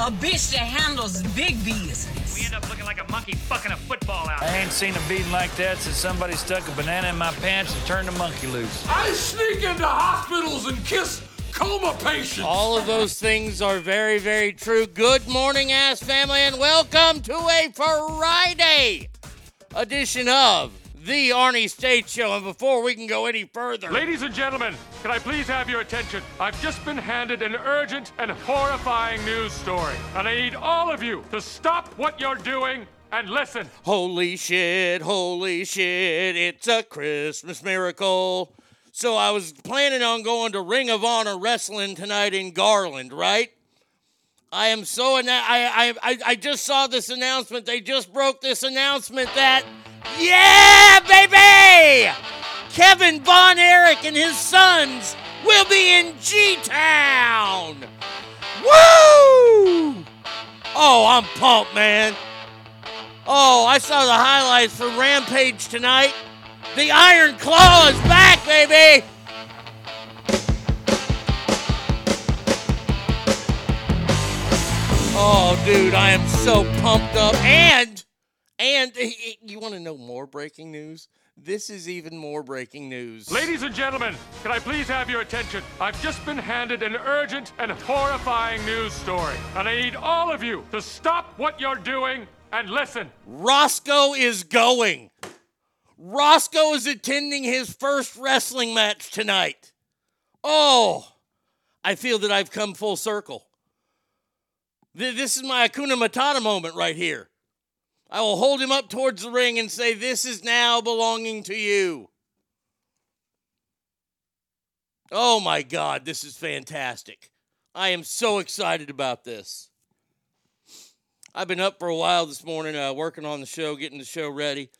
A bitch that handles big business. We end up looking like a monkey fucking a football out. I ain't seen a beating like that since somebody stuck a banana in my pants and turned the monkey loose. I sneak into hospitals and kiss coma patients. All of those things are very, very true. Good morning, ass family, and welcome to a Friday edition of the Arnie State Show. And before we can go any further, Ladies and gentlemen, can I please have your attention? I've just been handed an urgent and horrifying news story, and I need all of you to stop what you're doing and listen. holy shit, holy shit, it's a Christmas miracle. So I was planning on going to Ring of Honor Wrestling tonight in Garland, right? I am so and I, I I I just saw this announcement. They just broke this announcement that yeah, baby, Kevin Von Erich and his sons will be in G Town. Woo! Oh, I'm pumped, man. Oh, I saw the highlights from Rampage tonight. The Iron Claw is back, baby. Oh, dude, I am so pumped up. And, and you want to know more breaking news? This is even more breaking news. Ladies and gentlemen, can I please have your attention? I've just been handed an urgent and horrifying news story, and I need all of you to stop what you're doing and listen. Roscoe is going. Roscoe is attending his first wrestling match tonight. Oh, I feel that I've come full circle. This is my Hakuna Matata moment right here. I will hold him up towards the ring and say, This is now belonging to you. Oh my God, this is fantastic. I am so excited about this. I've been up for a while this morning, uh, working on the show, getting the show ready.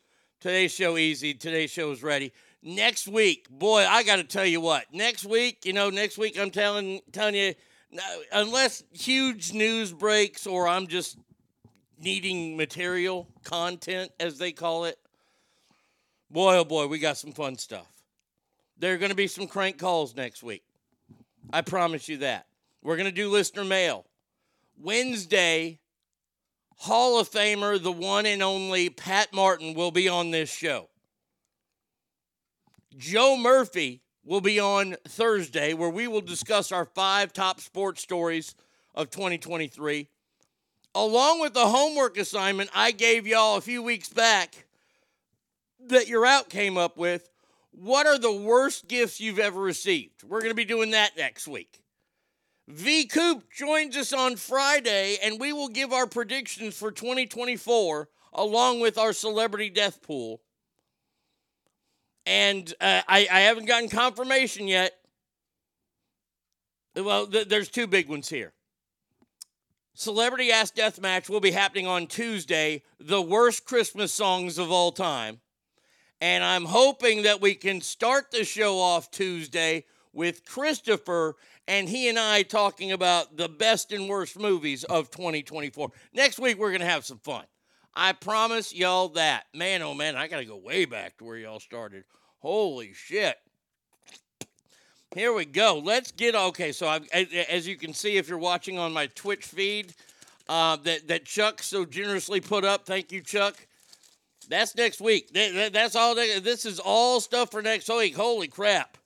Today's show easy. Today's show is ready. Next week, boy, I got to tell you what. Next week, you know, next week I'm telling telling you, unless huge news breaks or I'm just needing material, content as they call it. Boy, oh boy, we got some fun stuff. There are going to be some crank calls next week. I promise you that. We're going to do listener mail. Wednesday, Hall of Famer, the one and only Pat Martin, will be on this show. Joe Murphy will be on Thursday, where we will discuss our five top sports stories of 2023, along with the homework assignment I gave y'all a few weeks back that your out came up with. What are the worst gifts you've ever received? We're going to be doing that next week. V Coop joins us on Friday, and we will give our predictions for 2024 along with our celebrity death pool. And uh, I, I haven't gotten confirmation yet. Well, th- there's two big ones here. Celebrity Ass Death Match will be happening on Tuesday, the worst Christmas songs of all time. And I'm hoping that we can start the show off Tuesday with Christopher and he and I talking about the best and worst movies of 2024. Next week, we're going to have some fun. I promise y'all that. Man, oh man, I got to go way back to where y'all started. Holy shit. Here we go. Let's get okay. So, I've, as you can see, if you're watching on my Twitch feed, uh, that that Chuck so generously put up. Thank you, Chuck. That's next week. That- that- that's all. This is all stuff for next week. Holy crap!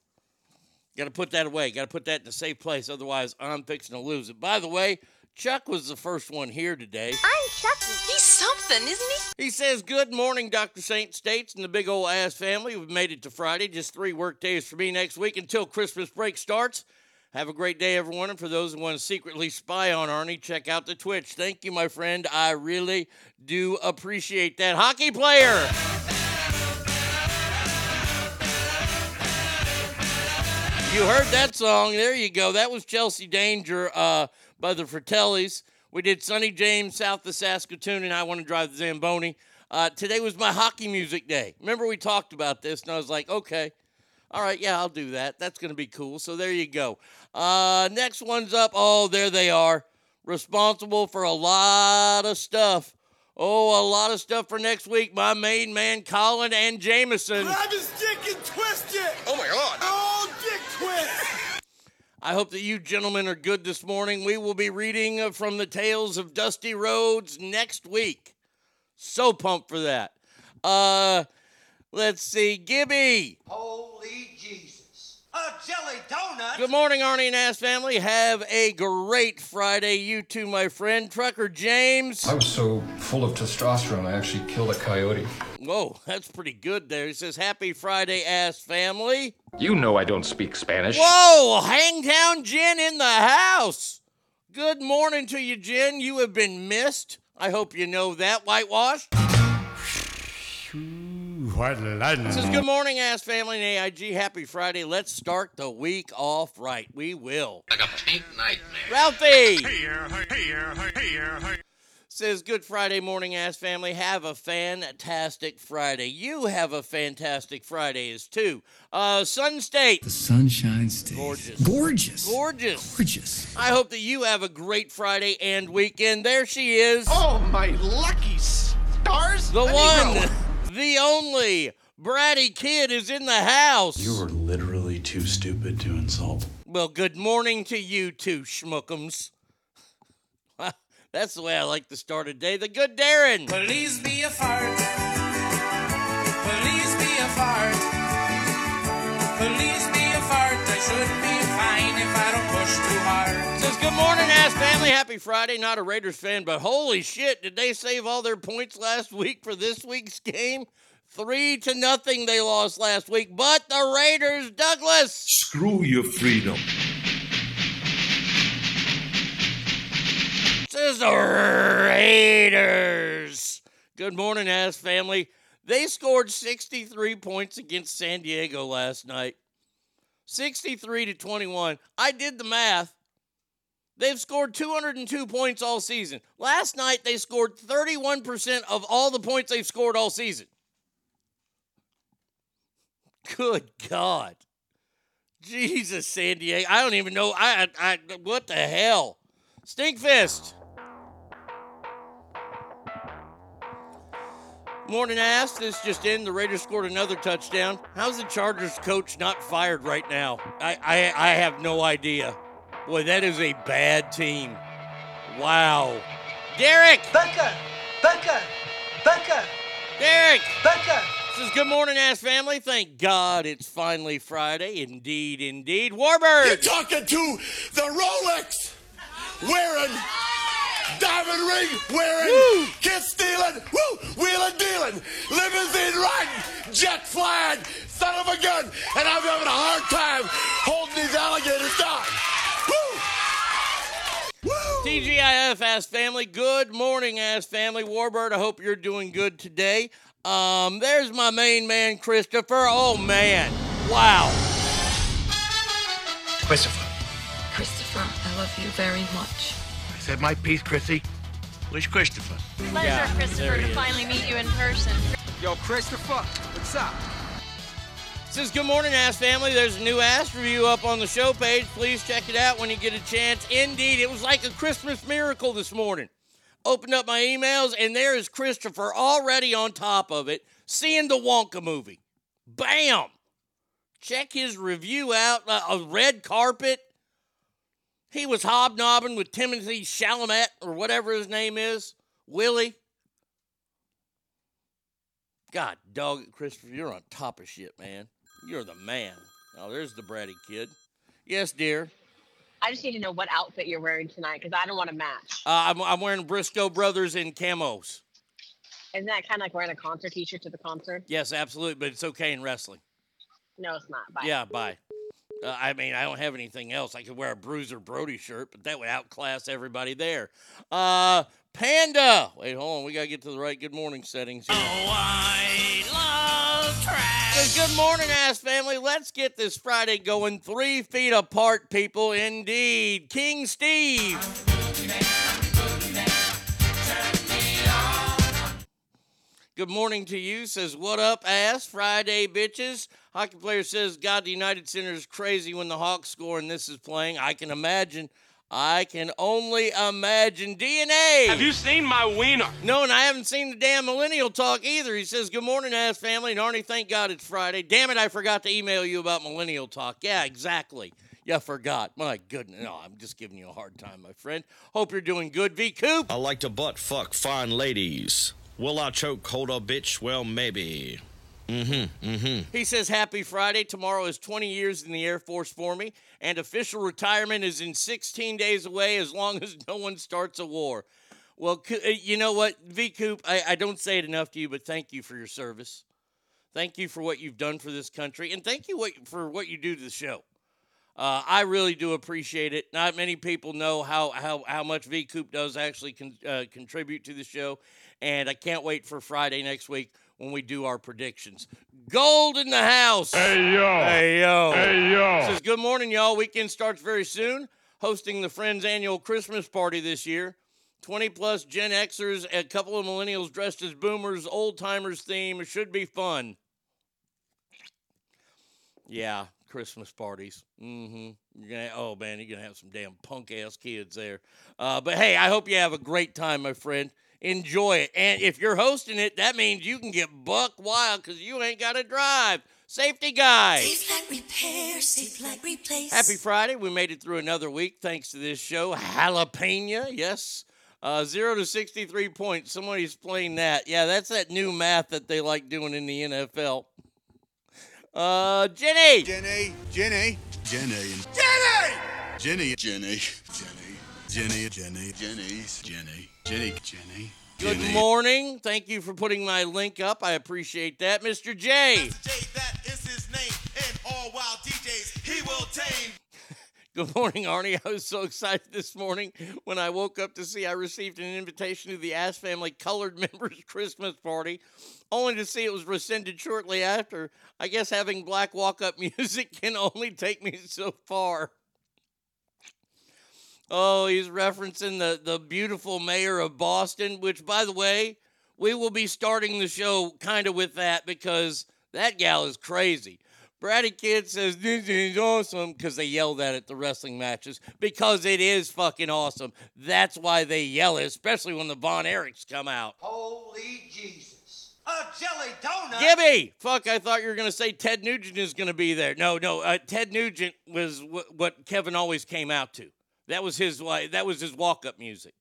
Got to put that away. Got to put that in a safe place. Otherwise, I'm fixing to lose it. By the way, Chuck was the first one here today. I'm Chucky. He's something, isn't he? He says, Good morning, Dr. Saint States and the big old ass family. We've made it to Friday. Just three work days for me next week until Christmas break starts. Have a great day, everyone. And for those who want to secretly spy on Arnie, check out the Twitch. Thank you, my friend. I really do appreciate that. Hockey player. You heard that song. There you go. That was Chelsea Dagger uh, by the Fratellis. We did Sunny James, South of Saskatoon, and I Want to Drive the Zamboni. Uh, today was my hockey music day. Remember, we talked about this, and I was like, okay, All right, yeah, I'll do that. That's going to be cool. So there you go. Uh, next one's up. Oh, there they are. Responsible for a lot of stuff. Oh, a lot of stuff for next week. My main man, Colin and Jameson. I hope that you gentlemen are good this morning. We will be reading uh, from the Tales of Dusty Roads next week. So pumped for that. Uh, let's see, Gibby. Holy Jesus. A jelly donut? Good morning, Arnie and Ass family. Have a great Friday. You too, my friend. Trucker James. I was so full of testosterone, I actually killed a coyote. Whoa, that's pretty good there. He says, Happy Friday, Ass family. You know I don't speak Spanish. Whoa, Hangtown Jen in the house. Good morning to you, Jen. You have been missed. I hope you know that. Whitewash. This is good morning, ass family and AIG. Happy Friday. Let's start the week off right. We will. Like a pink nightmare. Ralphie Here, here, here, here. Says, Good Friday morning, ass family. Have a fantastic Friday. You have a fantastic Friday as too. Uh, Sun State. The Sunshine State. Gorgeous. Gorgeous. Gorgeous. Gorgeous. I hope that you have a great Friday and weekend. There she is. Oh, my lucky stars. The A one, the only. Bratty Kid is in the house. You are literally too stupid to insult. Well, good morning to you too, schmuckums. That's the way I like to start a day. The good Darren. Please be a fart. Please be a fart. Please be a fart. I should be fine if I don't push too hard. Says good morning, ass family. Happy Friday. Not a Raiders fan, but holy shit, did they save all their points last week for this week's game? Three to nothing they lost last week, but the Raiders, Douglas. Screw your freedom. The Raiders. Good morning, ass family. They scored 63 points against San Diego last night. 63 to 21. I did the math. They've scored 202 points all season. Last night, they scored 31% of all the points they've scored all season. Good God. Jesus, San Diego. I don't even know. I, I what the hell? Stinkfist. Morning ass. This just in. The Raiders scored another touchdown. How's the Chargers coach not fired right now? I, I, I have no idea. Boy, that is a bad team. Wow. Derek! Becca. Becca. Becca. Derek! Becca. This is Good Morning Ass Family. Thank God it's finally Friday. Indeed, indeed. Warbird! You're talking to the Rolex wearing, diamond ring wearing, Woo! kiss stealing, woo, wheeling dealing, limousine riding, jet flying, son of a gun, and I'm having a hard time holding these alligators down. Woo! Woo! TGIF Ass Family. Good morning, Ass Family. Warbird, I hope you're doing good today. Um, there's my main man, Christopher. Oh, man. Wow. Christopher. Christopher, I love you very much. I said my piece, Chrissy. Where's Christopher? Pleasure, Yeah, Christopher, to is. finally meet you in person. Yo, Christopher, what's up? Says good morning, Ass Family. There's a new Ass review up on the show page. Please check it out when you get a chance. Indeed, it was like a Christmas miracle this morning. Opened up my emails, and there is Christopher already on top of it, seeing the Wonka movie. Bam! Check his review out. Uh, a red carpet. He was hobnobbing with Timothy Chalamet, or whatever his name is. Willie. God, dog, Christopher, you're on top of shit, man. You're the man. Oh, there's the bratty kid. Yes, dear. I just need to know what outfit you're wearing tonight because I don't want to match. Uh, I'm, I'm wearing Briscoe Brothers in camos. Isn't that kind of like wearing a concert t-shirt to the concert? Yes, absolutely, but it's okay in wrestling. No, it's not. Bye. Yeah, bye. Uh, I mean, I don't have anything else. I could wear a Bruiser Brody shirt, but that would outclass everybody there. Uh, Panda. Wait, hold on. We got to get to the right good morning settings here. Oh, I love trash. So good morning, ass family. Let's get this Friday going three feet apart, people. Indeed. King Steve. Good morning to you. Says, what up, ass? Friday, bitches. Hockey player says, God, the United Center is crazy when the Hawks score and this is playing. I can imagine. I can only imagine. DNA. Have you seen my wiener? No, and I haven't seen the damn millennial talk either. He says, Good morning, ass family. And Arnie, thank God it's Friday. Damn it, I forgot to email you about millennial talk. Yeah, exactly. Yeah, forgot. My goodness. No, I'm just giving you a hard time, my friend. Hope you're doing good. V Coop. I like to butt fuck fine ladies. Will I choke hold a bitch? Well, maybe. Mm-hmm. Mm-hmm. He says, Happy Friday. Tomorrow is 20 years in the Air Force for me, and official retirement is in 16 days away as long as no one starts a war. Well, uh, you know what, V Coop, I, I don't say it enough to you, but thank you for your service. Thank you for what you've done for this country, and thank you what, for what you do to the show. Uh, I really do appreciate it. Not many people know how how, how much V Coop does actually con- uh, contribute to the show, and I can't wait for Friday next week when we do our predictions. Gold in the house. Hey, yo. Hey yo. Hey, yo. Says good morning, y'all. Weekend starts very soon. Hosting the Friends annual Christmas party this year. 20 plus Gen Xers, a couple of millennials dressed as boomers, old timers theme. It should be fun. Yeah, Christmas parties. Mm-hmm. You're gonna oh man, you're gonna have some damn punk ass kids there. Uh, but hey, I hope you have a great time, my friend. Enjoy it. And if you're hosting it, that means you can get buck wild because you ain't gotta drive. Safety guy. Safe like repair, safe like replace. Happy Friday. We made it through another week thanks to this show. Jalapeno, yes. Uh, zero to 63 points. Somebody's playing that. Yeah, that's that new math that they like doing in the NFL. Uh, Jenny. Jenny, Jenny, Jenny, Jenny! Jenny, Jenny, Jenny, Jenny, Jenny, Jenny's, Jenny, Jenny, Jenny. Good Jenny. morning. Thank you for putting my link up. I appreciate that. Mr. J. That is his name, and all wild DJs he will tame. Good morning, Arnie. I was so excited this morning when I woke up to see I received an invitation to the Ass Family Colored Members Christmas Party, only to see it was rescinded shortly after. I guess having black walk up music can only take me so far. Oh, he's referencing the, the beautiful mayor of Boston, which, by the way, we will be starting the show kind of with that because that gal is crazy. Bratty Kid says, This is awesome because they yell that at the wrestling matches because it is fucking awesome. That's why they yell it, especially when the Von Erichs come out. Holy Jesus. A jelly donut? Gibby! Fuck, I thought you were going to say Ted Nugent is going to be there. No, no, uh, Ted Nugent was wh- what Kevin always came out to. That was his like, that was his walk up music.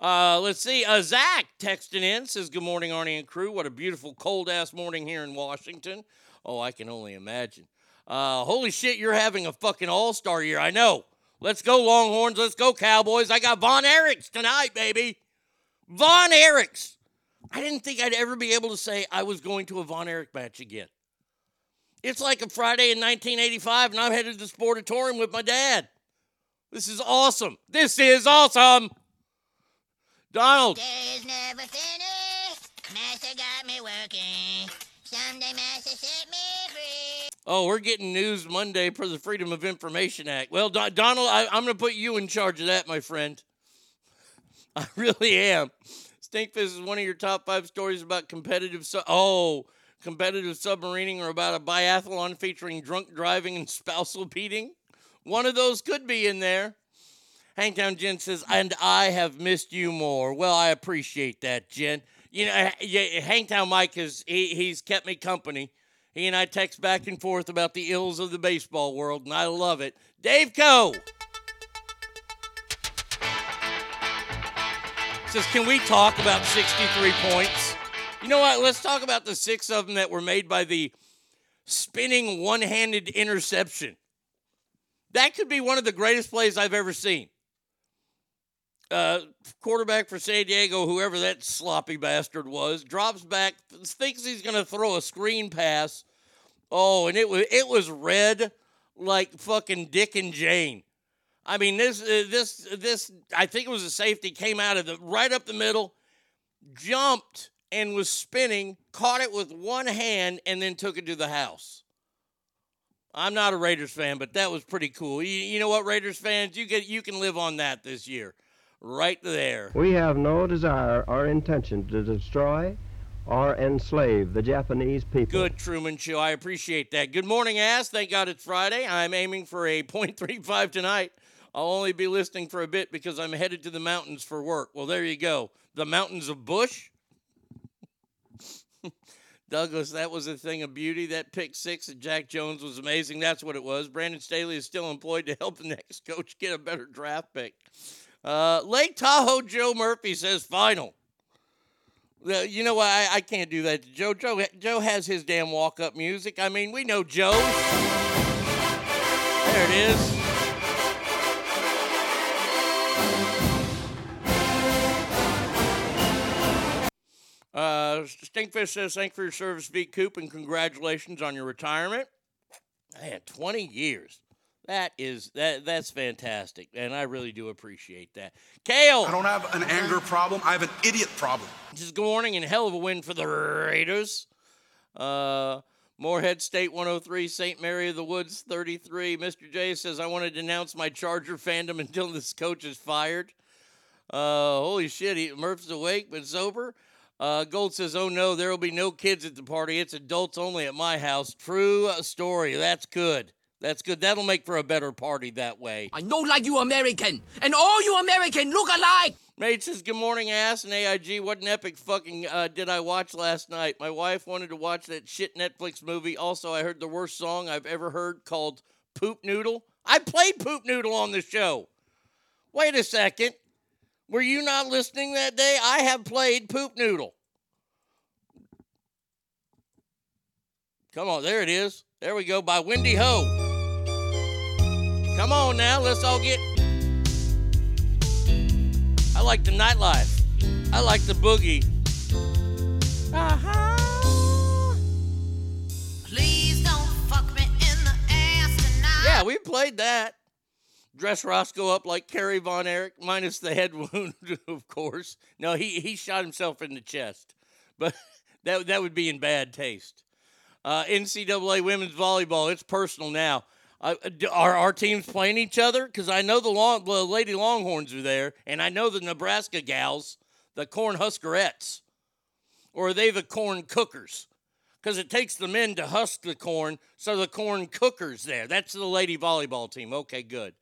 Uh, let's see. Uh, Zach texting in says, Good morning, Arnie and crew. What a beautiful cold ass morning here in Washington. Oh, I can only imagine. Uh, holy shit, you're having a fucking all star year. I know. Let's go, Longhorns. Let's go, Cowboys. I got Von Erichs tonight, baby. Von Erichs. I didn't think I'd ever be able to say I was going to a Von Erich match again. It's like a Friday in 1985, and I'm headed to the Sportatorium with my dad. This is awesome. This is awesome. Donald. Days never finished. Master got me working. Someday Master set me free. Oh, we're getting news Monday for the Freedom of Information Act. Well, Don- Donald, I- I'm going to put you in charge of that, my friend. I really am. Stinkfist is one of your top five stories about competitive. Su- oh, competitive submarining or about a biathlon featuring drunk driving and spousal beating. One of those could be in there. Hangtown Jen says, and I have missed you more. Well, I appreciate that, Jen. You know, Hangtown Mike has he, he's kept me company. He and I text back and forth about the ills of the baseball world, and I love it. Dave Coe says, Can we talk about 63 points? You know what? Let's talk about the six of them that were made by the spinning one handed interception. That could be one of the greatest plays I've ever seen. Uh, quarterback for San Diego, whoever that sloppy bastard was, drops back, thinks he's going to throw a screen pass. Oh, and it was it was red like fucking Dick and Jane. I mean, this uh, this this I think it was a safety came out of the right up the middle, jumped and was spinning, caught it with one hand, and then took it to the house. I'm not a Raiders fan, but that was pretty cool. You, you know what, Raiders fans, you get you can live on that this year, right there. We have no desire or intention to destroy or enslave the Japanese people. Good, Truman Show. I appreciate that. Good morning, ass. Thank God it's Friday. I'm aiming for a .35 tonight. I'll only be listening for a bit because I'm headed to the mountains for work. Well, there you go. The mountains of Bush. Douglas, that was a thing of beauty. That pick six at Jack Jones was amazing. That's what it was. Brandon Staley is still employed to help the next coach get a better draft pick. Uh, Lake Tahoe Joe Murphy says final. Uh, you know what? I, I can't do that to Joe. Joe. Joe has his damn walk up music. I mean, we know Joe. There it is. Uh, Stinkfist says, "Thank for your service, V Coop, and congratulations on your retirement." Man, 20 years. That is that that's fantastic, and I really do appreciate that. Kale, I don't have an anger problem. I have an idiot problem. Just good morning and hell of a win for the Raiders. Uh, Moorhead State 103, St. Mary of the Woods 33. Mr. J says, I want to denounce my Charger fandom until this coach is fired. Uh, holy shit, he, Murph's awake but sober. Uh, Gold says, Oh no, there will be no kids at the party. It's adults only at my house. True story. That's good. That's good. That'll make for a better party that way. I know like you American, and all you American look alike. Mate says, Good morning, ass and AIG. What an epic fucking uh, did I watch last night? My wife wanted to watch that shit Netflix movie. Also, I heard the worst song I've ever heard called Poop Noodle. I played Poop Noodle on the show. Wait a second. Were you not listening that day? I have played Poop Noodle. Come on, there it is. There we go by Wendy Ho. Come on now, let's all get. I like the nightlife. I like the boogie. Uh-huh. Please don't fuck me in the ass tonight. Yeah, we played that. Dress Roscoe up like Kerry Von Erich, minus the head wound, of course. No, he, he shot himself in the chest, but that, that would be in bad taste. Uh, NCAA women's volleyball, it's personal now. Uh, are our teams playing each other? Because I know the, long, the Lady Longhorns are there, and I know the Nebraska gals, the Corn Huskerettes. Or are they the corn cookers? Because it takes the men to husk the corn, so the corn cookers there. That's the lady volleyball team. Okay, good.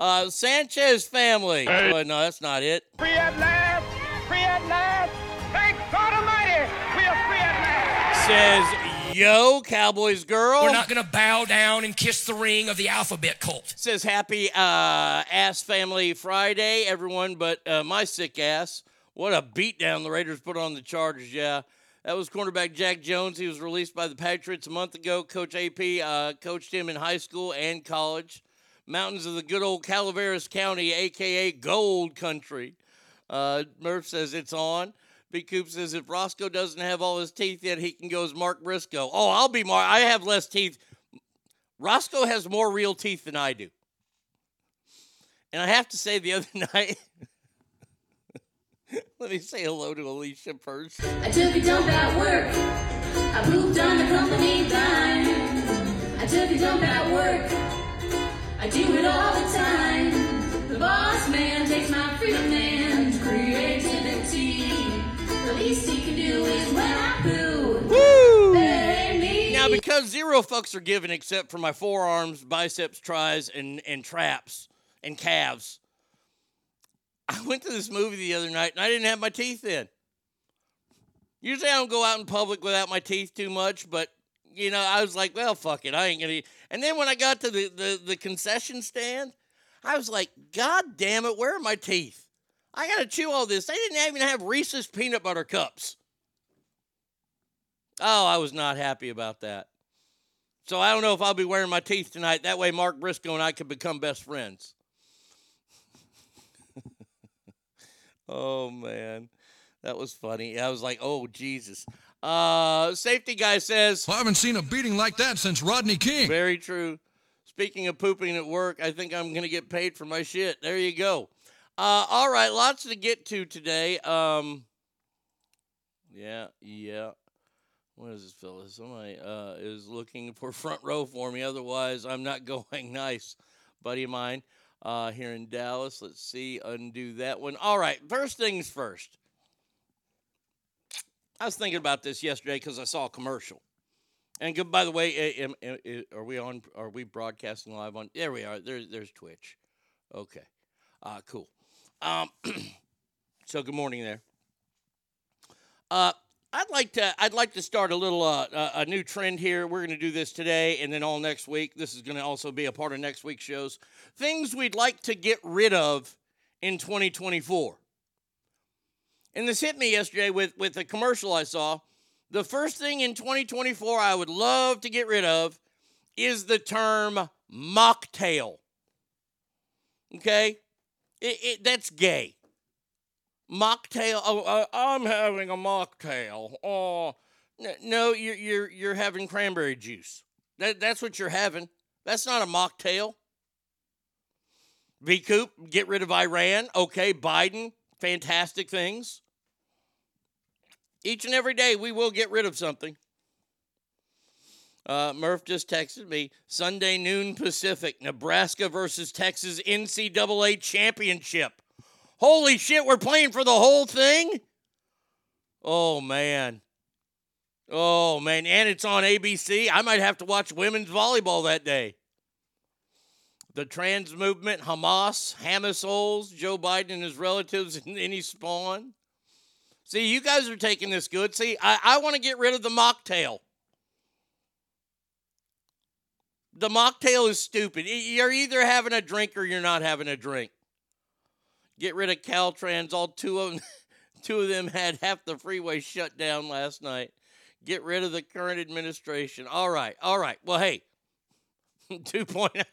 Uh, Sanchez family. Hey. Oh, no, that's not it. Free at last! Free at last! Thank God Almighty! We are free at last! Says, yo, Cowboys girl. We're not going to bow down and kiss the ring of the alphabet cult. Says, happy uh, ass family Friday, everyone, but uh, my sick ass. What a beatdown the Raiders put on the Chargers, yeah. That was cornerback Jack Jones. He was released by the Patriots a month ago. Coach AP uh, coached him in high school and college. Mountains of the good old Calaveras County, aka Gold Country. Uh, Murph says it's on. Big Coop says if Roscoe doesn't have all his teeth yet, he can go as Mark Briscoe. Oh, I'll be Mark. I have less teeth. Roscoe has more real teeth than I do. And I have to say, the other night, let me say hello to Alicia first. I took a dump at work. I pooped on the company dime. I took a dump at work. I do it all the time. The boss man takes my freedom and creativity. The least he can do is when I poo. Woo! Now, because zero fucks are given except for my forearms, biceps, tries, and, and traps and calves, I went to this movie the other night and I didn't have my teeth in. Usually I don't go out in public without my teeth too much, but you know, I was like, well, fuck it, I ain't gonna. eat. And then when I got to the, the, the concession stand, I was like, God damn it, where are my teeth? I gotta chew all this. They didn't even have Reese's peanut butter cups. Oh, I was not happy about that. So I don't know if I'll be wearing my teeth tonight. That way, Mark Briscoe and I could become best friends. oh man, that was funny. I was like, oh Jesus. Uh, safety guy says. Well, I haven't seen a beating like that since Rodney King. Very true. Speaking of pooping at work, I think I'm gonna get paid for my shit. There you go. Uh, all right, lots to get to today. Um, yeah, yeah. What is this, fella? Somebody uh, is looking for front row for me. Otherwise, I'm not going. Nice, buddy of mine uh, here in Dallas. Let's see, undo that one. All right, first things first. I was thinking about this yesterday because I saw a commercial. And good, by the way, are we on? Are we broadcasting live on? There we are. There's there's Twitch. Okay, uh, cool. Um, so good morning there. Uh, I'd like to I'd like to start a little uh, a new trend here. We're going to do this today and then all next week. This is going to also be a part of next week's shows. Things we'd like to get rid of in 2024. And this hit me yesterday with with a commercial I saw. The first thing in 2024 I would love to get rid of is the term mocktail. Okay? It, it, that's gay. Mocktail. Oh, uh, I'm having a mocktail. Oh, no, you're you're you're having cranberry juice. That that's what you're having. That's not a mocktail. V Coop, get rid of Iran. Okay, Biden, fantastic things. Each and every day, we will get rid of something. Uh, Murph just texted me Sunday noon Pacific, Nebraska versus Texas NCAA championship. Holy shit, we're playing for the whole thing? Oh, man. Oh, man. And it's on ABC. I might have to watch women's volleyball that day. The trans movement, Hamas, Hamasols, Joe Biden and his relatives, and any spawn. See, you guys are taking this good. See, I, I want to get rid of the mocktail. The mocktail is stupid. You're either having a drink or you're not having a drink. Get rid of Caltrans. All two of them, two of them had half the freeway shut down last night. Get rid of the current administration. All right, all right. Well, hey, two point.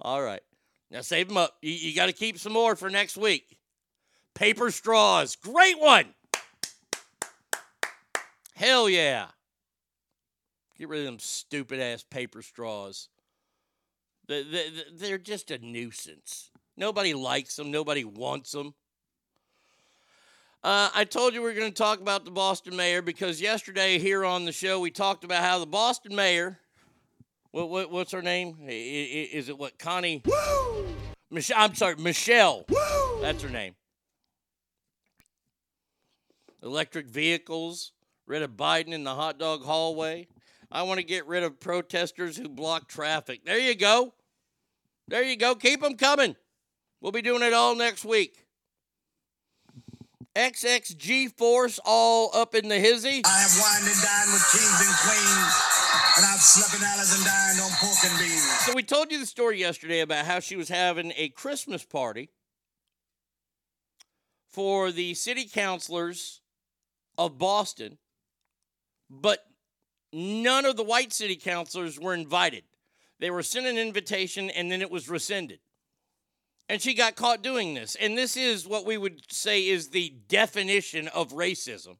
all right, now save them up. You, you got to keep some more for next week. Paper straws, great one. Hell yeah. Get rid of them stupid ass paper straws. They- they- They're just a nuisance. Nobody likes them, nobody wants them. Uh, I told you we are going to talk about the Boston mayor because yesterday here on the show we talked about how the Boston mayor, what, what what's her name? Is it what Connie? Michelle. I'm sorry, Michelle. That's her name. Electric vehicles. Rid of Biden in the hot dog hallway. I want to get rid of protesters who block traffic. There you go. There you go. Keep them coming. We'll be doing it all next week. XXG Force all up in the hizzy. I have wined and dined with kings and queens, and I've slept in and dined on pork and beans. So we told you the story yesterday about how she was having a Christmas party for the city councilors of Boston, but none of the white city councilors were invited. They were sent an invitation and then it was rescinded. And she got caught doing this. And this is what we would say is the definition of racism.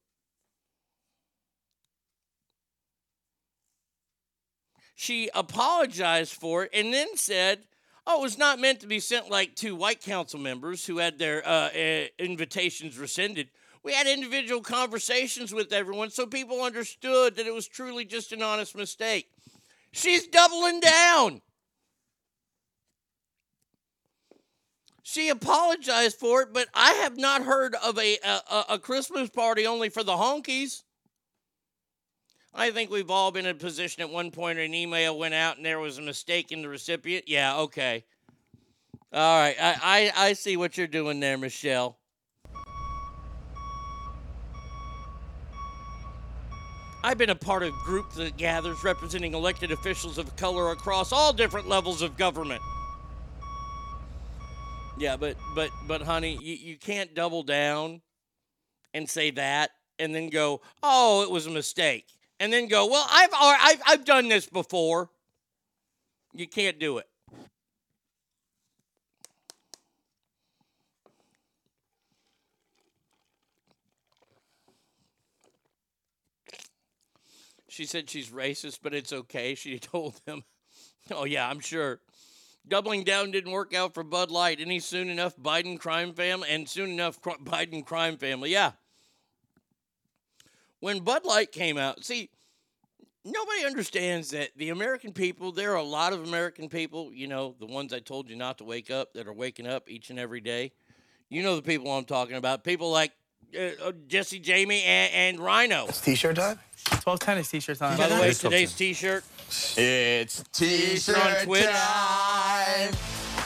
She apologized for it and then said, Oh, it was not meant to be sent like to white council members who had their uh, uh, invitations rescinded. We had individual conversations with everyone so people understood that it was truly just an honest mistake. She's doubling down. She apologized for it, but I have not heard of a, a, a Christmas party only for the honkies. I think we've all been in a position at one point an email went out and there was a mistake in the recipient. Yeah, okay. All right, I, I, I see what you're doing there, Michelle. I've been a part of group that gathers representing elected officials of color across all different levels of government. Yeah, but but but honey, you, you can't double down and say that and then go, "Oh, it was a mistake." And then go, "Well, I've I've I've done this before." You can't do it. She said she's racist, but it's okay. She told them, "Oh yeah, I'm sure." Doubling down didn't work out for Bud Light. Any soon enough Biden crime family and soon enough Biden crime family. Yeah. When Bud Light came out, see, nobody understands that the American people, there are a lot of American people, you know, the ones I told you not to wake up that are waking up each and every day. You know the people I'm talking about. People like uh, uh, Jesse Jamie and, and Rhino. T-shirt time? 12 tennis t-shirt time. By the way, today's T-shirt. It's T-shirt on Twitch. time.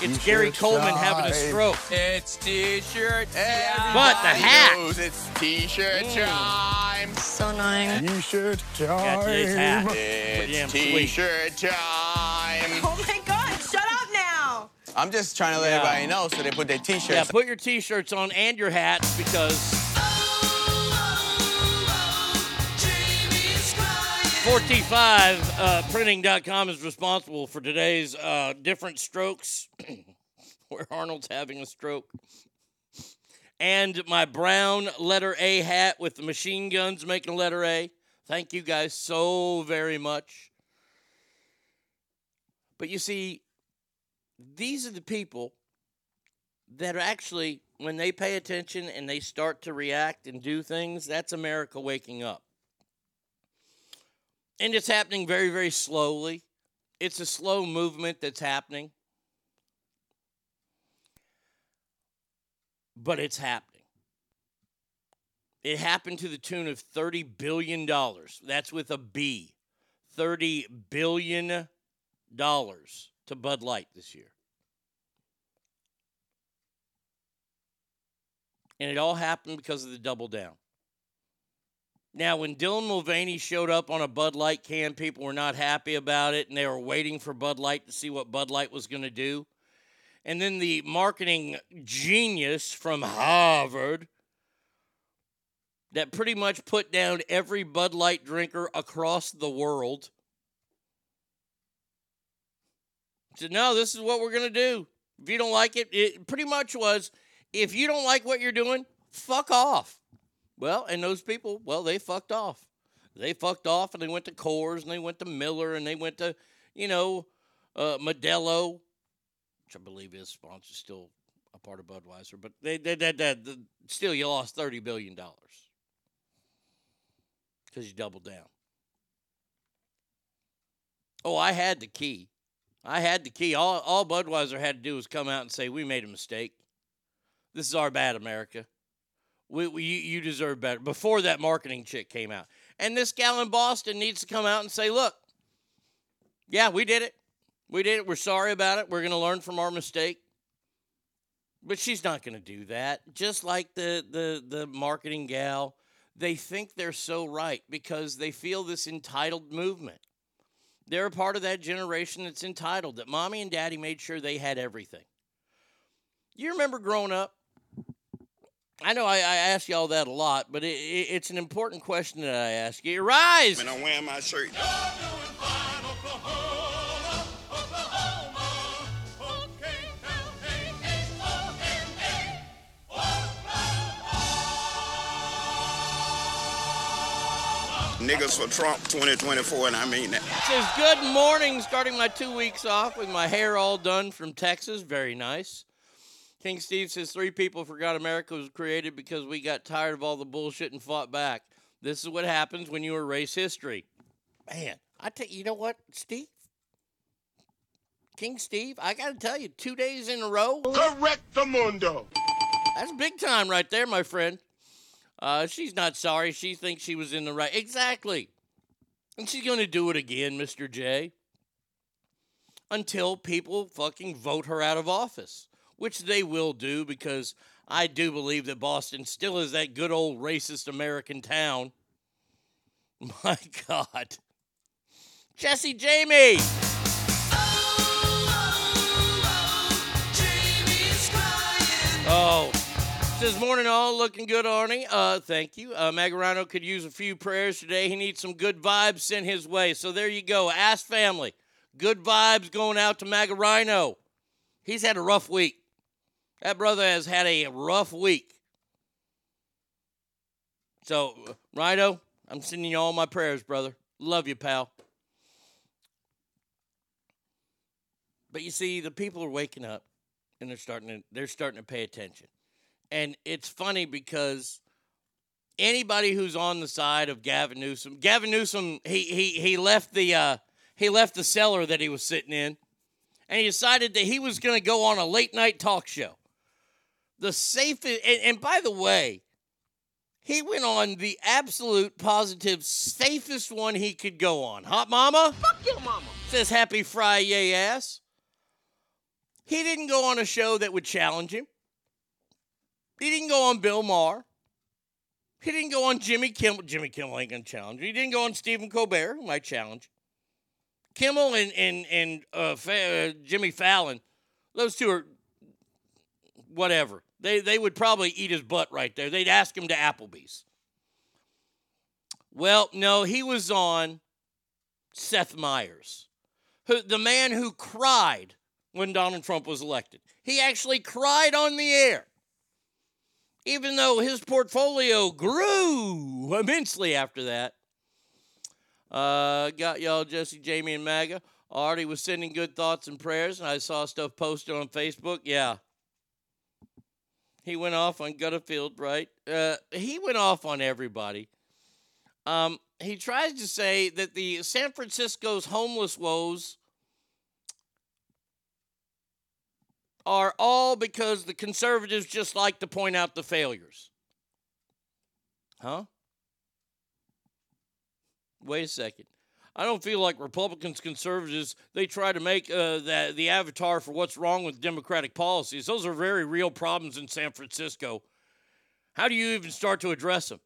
It's Gary T-shirt Coleman having a stroke. It's t-shirt But the hat. knows It's t-shirt Mm. time. So annoying. T-shirt time. Got today's hat. Pretty damn It's t-shirt time. Oh my god, shut up now! I'm just trying to let Yeah. everybody know so they put their t-shirts Yeah, put your T-shirts on and your hats because 4T5 uh, printing.com is responsible for today's uh, different strokes where Arnold's having a stroke. And my brown letter A hat with the machine guns making a letter A. Thank you guys so very much. But you see, these are the people that are actually, when they pay attention and they start to react and do things, that's America waking up. And it's happening very, very slowly. It's a slow movement that's happening. But it's happening. It happened to the tune of $30 billion. That's with a B. $30 billion to Bud Light this year. And it all happened because of the double down. Now, when Dylan Mulvaney showed up on a Bud Light can, people were not happy about it, and they were waiting for Bud Light to see what Bud Light was going to do. And then the marketing genius from Harvard that pretty much put down every Bud Light drinker across the world said, No, this is what we're going to do. If you don't like it, it pretty much was if you don't like what you're doing, fuck off. Well, and those people, well, they fucked off. They fucked off and they went to Coors and they went to Miller and they went to, you know, uh, Modelo, which I believe is sponsor still a part of Budweiser, but they, they, they, they, they still you lost thirty billion dollars because you doubled down. Oh, I had the key. I had the key. All all Budweiser had to do was come out and say, "We made a mistake. This is our bad, America. We, we you deserve better." Before that marketing chick came out, and this gal in Boston needs to come out and say, "Look, yeah, we did it. We did it. We're sorry about it. We're going to learn from our mistake." But she's not going to do that. Just like the the the marketing gal, they think they're so right because they feel this entitled movement. They're a part of that generation that's entitled, that mommy and daddy made sure they had everything. You remember growing up? I know I, I ask y'all that a lot, but it, it, it's an important question that I ask you. Rise! When I'm wearing my shirt. Niggas for Trump 2024, and I mean that. It says, Good morning, starting my two weeks off with my hair all done from Texas. Very nice. King Steve says, Three people forgot America was created because we got tired of all the bullshit and fought back. This is what happens when you erase history. Man, I tell you, you know what, Steve? King Steve, I got to tell you, two days in a row. Correct the mundo. That's big time right there, my friend. Uh, she's not sorry. She thinks she was in the right. Exactly. And she's going to do it again, Mr. J. Until people fucking vote her out of office, which they will do because I do believe that Boston still is that good old racist American town. My God. Jesse Jamie. Oh, says morning all looking good, Arnie. Uh, thank you. Uh, Magarano could use a few prayers today. He needs some good vibes sent his way. So there you go. Ask family. Good vibes going out to Magarino. He's had a rough week. That brother has had a rough week. So, Rhino, I'm sending you all my prayers, brother. Love you, pal. But you see, the people are waking up and they're starting to they're starting to pay attention. And it's funny because anybody who's on the side of Gavin Newsom, Gavin Newsom, he he he left the uh, he left the cellar that he was sitting in, and he decided that he was going to go on a late night talk show. the safest. And, and by the way, he went on the absolute positive safest one he could go on. Hot Mama? Fuck your mama. Says Happy Friday ass. He didn't go on a show that would challenge him. He didn't go on Bill Maher. He didn't go on Jimmy Kimmel. Jimmy Kimmel ain't gonna challenge. He didn't go on Stephen Colbert, who might challenge. Kimmel and and and uh, Fa- uh, Jimmy Fallon, those two are whatever. They they would probably eat his butt right there. They'd ask him to Applebee's. Well, no, he was on Seth Meyers, who, the man who cried when Donald Trump was elected. He actually cried on the air, even though his portfolio grew immensely after that. Uh, got y'all, Jesse, Jamie, and MAGA. Artie was sending good thoughts and prayers, and I saw stuff posted on Facebook. Yeah. He went off on Gutterfield, right? Uh, he went off on everybody. Um, he tries to say that the San Francisco's homeless woes are all because the conservatives just like to point out the failures. Huh? Wait a second. I don't feel like Republicans, conservatives, they try to make uh, the, the avatar for what's wrong with Democratic policies. Those are very real problems in San Francisco. How do you even start to address them?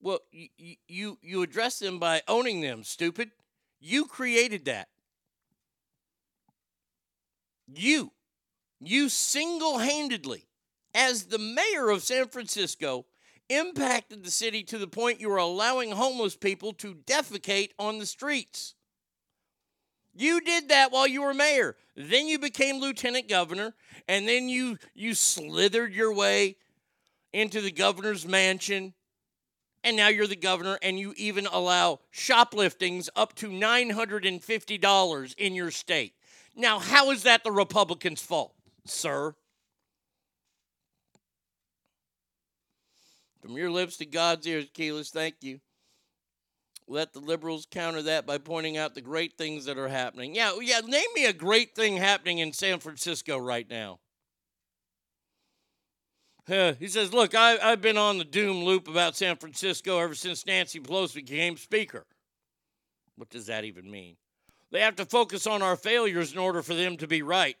Well, you, you, you address them by owning them, stupid. You created that. You, you single handedly, as the mayor of San Francisco, impacted the city to the point you were allowing homeless people to defecate on the streets. You did that while you were mayor. Then you became lieutenant governor, and then you you slithered your way into the governor's mansion. And now you're the governor, and you even allow shopliftings up to $950 in your state. Now, how is that the Republicans' fault, sir? From your lips to God's ears, Keyless, thank you. Let the liberals counter that by pointing out the great things that are happening. Yeah, yeah, name me a great thing happening in San Francisco right now. Uh, he says, Look, I, I've been on the doom loop about San Francisco ever since Nancy Pelosi became Speaker. What does that even mean? They have to focus on our failures in order for them to be right.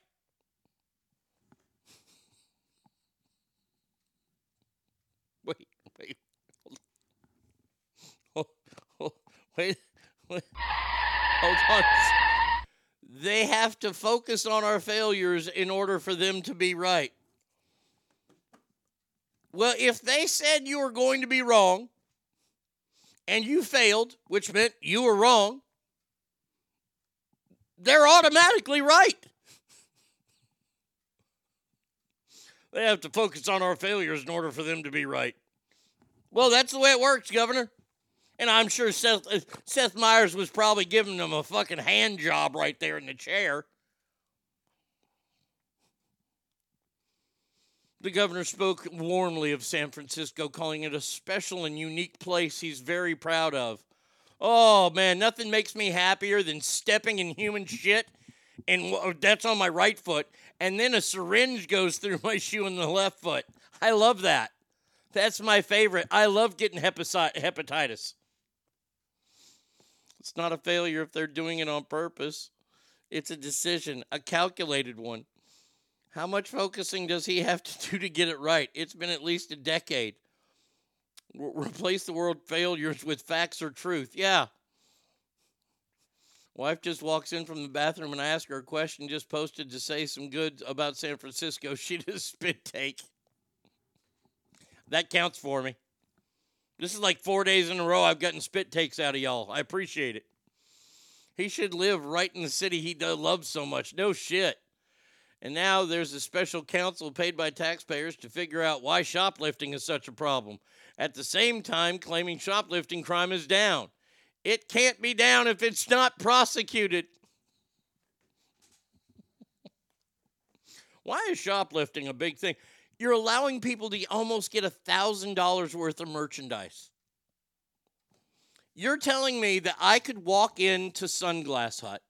Wait, wait. Hold, hold, wait, wait. Hold on. They have to focus on our failures in order for them to be right. Well, if they said you were going to be wrong and you failed, which meant you were wrong, they're automatically right. They have to focus on our failures in order for them to be right. Well, that's the way it works, Governor. And I'm sure Seth, uh, Seth Meyers was probably giving them a fucking hand job right there in the chair. The governor spoke warmly of San Francisco, calling it a special and unique place he's very proud of. Oh man, nothing makes me happier than stepping in human shit, and that's on my right foot, and then a syringe goes through my shoe in the left foot. I love that. That's my favorite. I love getting hepatitis. It's not a failure if they're doing it on purpose. It's a decision, a calculated one. How much focusing does he have to do to get it right? It's been at least a decade. Re- replace the word failures with facts or truth. Yeah. Wife just walks in from the bathroom and I ask her a question, just posted to say some good about San Francisco. She just spit take. That counts for me. This is like four days in a row I've gotten spit takes out of y'all. I appreciate it. He should live right in the city he loves so much. No shit. And now there's a special counsel paid by taxpayers to figure out why shoplifting is such a problem. At the same time, claiming shoplifting crime is down. It can't be down if it's not prosecuted. Why is shoplifting a big thing? You're allowing people to almost get a $1,000 worth of merchandise. You're telling me that I could walk into Sunglass Hut.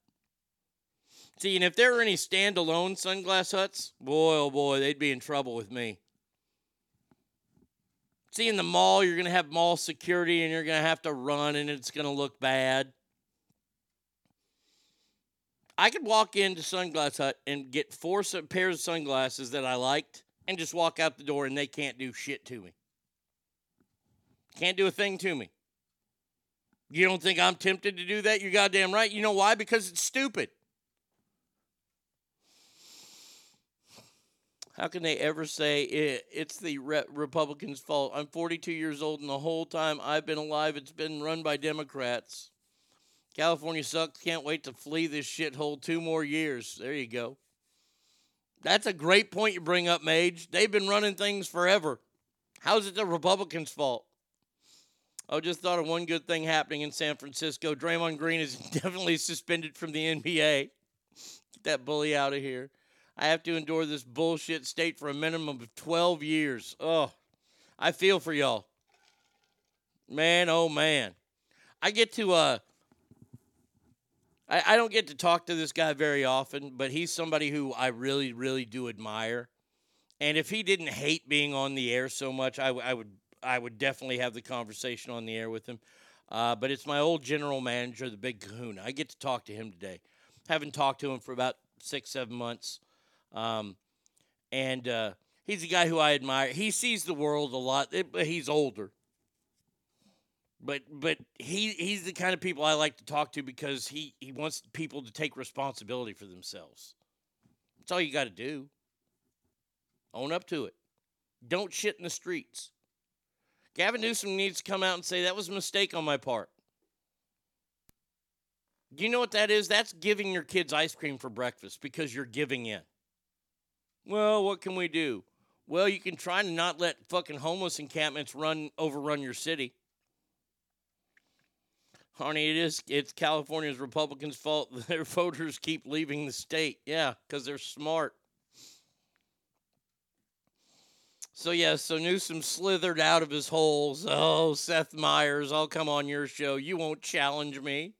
See, and if there were any standalone Sunglass Huts, boy, oh boy, they'd be in trouble with me. See, in the mall, you're going to have mall security and you're going to have to run and it's going to look bad. I could walk into Sunglass Hut and get four pairs of sunglasses that I liked and just walk out the door and they can't do shit to me. Can't do a thing to me. You don't think I'm tempted to do that? You're goddamn right. You know why? Because it's stupid. How can they ever say it, it's the re- Republicans' fault? I'm 42 years old, and the whole time I've been alive, it's been run by Democrats. California sucks. Can't wait to flee this shithole two more years. There you go. That's a great point you bring up, Mage. They've been running things forever. How's it the Republicans' fault? I just thought of one good thing happening in San Francisco. Draymond Green is definitely suspended from the NBA. Get that bully out of here. I have to endure this bullshit state for a minimum of 12 years. Oh, I feel for y'all. Man, oh man. I get to, uh, I, I don't get to talk to this guy very often, but he's somebody who I really, really do admire. And if he didn't hate being on the air so much, I, would I would definitely have the conversation on the air with him. Uh, but it's my old general manager, the Big Kahuna. I get to talk to him today. Haven't talked to him for about six, seven months. Um, and uh, he's a guy who I admire. He sees the world a lot, eh, but he's older. But but he he's the kind of people I like to talk to because he, he wants people to take responsibility for themselves. That's all you got to do. Own up to it. Don't shit in the streets. Gavin Newsom needs to come out and say that was a mistake on my part. Do you know what that is? That's giving your kids ice cream for breakfast because you're giving in. Well, what can we do? Well, you can try to not let fucking homeless encampments run overrun your city. Honey, it is it's California's Republicans' fault their voters keep leaving the state. Yeah, because they're smart. So yeah, so Newsom slithered out of his holes. Oh, Seth Meyers, I'll come on your show. You won't challenge me.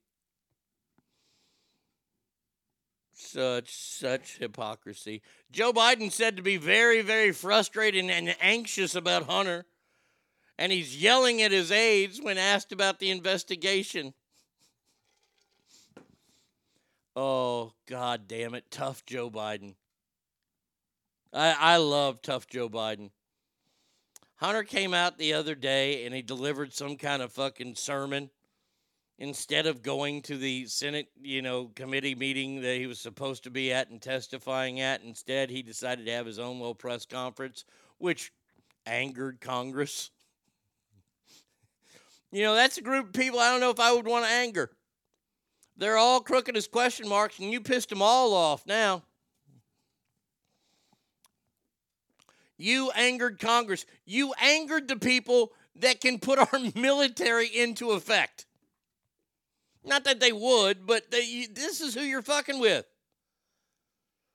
Such such hypocrisy. Joe Biden said to be very very frustrated and anxious about Hunter, and he's yelling at his aides when asked about the investigation. Oh God damn it, tough Joe Biden. I I love tough Joe Biden. Hunter came out the other day and he delivered some kind of fucking sermon instead of going to the Senate, you know, committee meeting that he was supposed to be at and testifying at. Instead, he decided to have his own little press conference, which angered Congress. You know, that's a group of people I don't know if I would want to anger. They're all crooked as question marks, and you pissed them all off now. You angered Congress. You angered the people that can put our military into effect. Not that they would, but they, this is who you're fucking with.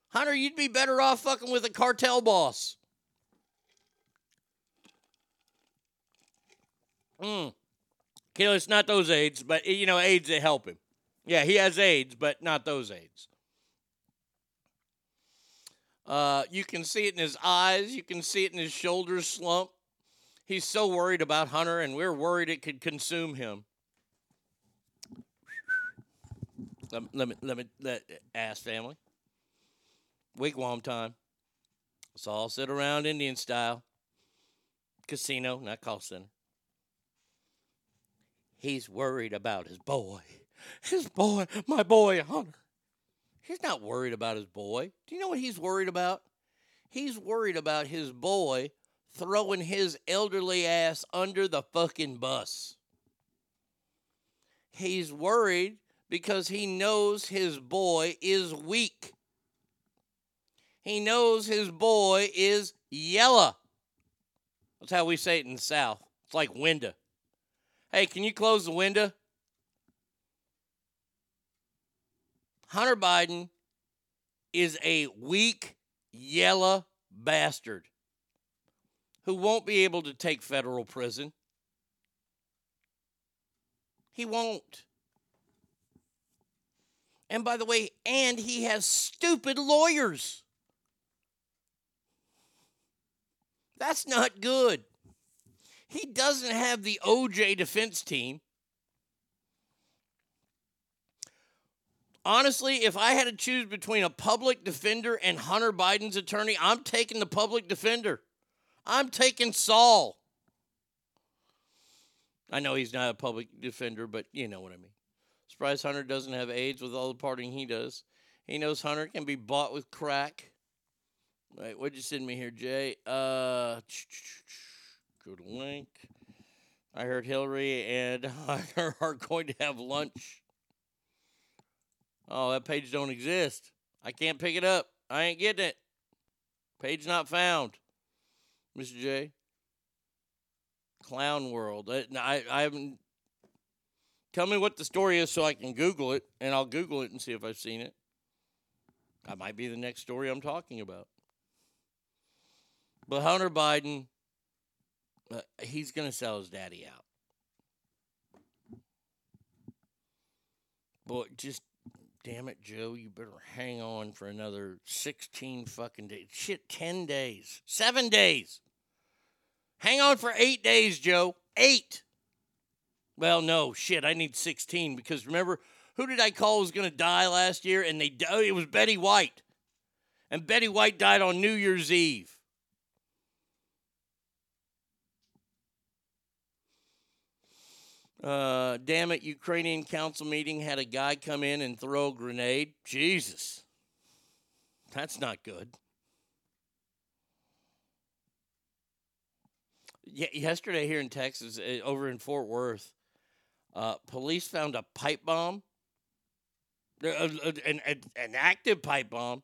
Hunter, you'd be better off fucking with a cartel boss. Mm. It's not those AIDS, but you know, AIDS that help him. Yeah, he has AIDS, but not those AIDS. Uh, you can see it in his eyes. You can see it in his shoulders slump. He's so worried about Hunter, and we're worried it could consume him. Let, let me let me let ass family. Wigwam time. Let's all sit around Indian style. Casino, not call center. He's worried about his boy. His boy, my boy Hunter. He's not worried about his boy. Do you know what he's worried about? He's worried about his boy throwing his elderly ass under the fucking bus. He's worried because he knows his boy is weak. He knows his boy is yellow. That's how we say it in the South. It's like window. Hey, can you close the window? Hunter Biden is a weak, yellow bastard who won't be able to take federal prison. He won't. And by the way, and he has stupid lawyers. That's not good. He doesn't have the OJ defense team. Honestly, if I had to choose between a public defender and Hunter Biden's attorney, I'm taking the public defender. I'm taking Saul. I know he's not a public defender, but you know what I mean. Surprise Hunter doesn't have AIDS with all the partying he does. He knows Hunter can be bought with crack. Wait, what'd you send me here, Jay? Uh, link. I heard Hillary and Hunter are going to have lunch. Oh, that page don't exist. I can't pick it up. I ain't getting it. Page not found. Mr. J. Clown World. Uh, I, I, I haven't. Tell me what the story is so I can Google it, and I'll Google it and see if I've seen it. That might be the next story I'm talking about. But Hunter Biden, uh, he's going to sell his daddy out. Boy, just damn it, Joe, you better hang on for another 16 fucking days. Shit, 10 days. Seven days. Hang on for eight days, Joe. Eight. Well, no, shit, I need 16 because remember, who did I call was going to die last year? And they, oh, it was Betty White. And Betty White died on New Year's Eve. Uh, damn it, Ukrainian council meeting had a guy come in and throw a grenade. Jesus. That's not good. Yesterday here in Texas, uh, over in Fort Worth, uh, police found a pipe bomb, uh, uh, an, an, an active pipe bomb,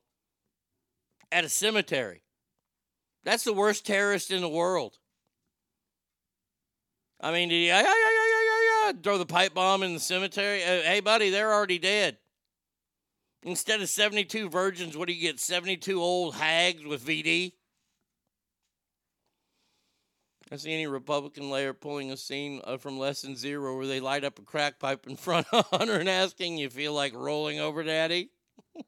at a cemetery. That's the worst terrorist in the world. I mean, yeah. Throw the pipe bomb in the cemetery. Uh, hey, buddy, they're already dead. Instead of 72 virgins, what do you get? 72 old hags with VD? I see any Republican layer pulling a scene uh, from Lesson Zero where they light up a crack pipe in front of Hunter and asking, You feel like rolling over, Daddy?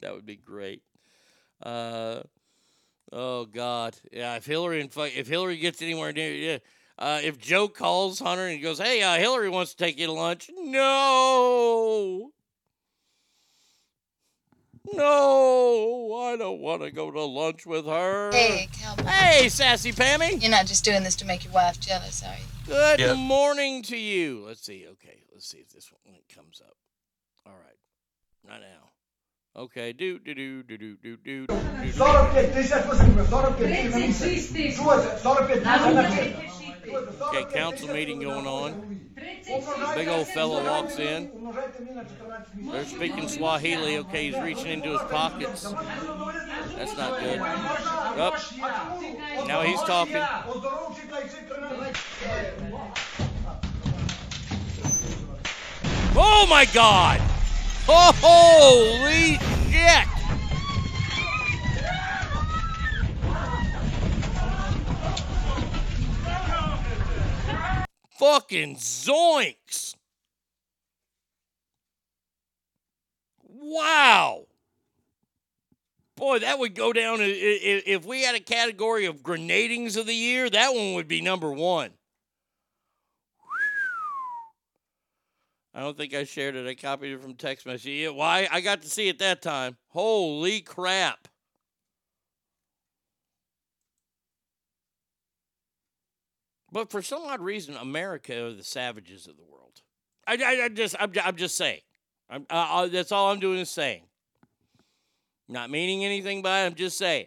that would be great. Uh, oh, God. Yeah, if Hillary, and if Hillary gets anywhere near, yeah. Uh, if Joe calls Hunter and he goes, Hey, uh, Hillary wants to take you to lunch. No. No, I don't want to go to lunch with her. Hey, Cowboy. Hey, sassy Pammy. You're not just doing this to make your wife jealous, are you? Good Yep. morning to you. Let's see. Okay, let's see if this one comes up. All right, not now. Okay, do do do do do do do. Okay, council meeting going on. Big old fellow walks in. They're speaking Swahili. Okay, he's reaching into his pockets. That's not good. Up. Now he's talking. Oh my God! Oh, holy shit! Fucking zoinks! Wow! Boy, that would go down if we had a category of grenadings of the year. That one would be number one. I don't think I shared it. I copied it from text message. Why? I got to see it that time. Holy crap! But for some odd reason, America are the savages of the world. I, I, I just, I'm, I'm just saying. I'm, uh, uh, that's all I'm doing is saying. Not meaning anything by it. I'm just saying.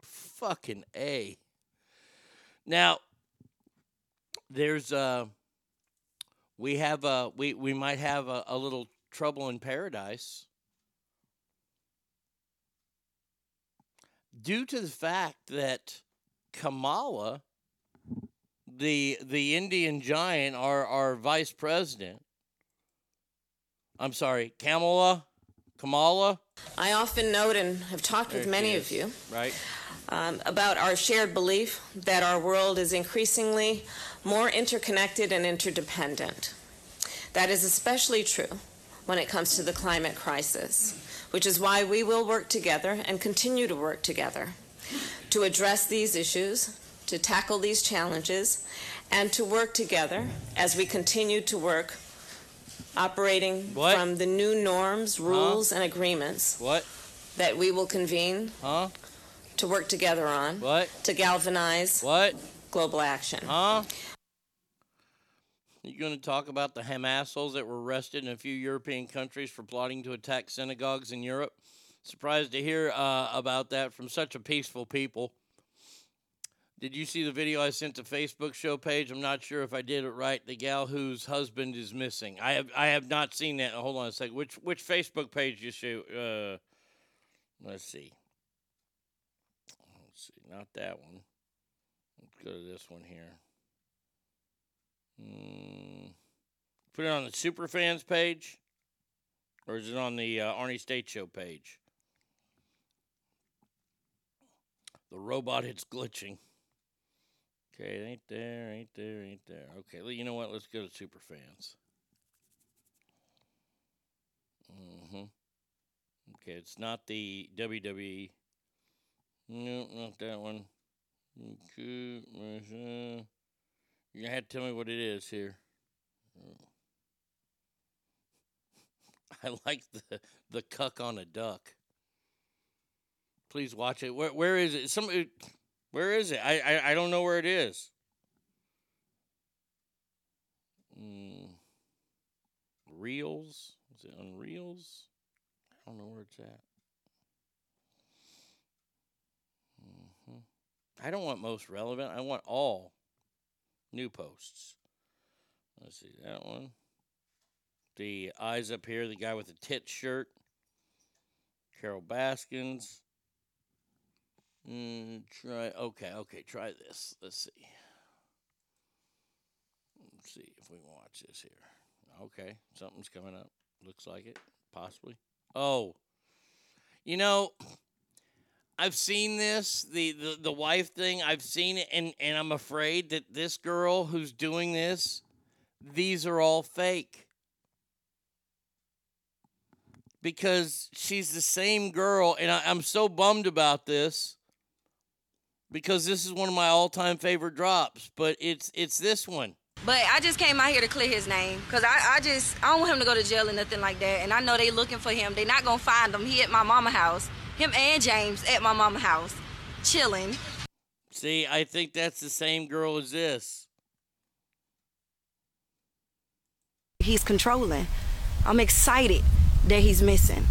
Fucking a. Now, there's uh, we have uh, we we might have a, a little trouble in paradise due to the fact that Kamala, the the Indian giant, our our vice president. I'm sorry, Kamala, Kamala. I often note and have talked There with many is, of you Right. Um, about our shared belief that our world is increasingly more interconnected and interdependent. That is especially true when it comes to the climate crisis. which is why we will work together and continue to work together to address these issues, to tackle these challenges, and to work together as we continue to work operating What? from the new norms, rules, and agreements What? that we will convene Huh? To work together on What? to galvanize What? global action. Huh? You going to talk about the Hamassholes that were arrested in a few European countries for plotting to attack synagogues in Europe? Surprised to hear uh, about that from such a peaceful people. Did you see the video I sent to Facebook show page? I'm not sure if I did it right. The gal whose husband is missing. I have I have not seen that. Hold on a second. Which which Facebook page you show? Uh, let's see. See. Not that one. Let's go to this one here. Mm, put it on the Superfans page, or is it on the uh, Arnie State Show page? The robot hits glitching. Okay, it ain't there, ain't there, ain't there. Okay, well, you know what? Let's go to Superfans. Mm-hmm. Okay, it's not the WWE. No, not that one. You're gonna have to tell me what it is here. I like the the cuck on a duck. Please watch it. Where where is it? Some where is it? I I, I don't know where it is. Mm, Reels? Is it on Reels? I don't know where it's at. I don't want most relevant. I want all new posts. Let's see that one. The eyes up here, the guy with the tit shirt. Carol Baskins. Mm, try okay, okay, try this. Let's see. Let's see if we can watch this here. Okay, something's coming up. Looks like it, possibly. Oh, you know, I've seen this the, the the wife thing. I've seen it, and and I'm afraid that this girl who's doing this, these are all fake. Because she's the same girl, and I, I'm so bummed about this. Because this is one of my all-time favorite drops, but it's it's this one. But I just came out here to clear his name because I, I just I don't want him to go to jail or nothing like that. And I know they looking for him. They're not gonna find him. He at my mama house. Him and James at my mama house, chilling. See, I think that's the same girl as this. He's controlling. I'm excited that he's missing.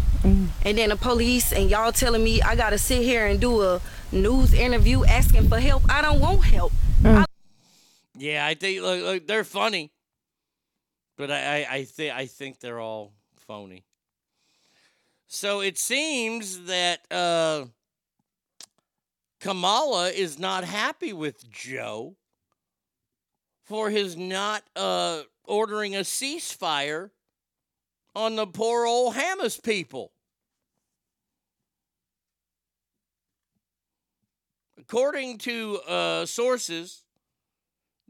And then the police and y'all telling me I gotta sit here and do a news interview asking for help. I don't want help. Mm. Yeah, I think look, look, they're funny, but I, I, I think I think they're all phony. So it seems that uh, Kamala is not happy with Joe for his not uh, ordering a ceasefire on the poor old Hamas people. According to uh, sources,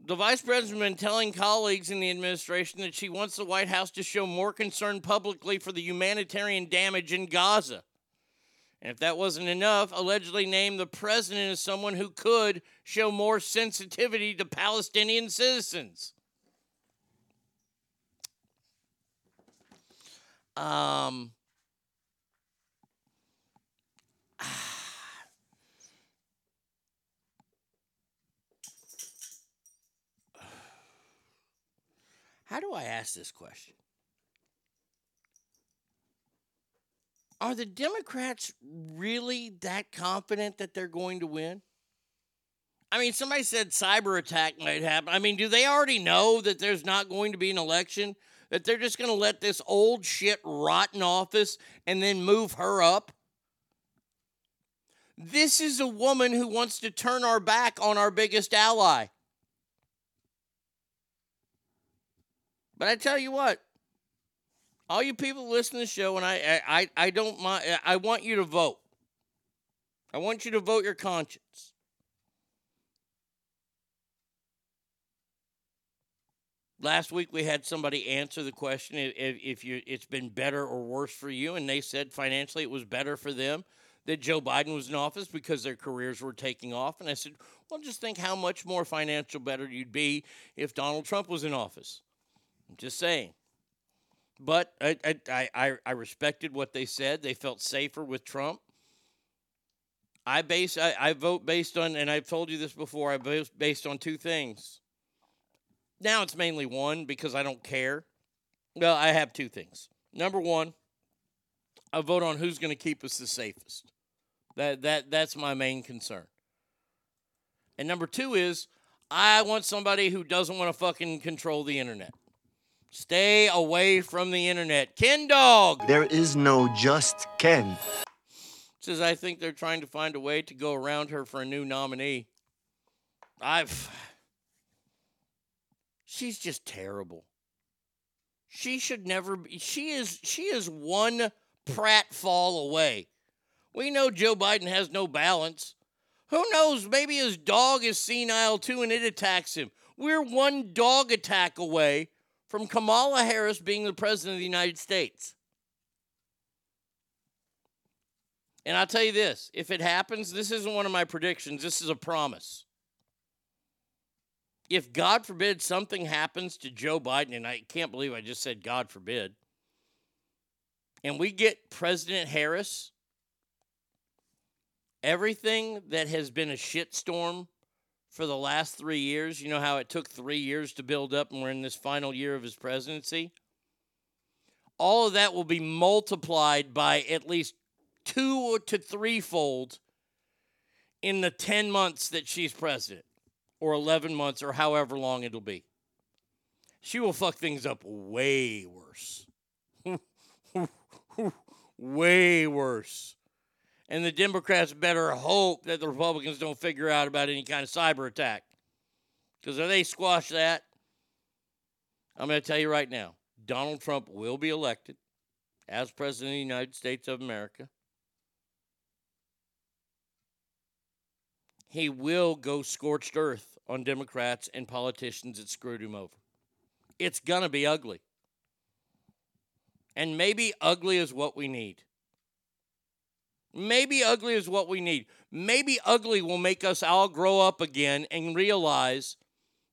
the vice president has been telling colleagues in the administration that she wants the White House to show more concern publicly for the humanitarian damage in Gaza. And if that wasn't enough, allegedly named the president as someone who could show more sensitivity to Palestinian citizens. Um, How do I ask this question? Are the Democrats really that confident that they're going to win? I mean, somebody said cyber attack might happen. I mean, do they already know that there's not going to be an election? That they're just going to let this old shit rot in office and then move her up? This is a woman who wants to turn our back on our biggest ally. But I tell you what, all you people listen to the show, and I, I, I don't mind. I want you to vote. I want you to vote your conscience. Last week we had somebody answer the question if, if you it's been better or worse for you, and they said financially it was better for them that Joe Biden was in office because their careers were taking off. And I said, well, just think how much more financial better you'd be if Donald Trump was in office. I'm just saying. But I, I, I, I respected what they said. They felt safer with Trump. I base I, I vote based on, and I've told you this before. I vote based on two things. Now it's mainly one because I don't care. Well, I have two things. Number one, I vote on who's going to keep us the safest. That that that's my main concern. And number two is I want somebody who doesn't want to fucking control the internet. Stay away from the internet. Ken Dog. There is no just Ken. Says I think they're trying to find a way to go around her for a new nominee. I've She's just terrible. She should never be she is she is one pratfall away. We know Joe Biden has no balance. Who knows? Maybe his dog is senile too and it attacks him. We're one dog attack away from Kamala Harris being the president of the United States. And I'll tell you this if it happens, this isn't one of my predictions, this is a promise. If God forbid something happens to Joe Biden, and I can't believe I just said God forbid, and we get President Harris, everything that has been a shitstorm for the last three years, you know how it took three years to build up and we're in this final year of his presidency? All of that will be multiplied by at least two to threefold in the 10 months that she's president, or 11 months, or however long it'll be. She will fuck things up way worse. way worse. And the Democrats better hope that the Republicans don't figure out about any kind of cyber attack. Because if they squash that, I'm going to tell you right now Donald Trump will be elected as President of the United States of America. He will go scorched earth on Democrats and politicians that screwed him over. It's going to be ugly. And maybe ugly is what we need. Maybe ugly is what we need. Maybe ugly will make us all grow up again and realize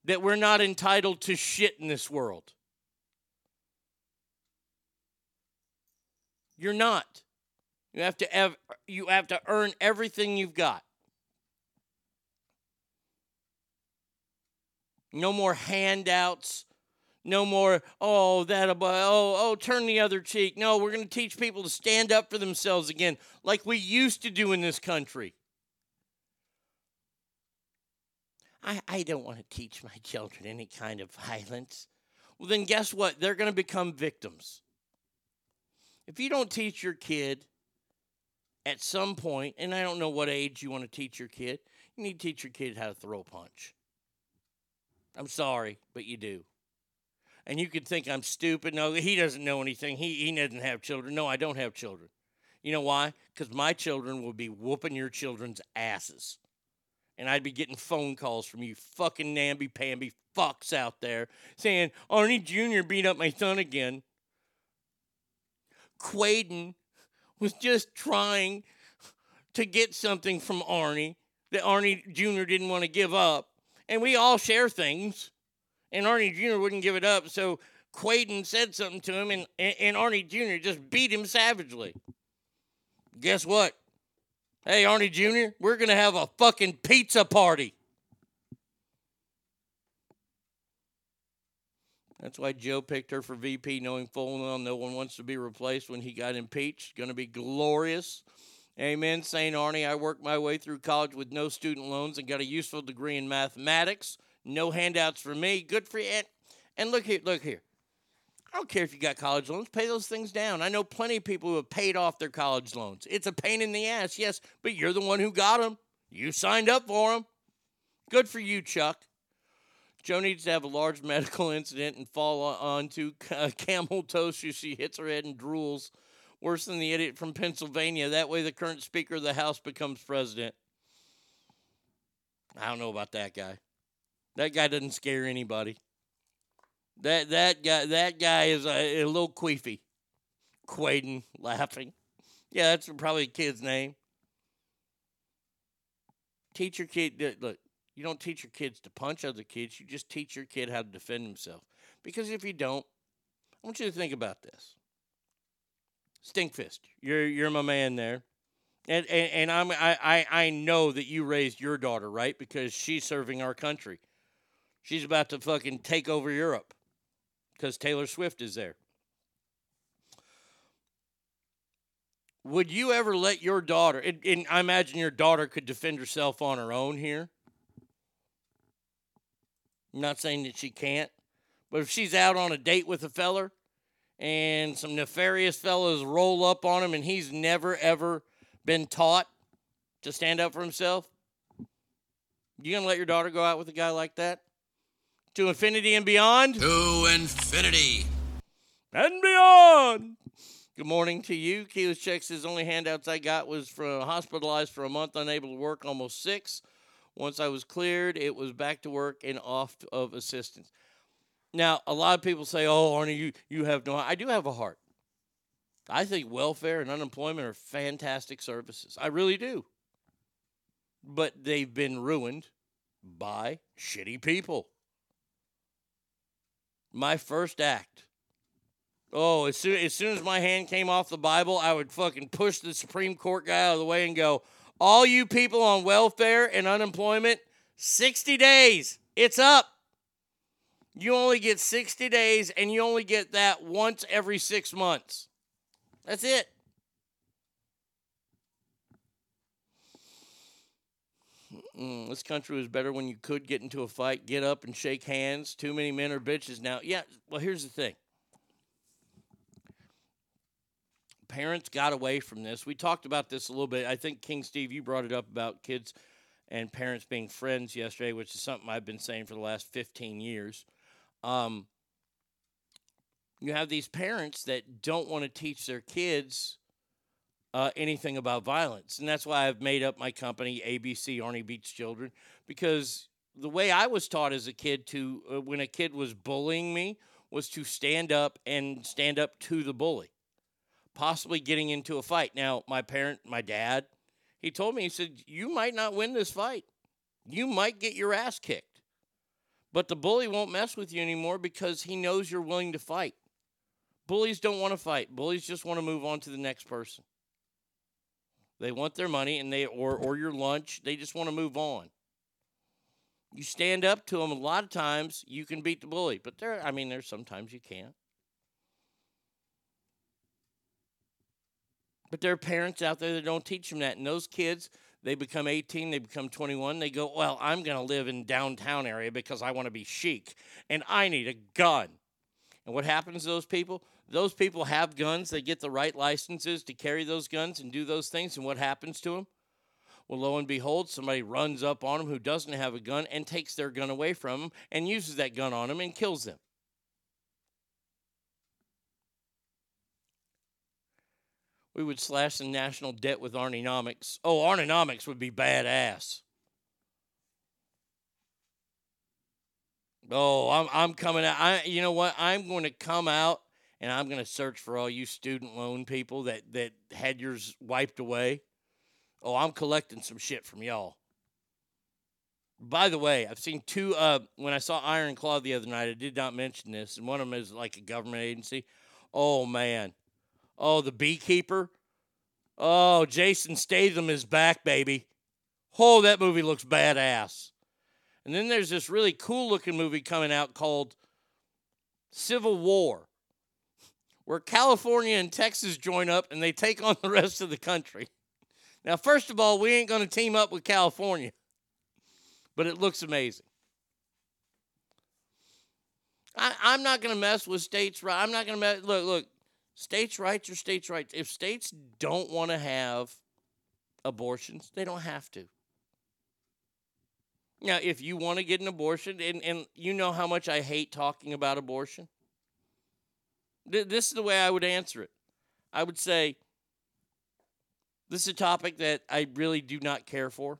that we're not entitled to shit in this world. You're not. You have to have, you have to earn everything you've got. No more handouts. No more, oh, that, about oh, oh, turn the other cheek. No, we're going to teach people to stand up for themselves again, like we used to do in this country. I, I don't want to teach my children any kind of violence. Well, then guess what? They're going to become victims. If you don't teach your kid at some point, and I don't know what age you want to teach your kid, you need to teach your kid how to throw a punch. I'm sorry, but you do. And you could think I'm stupid. No, he doesn't know anything. He, he doesn't have children. No, I don't have children. You know why? Because my children will be whooping your children's asses. And I'd be getting phone calls from you fucking namby pamby fucks out there saying, Arnie Jr. beat up my son again. Quaden was just trying to get something from Arnie that Arnie Jr. didn't want to give up. And we all share things and Arnie Jr. wouldn't give it up. So Quaden said something to him, and, and Arnie Jr. just beat him savagely. Guess what? Hey, Arnie Jr., we're going to have a fucking pizza party. That's why Joe picked her for VP, knowing full well no one wants to be replaced when he got impeached. Going to be glorious. Amen. St. Arnie, I worked my way through college with no student loans and got a useful degree in mathematics. No handouts for me. Good for you. And, look here, look here. I don't care if you got college loans, pay those things down. I know plenty of people who have paid off their college loans. It's a pain in the ass, yes, but you're the one who got them. You signed up for them. Good for you, Chuck. Joe needs to have a large medical incident and fall onto uh, camel toe so she hits her head and drools. Worse than the idiot from Pennsylvania. That way, the current Speaker of the House becomes president. I don't know about that guy. That guy doesn't scare anybody. That that guy that guy is a, a little queefy. Quaden laughing. Yeah, that's probably a kid's name. Teach your kid look, you don't teach your kids to punch other kids, you just teach your kid how to defend himself. Because if you don't, I want you to think about this. Stinkfist, you're you're my man there. And and, and I'm I I know that you raised your daughter, right? Because she's serving our country. She's about to fucking take over Europe because Taylor Swift is there. Would you ever let your daughter, and, and I imagine your daughter could defend herself on her own here? I'm not saying that she can't, but if she's out on a date with a feller and some nefarious fellows roll up on him and he's never ever been taught to stand up for himself, you gonna let your daughter go out with a guy like that? To infinity and beyond? To infinity. and beyond. Good morning to you. Keyless Chuck's. His only handouts I got was from hospitalized for a month, unable to work, almost six. Once I was cleared, it was back to work and off of assistance. Now, a lot of people say, "Oh, Arnie, you you have no." I do have a heart. I think welfare and unemployment are fantastic services. I really do. But they've been ruined by shitty people. My first act Oh, as soon as soon as my hand came off the Bible, I would fucking push the Supreme Court guy out of the way and go, "All you people on welfare and unemployment, 60 days. It's up. You only get 60 days and you only get that once every 6 months. That's it." Mm, this country was better when you could get into a fight, get up and shake hands. Too many men are bitches now. Yeah, well, here's the thing. parents got away from this. We talked about this a little bit. I think King Steve, you brought it up about kids and parents being friends yesterday, which is something I've been saying for the last 15 years. Um, you have these parents that don't want to teach their kids uh, anything about violence. And that's why I've made up my company, ABC Arnie Beats Children, because the way I was taught as a kid to, uh, when a kid was bullying me, was to stand up and stand up to the bully possibly getting into a fight. Now, my parent, my dad, he told me, he said, You might not win this fight. You might get your ass kicked. But the bully won't mess with you anymore because he knows you're willing to fight. Bullies don't want to fight. Bullies just want to move on to the next person. They want their money and they or or your lunch. They just want to move on. You stand up to them a lot of times, you can beat the bully. But there I mean there's sometimes you can't. But there are parents out there that don't teach them that. And those kids, they become 18, they become 21, they go, Well, I'm going to live in downtown area because I want to be chic and I need a gun. And what happens to those people? Those people have guns, they get the right licenses to carry those guns and do those things. And what happens to them? Well, lo and behold, somebody runs up on them who doesn't have a gun and takes their gun away from them and uses that gun on them and kills them. we would slash the national debt with Arnienomics. Oh, Arnienomics would be badass. Oh, I'm I'm coming out. I you know what? I'm going to come out and I'm going to search for all you student loan people that that had yours wiped away. Oh, I'm collecting some shit from y'all. By the way, I've seen two. Uh, when I saw Iron Claw the other night, I did not mention this, and one of them is like a government agency. Oh man, Oh, the beekeeper. Oh, Jason Statham is back, baby. Oh, that movie looks badass. And then there's this really cool looking movie coming out called Civil War, where California and Texas join up and they take on the rest of the country. Now, first of all, we ain't going to team up with California, but it looks amazing. I, I'm not going to mess with states' rights. I'm not going to mess. Look, look. States' rights are states' rights. If states don't want to have abortions, they don't have to. Now, if you want to get an abortion, and, and you know how much I hate talking about abortion, th- this is the way I would answer it. I would say, this is a topic that I really do not care for.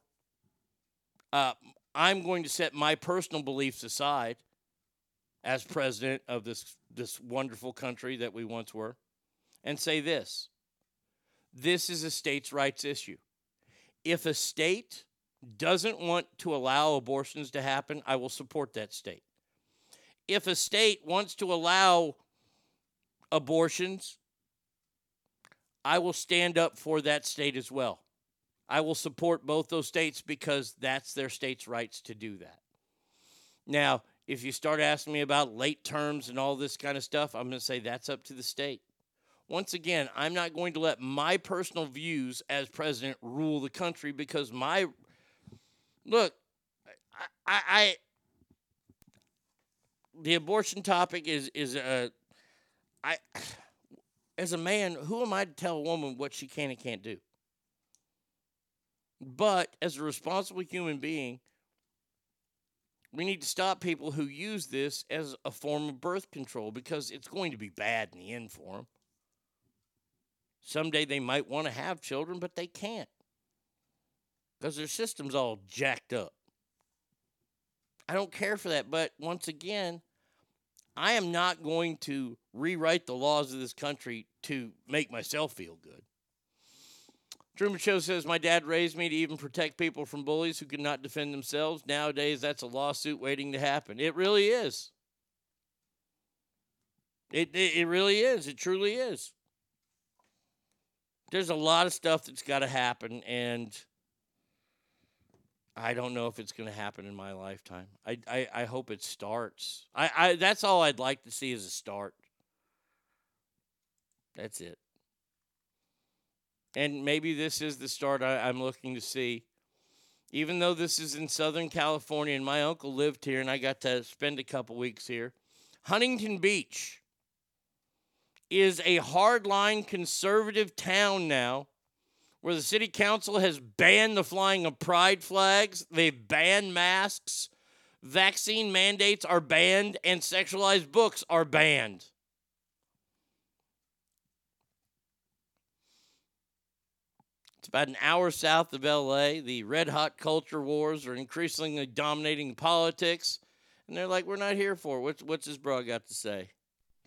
Uh, I'm going to set my personal beliefs aside. as president of this this wonderful country that we once were and say this. This is a states' rights issue. If a state doesn't want to allow abortions to happen, I will support that state. If a state wants to allow abortions, I will stand up for that state as well. I will support both those states because that's their state's rights to do that. Now, if you start asking me about late terms and all this kind of stuff, I'm going to say that's up to the state. Once again, I'm not going to let my personal views as president rule the country because my look, I, I the abortion topic is is a I as a man, who am I to tell a woman what she can and can't do? But as a responsible human being, we need to stop people who use this as a form of birth control because it's going to be bad in the end for them. Someday they might want to have children, but they can't because their system's all jacked up. I don't care for that. But once again, I am not going to rewrite the laws of this country to make myself feel good. Truman Show says, My dad raised me to even protect people from bullies who could not defend themselves. Nowadays, that's a lawsuit waiting to happen. It really is. It, it, it really is. It truly is. There's a lot of stuff that's got to happen, and I don't know if it's going to happen in my lifetime. I, I, I hope it starts. I, I that's all I'd like to see is a start. That's it. And maybe this is the start I, I'm looking to see. Even though this is in Southern California and my uncle lived here and I got to spend a couple weeks here, Huntington Beach is a hardline conservative town now where the city council has banned the flying of pride flags, they've banned masks, vaccine mandates are banned, and sexualized books are banned. It's about an hour south of LA. The red hot culture wars are increasingly dominating politics. And they're like, we're not here for it. What's, what's this bro got to say?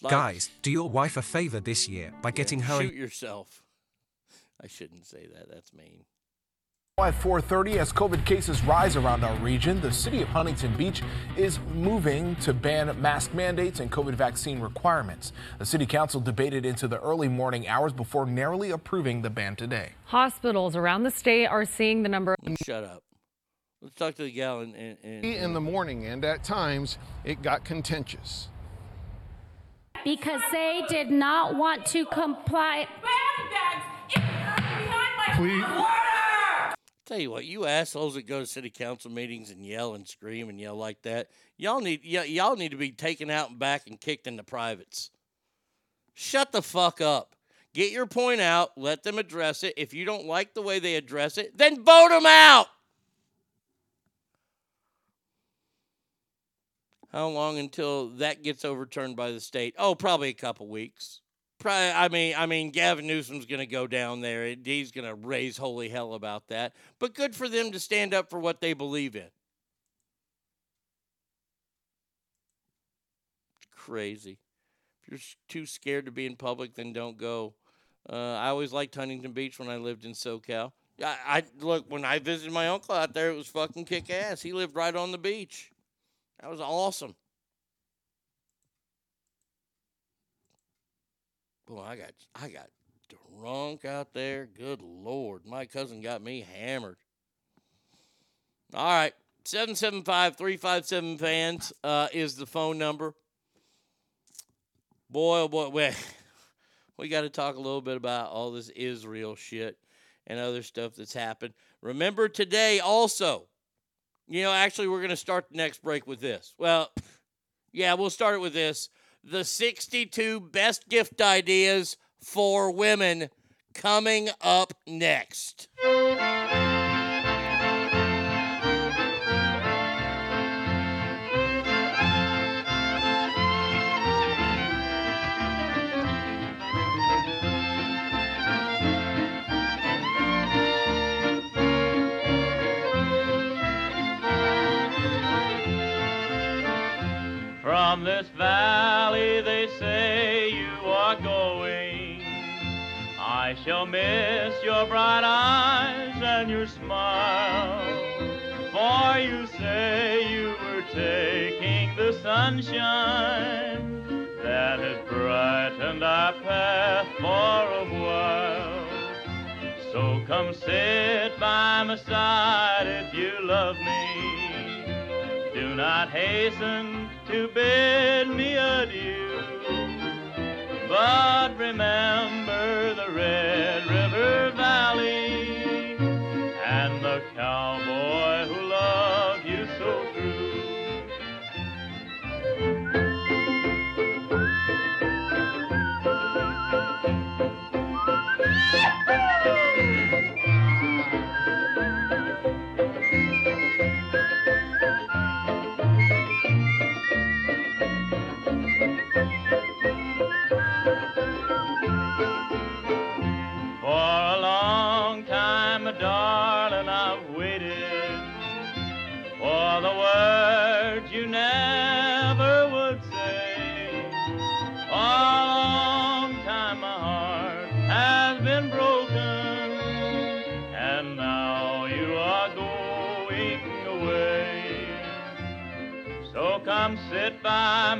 Like, Guys, do your wife a favor this year by getting her. Shoot yourself. I shouldn't say that. That's mean. At 4:30, as COVID cases rise around our region, the city of Huntington Beach is moving to ban mask mandates and COVID vaccine requirements. The city council debated into the early morning hours before narrowly approving the ban today. Hospitals around the state are seeing the number. Shut up. Let's talk to the gal and. and, and in the morning, and at times it got contentious. Because they did not want to comply. Please. Tell you what, you assholes that go to city council meetings and yell and scream and yell like that, y'all need y- y'all need to be taken out and back and kicked into privates. Shut the fuck up. Get your point out. Let them address it. If you don't like the way they address it, then vote them out. How long until that gets overturned by the state? Oh, probably a couple weeks. I mean, I mean, Gavin Newsom's going to go down there. He's going to raise holy hell about that. But good for them to stand up for what they believe in. Crazy. If you're too scared to be in public, then don't go. Uh, I always liked Huntington Beach when I lived in SoCal. I, I look when I visited my uncle out there. It was fucking kick ass. He lived right on the beach. That was awesome. Boy, I got I got drunk out there. Good lord, my cousin got me hammered. All right, 775-357 fans uh, is the phone number. Boy, oh boy, we, we got to talk a little bit about all this Israel shit and other stuff that's happened. Remember today also, you know, actually, we're going to start the next break with this. Well, yeah, we'll start it with this. The 62 best gift ideas for women coming up next. I shall miss your bright eyes and your smile. For you say you were taking the sunshine that has brightened our path for a while. So come sit by my side if you love me. Do not hasten to bid me adieu. But remember the Red River Valley and the cowboy who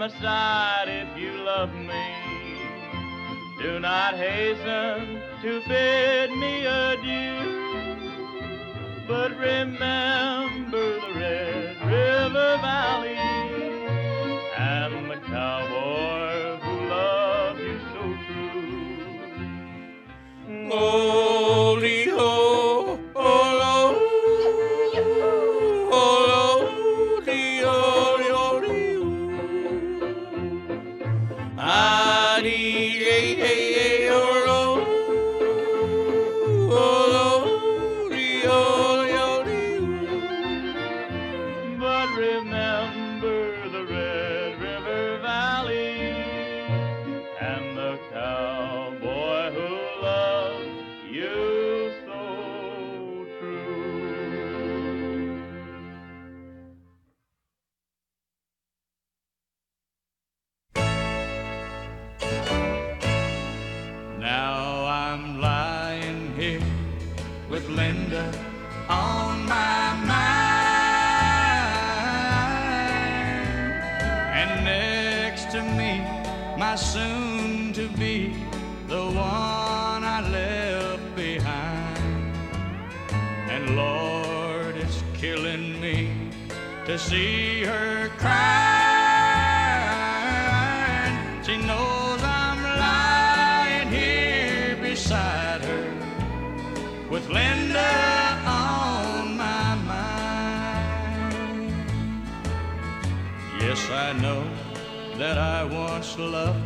my side if you love me. Do not hasten to bid me adieu, but remember the Red River Valley and the cowboy who loved you so true. Holy oh.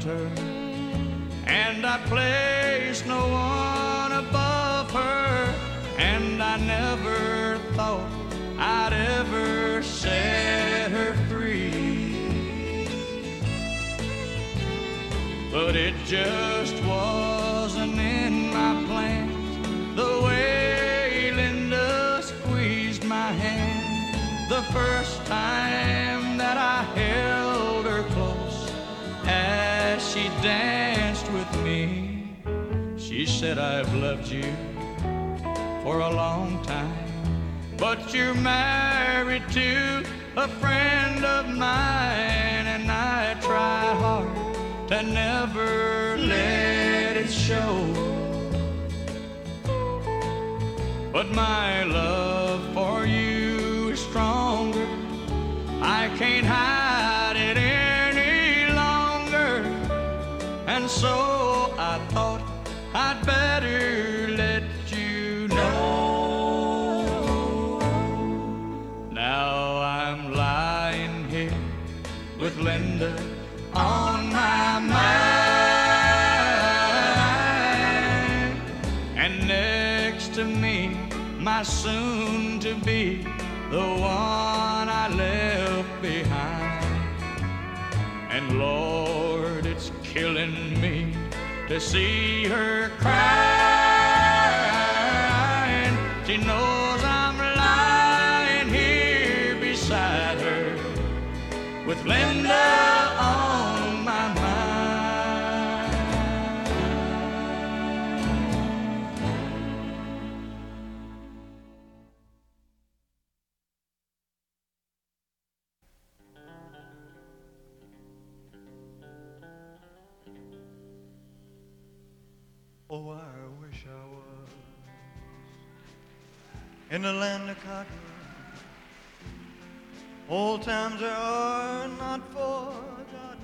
And I placed no one above her, and I never thought I'd ever set her free. But it just danced with me. She said, I've loved you for a long time, but you're married to a friend of mine, and I try hard to never let it show. But my love for you is stronger. I can't hide so I thought I'd better let you know. Now I'm lying here with Linda on my mind. And next to me, my soon to be, the one I left behind. And Lord, it's killing me to see her crying. In the land of cotton. Old times are not forgotten.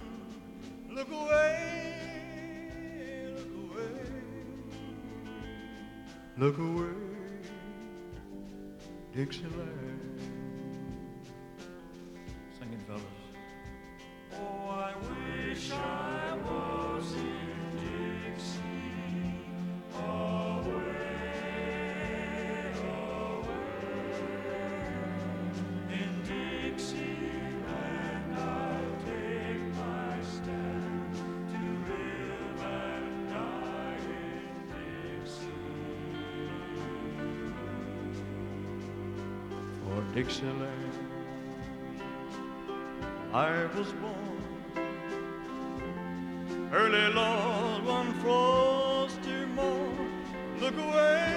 Look away, look away, look away, Dixieland. Sing it, fellas. Oh, I wish I was in Dixie. Away, Dixieland. I was born early, Lord, one frosty morn. Look away,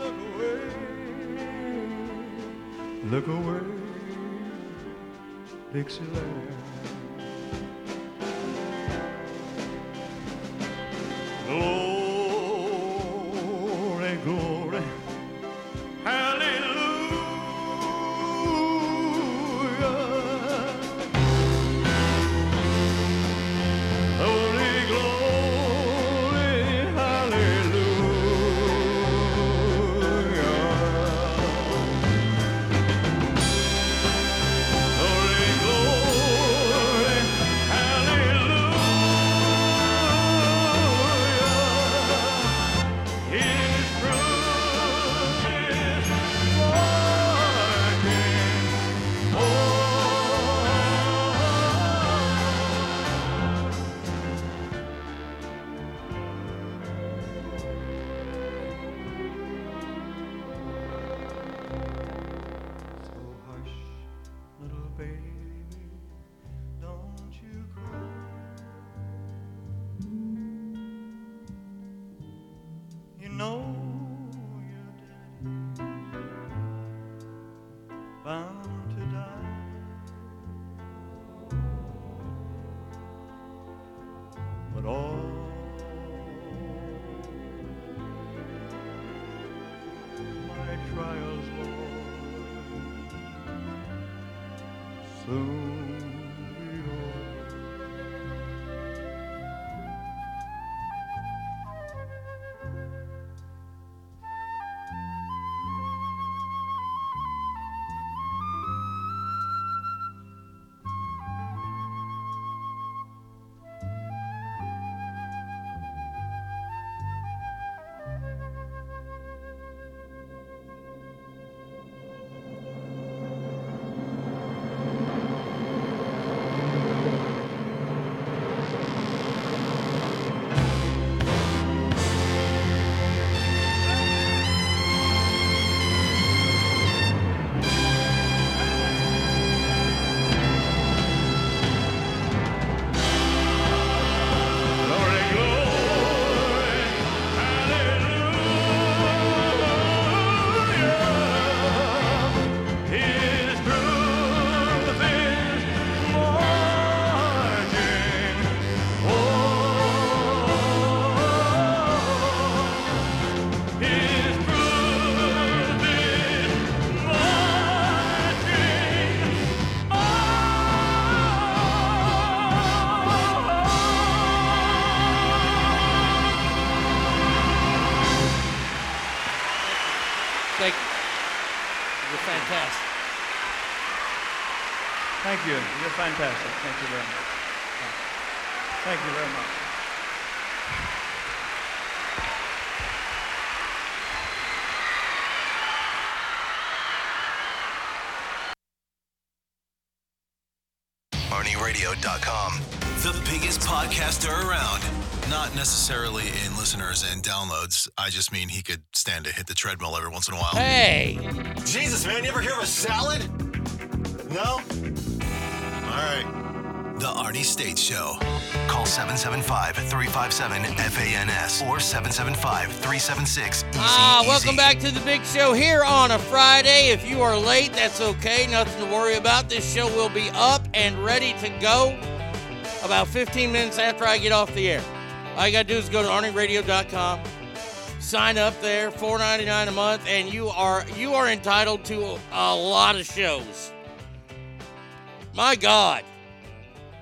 look away, look away, Dixieland. Fantastic. Thank you very much. Thank you very much. ArnieRadio.com. The biggest podcaster around. Not necessarily in listeners and downloads. I just mean he could stand to hit the treadmill every once in a while. Hey! Jesus, man, you ever hear of a salad? No? All right. The Arnie State Show. Call 775 357 FANS or 775 376 Ah, welcome back to the big show here on a Friday. If you are late, that's okay. Nothing to worry about. This show will be up and ready to go about 15 minutes after I get off the air. All you got to do is go to ArnieRadio.com, Sign up there, four ninety nine a month, and you are you are entitled to a lot of shows. My God,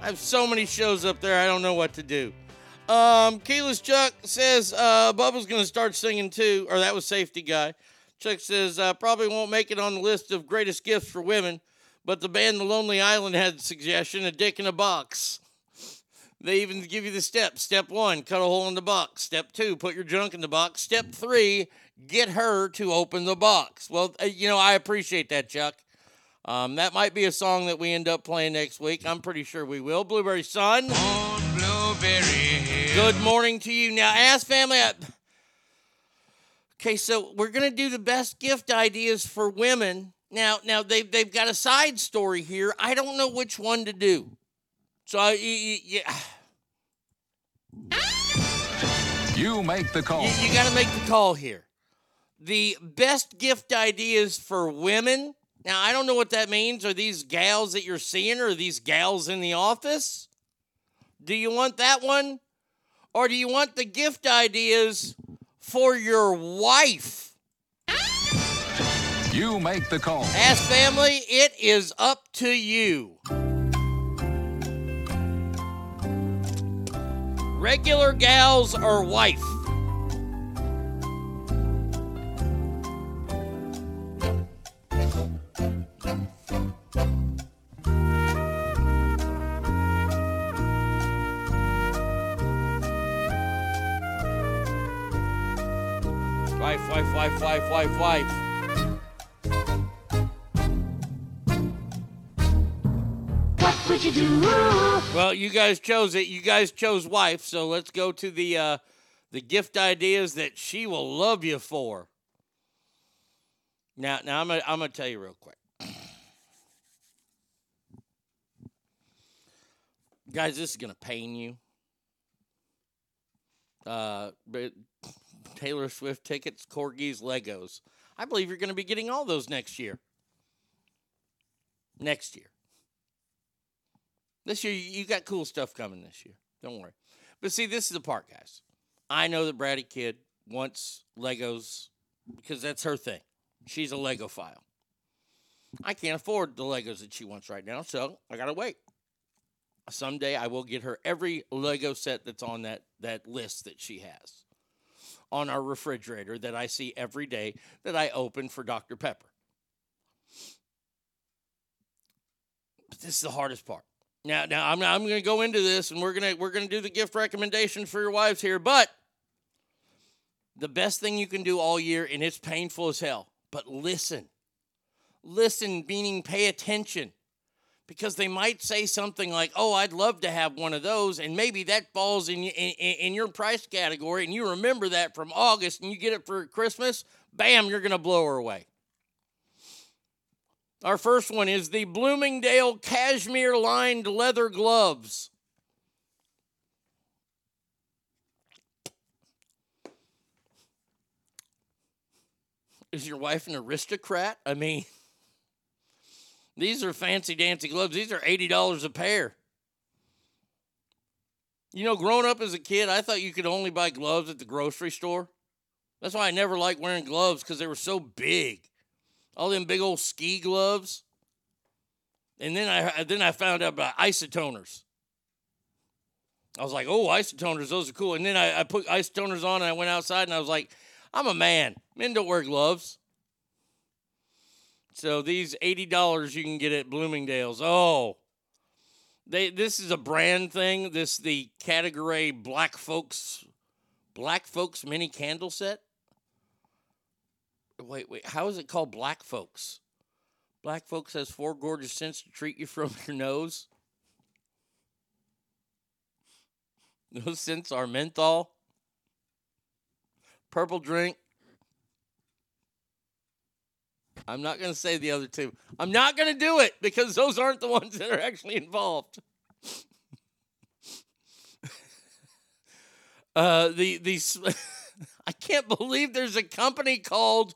I have so many shows up there. I don't know what to do. Um, Keyless Chuck says uh, Bubba's going to start singing too, or that was Safety Guy. Chuck says uh, probably won't make it on the list of greatest gifts for women, but the band The Lonely Island had a suggestion: a dick in a box. They even give you the steps. Step one, cut a hole in the box. Step two, put your junk in the box. Step three, get her to open the box. Well, uh, you know, I appreciate that, Chuck. Um, that might be a song that we end up playing next week. I'm pretty sure we will. Blueberry Sun. Good morning to you. Now, ask family. I... Okay, so we're gonna do the best gift ideas for women. Now, now they've they've got a side story here. I don't know which one to do. So I, yeah. You make the call. You, you got to make the call here. The best gift ideas for women. Now, I don't know what that means. Are these gals that you're seeing or are these gals in the office? Do you want that one? Or do you want the gift ideas for your wife? You make the call. Ask family, it is up to you. Regular gals or wife? Wife, wife, wife, wife. What would you do? Well, you guys chose it. You guys chose wife, so let's go to the uh, the gift ideas that she will love you for. Now, now I'm gonna, I'm gonna tell you real quick, guys. This is gonna pain you. Uh, but Taylor Swift tickets, corgis, Legos. I believe you're gonna be getting all those next year. Next year. This year, you got cool stuff coming this year. Don't worry. But see, this is the part, guys. I know that Bratty Kid wants Legos because that's her thing. She's a Legophile. I can't afford the Legos that she wants right now, so I gotta wait. Someday I will get her every Lego set that's on that, that list that she has on our refrigerator that I see every day that I open for Dr. Pepper. But this is the hardest part. Now, now I'm, I'm going to go into this, and we're going to we're going to do the gift recommendation for your wives here. But the best thing you can do all year, and it's painful as hell. But listen, listen, meaning pay attention, because they might say something like, "Oh, I'd love to have one of those," and maybe that falls in in, in your price category, and you remember that from August, and you get it for Christmas. Bam, you're to blow her away. Our first one is the Bloomingdale cashmere lined leather gloves. Is your wife an aristocrat? I mean, these are fancy dancy gloves. These are $80 a pair. You know, growing up as a kid, I thought you could only buy gloves at the grocery store. That's why I never liked wearing gloves because they were so big all them big old ski gloves. And then I then I found out about isotoners. I was like, oh, isotoners, those are cool. And then I, I put isotoners on and I went outside and I was like, I'm a man. Men don't wear gloves. So these $80 you can get at Bloomingdale's. Oh, they this is a brand thing. This the category Black Folks Black Folks mini candle set. Wait, wait. How is it called Black Folks? Black Folks has four gorgeous scents to treat you from your nose. Those scents are menthol, purple drink. I'm not going to say the other two. I'm not going to do it because those aren't the ones that are actually involved. uh, the these I can't believe there's a company called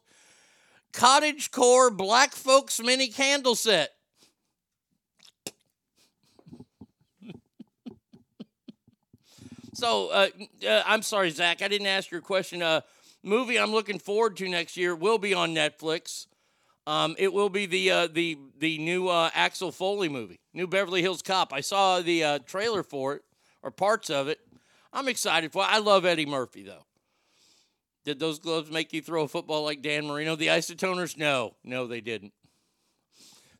Cottage Core Black Folks Mini Candle Set. so, uh, uh, I'm sorry, Zach. I didn't ask your question. Uh, movie I'm looking forward to next year will be on Netflix. Um, it will be the uh, the the new uh, Axel Foley movie, New Beverly Hills Cop. I saw the uh, trailer for it or parts of it. I'm excited for. it. I love Eddie Murphy though. Did those gloves make you throw a football like Dan Marino? The isotoners? No, no, they didn't.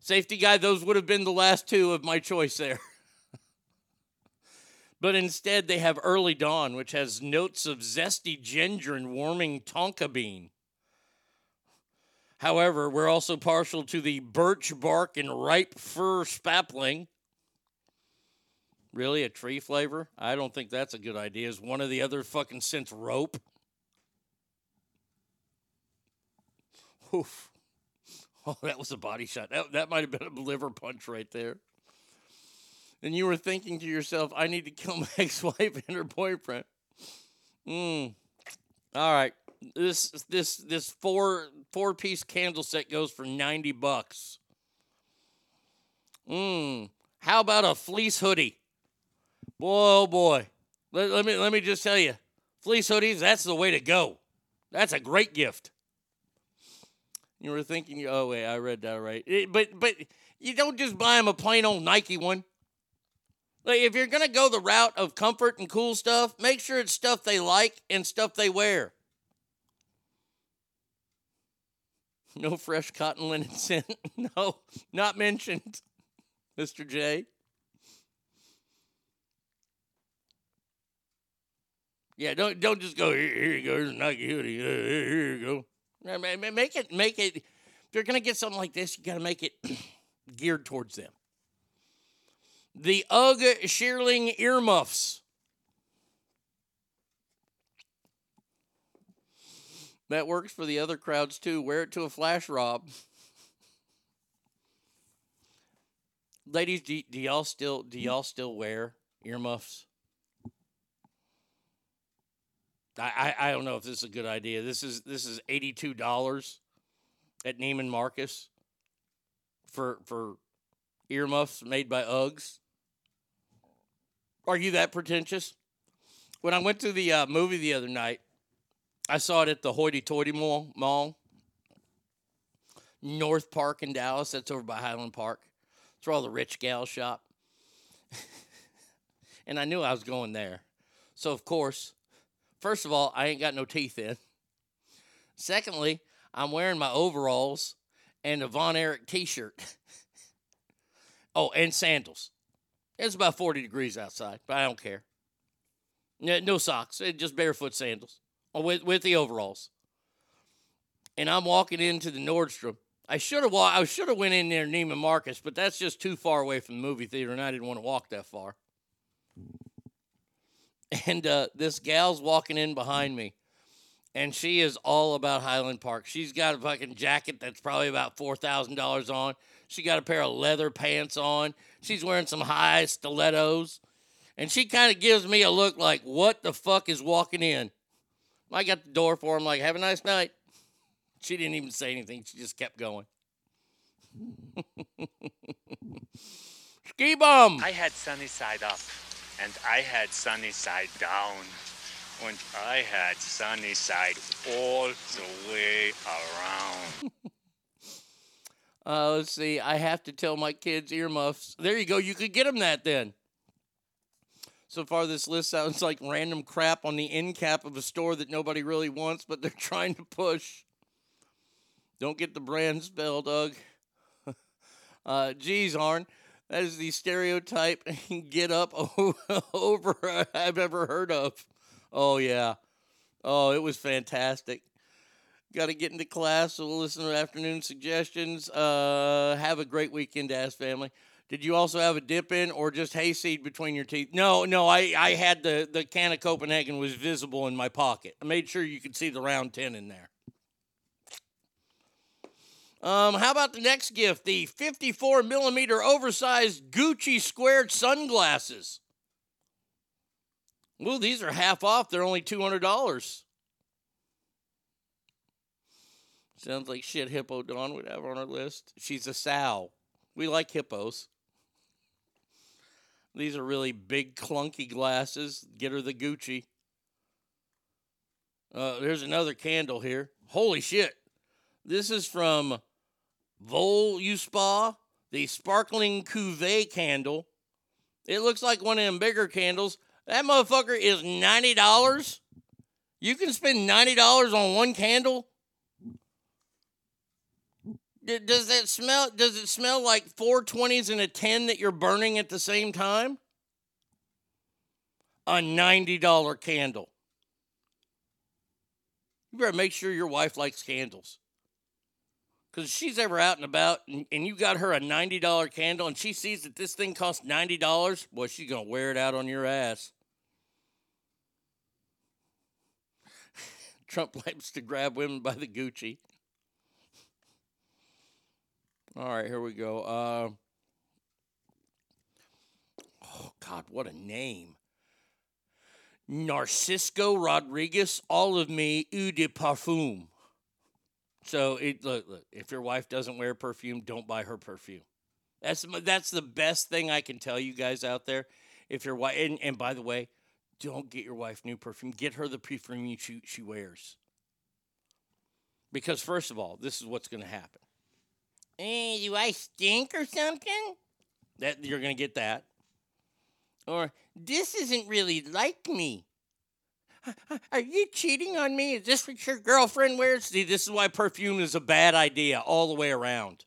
Safety guy, those would have been the last two of my choice there. but instead, they have Early Dawn, which has notes of zesty ginger and warming tonka bean. However, we're also partial to the birch bark and ripe fir spapling. Really, a tree flavor? I don't think that's a good idea. Is one of the other fucking scents rope? Oof. Oh, that was a body shot. That, that might have been a liver punch right there. And you were thinking to yourself, I need to kill my ex wife and her boyfriend. Mm. All right. This this this four four piece candle set goes for 90 bucks. Mmm. How about a fleece hoodie? Boy, oh boy. Let, let me let me just tell you. Fleece hoodies, that's the way to go. That's a great gift. You were thinking, oh wait, I read that right. It- but but you don't just buy them a plain old Nike one. Like if you're gonna go the route of comfort and cool stuff, make sure it's stuff they like and stuff they wear. No fresh cotton linen scent. No, not mentioned, Mr. J. Yeah, don't don't just go here. Here you go. Here's a Nike hoodie. Uh, Here, you go. Make it make it. If you're gonna get something like this, you gotta make it geared towards them. The UGG Shearling earmuffs. That works for the other crowds too. Wear it to a flash rob. Ladies, do, do y'all still do y'all still wear earmuffs? I, I I don't know if this is a good idea. This is this is eighty two dollars at Neiman Marcus for for earmuffs made by Uggs. Are you that pretentious? When I went to the uh, movie the other night, I saw it at the Hoity Toity Mall, Mall, North Park in Dallas. That's over by Highland Park. It's where all the rich gals shop. and I knew I was going there. So, of course, first of all, I ain't got no teeth in. Secondly, I'm wearing my overalls and a Von Erich t shirt. oh, and sandals. It's about 40 degrees outside, but I don't care. No, socks, just barefoot sandals with, with the overalls. And I'm walking into the Nordstrom. I should have wa- I should have went in there Neiman Marcus, but that's just too far away from the movie theater, and I didn't want to walk that far. And uh, this gal's walking in behind me, and she is all about Highland Park. She's got a fucking jacket that's probably about four thousand dollars on. She got a pair of leather pants on. She's wearing some high stilettos, and she kind of gives me a look like, "What the fuck is walking in?" I got the door for him, like, "Have a nice night." She didn't even say anything. She just kept going. Ski bum. I had sunny side up and I had sunny side down. And I had sunny side all the way around. Uh, let's see. I have to tell my kids earmuffs. There you go. You could get them that then. So far, this list sounds like random crap on the end cap of a store that nobody really wants, but they're trying to push. Don't get the brand spelled, Doug. uh, geez, Arn, that is the stereotype get up over I've ever heard of. Oh, yeah. Oh, it was fantastic. Got to get into class, so we'll listen to afternoon suggestions. Uh, have a great weekend, Ass Family. Did you also have a dip in or just hayseed between your teeth? No, no, I, I had the, the can of Copenhagen was visible in my pocket. I made sure you could see the round 10 in there. Um, how about the next gift? The 54 millimeter oversized Gucci squared sunglasses. Well, these are half off. They're only $200. Sounds like shit Hippo Dawn would have on her list. She's a sow. We like hippos. These are really big, clunky glasses. Get her the Gucci. Uh, there's another candle here. Holy shit. This is from Vol Spa, the sparkling cuvee candle. It looks like one of them bigger candles. That motherfucker is $90. You can spend $90 on one candle? Does that smell does it smell like 420s and a 10 that you're burning at the same time? A $90 candle. You better make sure your wife likes candles. Because if she's ever out and about and, and you got her a $90 candle and she sees that this thing costs $90, boy, she's going to wear it out on your ass. Trump likes to grab women by the Gucci. All right, here we go. Uh, oh, God, what a name. Narcisco Rodriguez, all of me, eau de parfum. So it look, look, if your wife doesn't wear perfume, don't buy her perfume. That's that's the best thing I can tell you guys out there. If your wife, and, and by the way, don't get your wife new perfume. Get her the perfume she she wears. Because first of all, this is what's going to happen. Hey, do I stink or something? That you're going to get that. Or this isn't really like me. Are you cheating on me? Is this what your girlfriend wears? See, this is why perfume is a bad idea all the way around.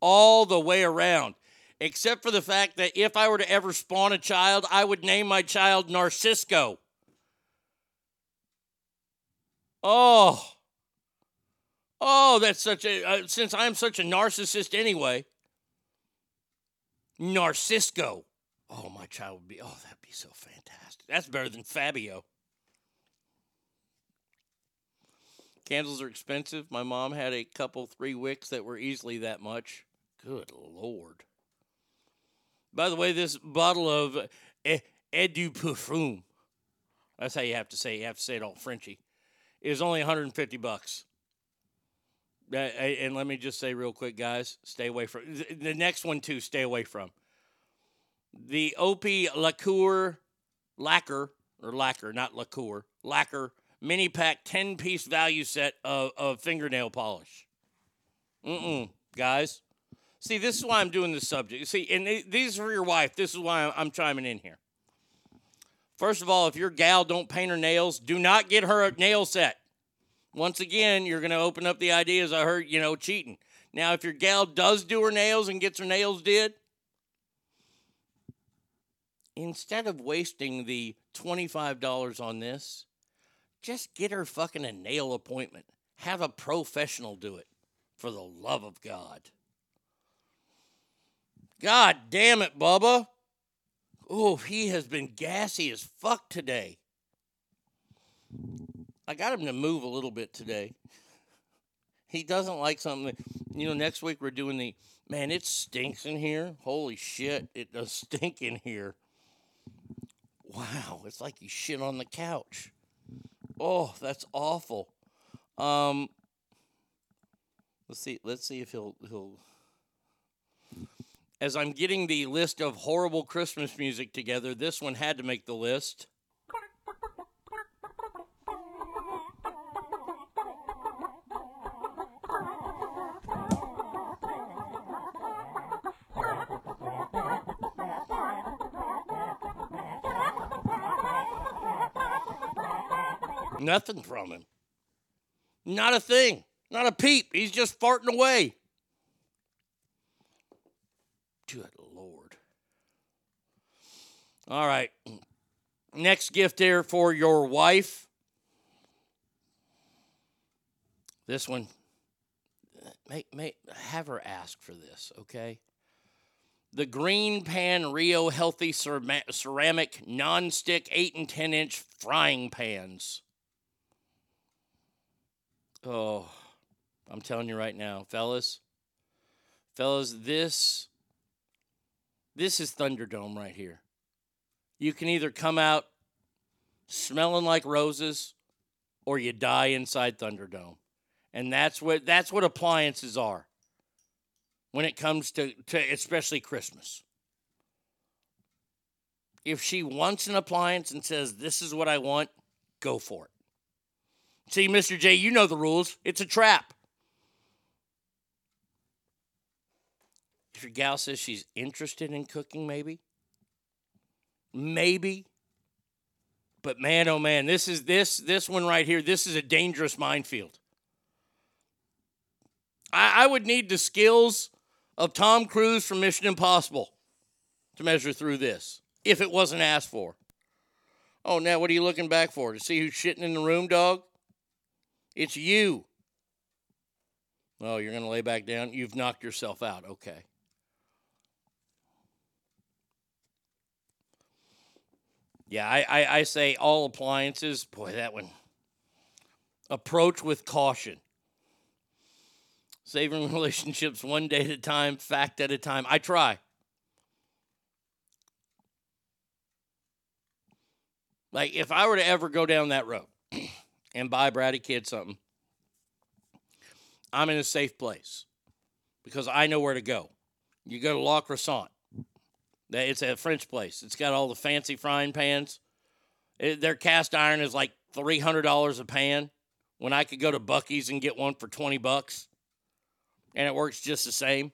All the way around. Except for the fact that if I were to ever spawn a child, I would name my child Narcisco. Oh. Oh, that's such a. Uh, since I'm such a narcissist anyway. Narcisco. Oh, my child would be. Oh, that'd be so fantastic. That's better than Fabio. Candles are expensive. My mom had a couple, three wicks that were easily that much. Good Lord. By the way, this bottle of E- Edu Parfum, that's how you have to say it. You have to say it all Frenchy, is only 150 bucks. Uh, and let me just say real quick, guys, stay away from the next one too. Stay away from the OP Lacquer, lacquer or lacquer, not liqueur, lacquer mini pack 10 piece value set of, of fingernail polish. Mm-mm, guys. See, this is why I'm doing this subject. See, and th- these are for your wife. This is why I'm, I'm chiming in here. First of all, if your gal don't paint her nails, do not get her a nail set. Once again, you're going to open up the ideas I heard, you know, cheating. Now, if your gal does do her nails and gets her nails did, instead of wasting the $25 on this, just get her fucking a nail appointment. Have a professional do it for the love of God. God damn it, Bubba. Oh, he has been gassy as fuck today. I got him to move a little bit today. He doesn't like something. You know, next week we're doing the man, it stinks in here. Holy shit, it does stink in here. Wow, it's like you shit on the couch. Oh, that's awful. Um, let's see. Let's see if he'll he'll. As I'm getting the list of horrible Christmas music together, this one had to make the list. Nothing from him. Not a thing. Not a peep. He's just farting away. Good Lord. All right. Next gift here for your wife. This one. May, may, have her ask for this, okay? The Green Pan Rio Healthy Ceramic Non-Stick 8 and 10 inch frying pans. Oh, I'm telling you right now, fellas. Fellas, this this is Thunderdome right here. You can either come out smelling like roses or you die inside Thunderdome. And that's what that's what appliances are. When it comes to, to especially Christmas. If she wants an appliance and says this is what I want, go for it. See, Mr. J, you know the rules. It's a trap. If your gal says she's interested in cooking, maybe, maybe. But man, oh man, this is this this one right here. This is a dangerous minefield. I, I would need the skills of Tom Cruise from Mission Impossible to measure through this if it wasn't asked for. Oh, now what are you looking back for? To see who's shitting in the room, dog? It's you. Oh, you're going to lay back down? You've knocked yourself out. Okay. Yeah, I, I, I say all appliances. Boy, that one. Approach with caution. Saving relationships one day at a time, fact at a time. I try. Like, if I were to ever go down that road and buy Bratty Kid something, I'm in a safe place because I know where to go. You go to La Croissant. It's a French place. It's got all the fancy frying pans. It, their cast iron is like $300 a pan when I could go to Buc-ee's and get one for 20 bucks and it works just the same.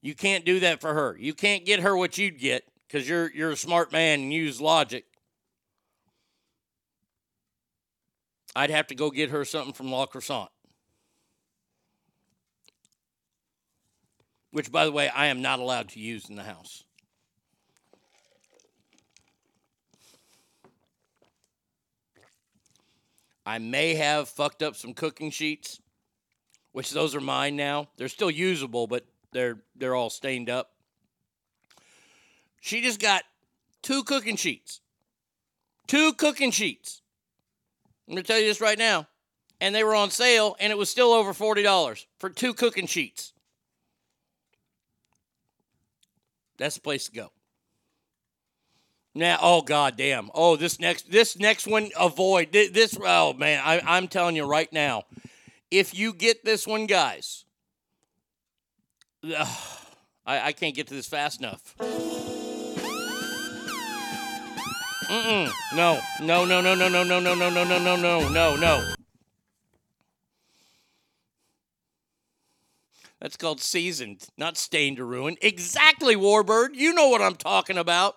You can't do that for her. You can't get her what you'd get because you're you're a smart man and use logic. I'd have to go get her something from La Croissant. Which, by the way, I am not allowed to use in the house. I may have fucked up some cooking sheets, which those are mine now. They're still usable, but they're they're all stained up. She just got two cooking sheets. Two cooking sheets. I'm going to tell you this right now. And they were on sale, and it was still over $40 for two cooking sheets. That's the place to go. Now, oh god damn. Oh, this next this next one avoid this. Oh man, I, I'm telling you right now, if you get this one, guys, ugh, I, I can't get to this fast enough. Mm-mm. No, no, no, no, no, no, no, no, no, no, no, no, no, no, no. That's called seasoned, not stained or ruined. Exactly, Warbird. You know what I'm talking about.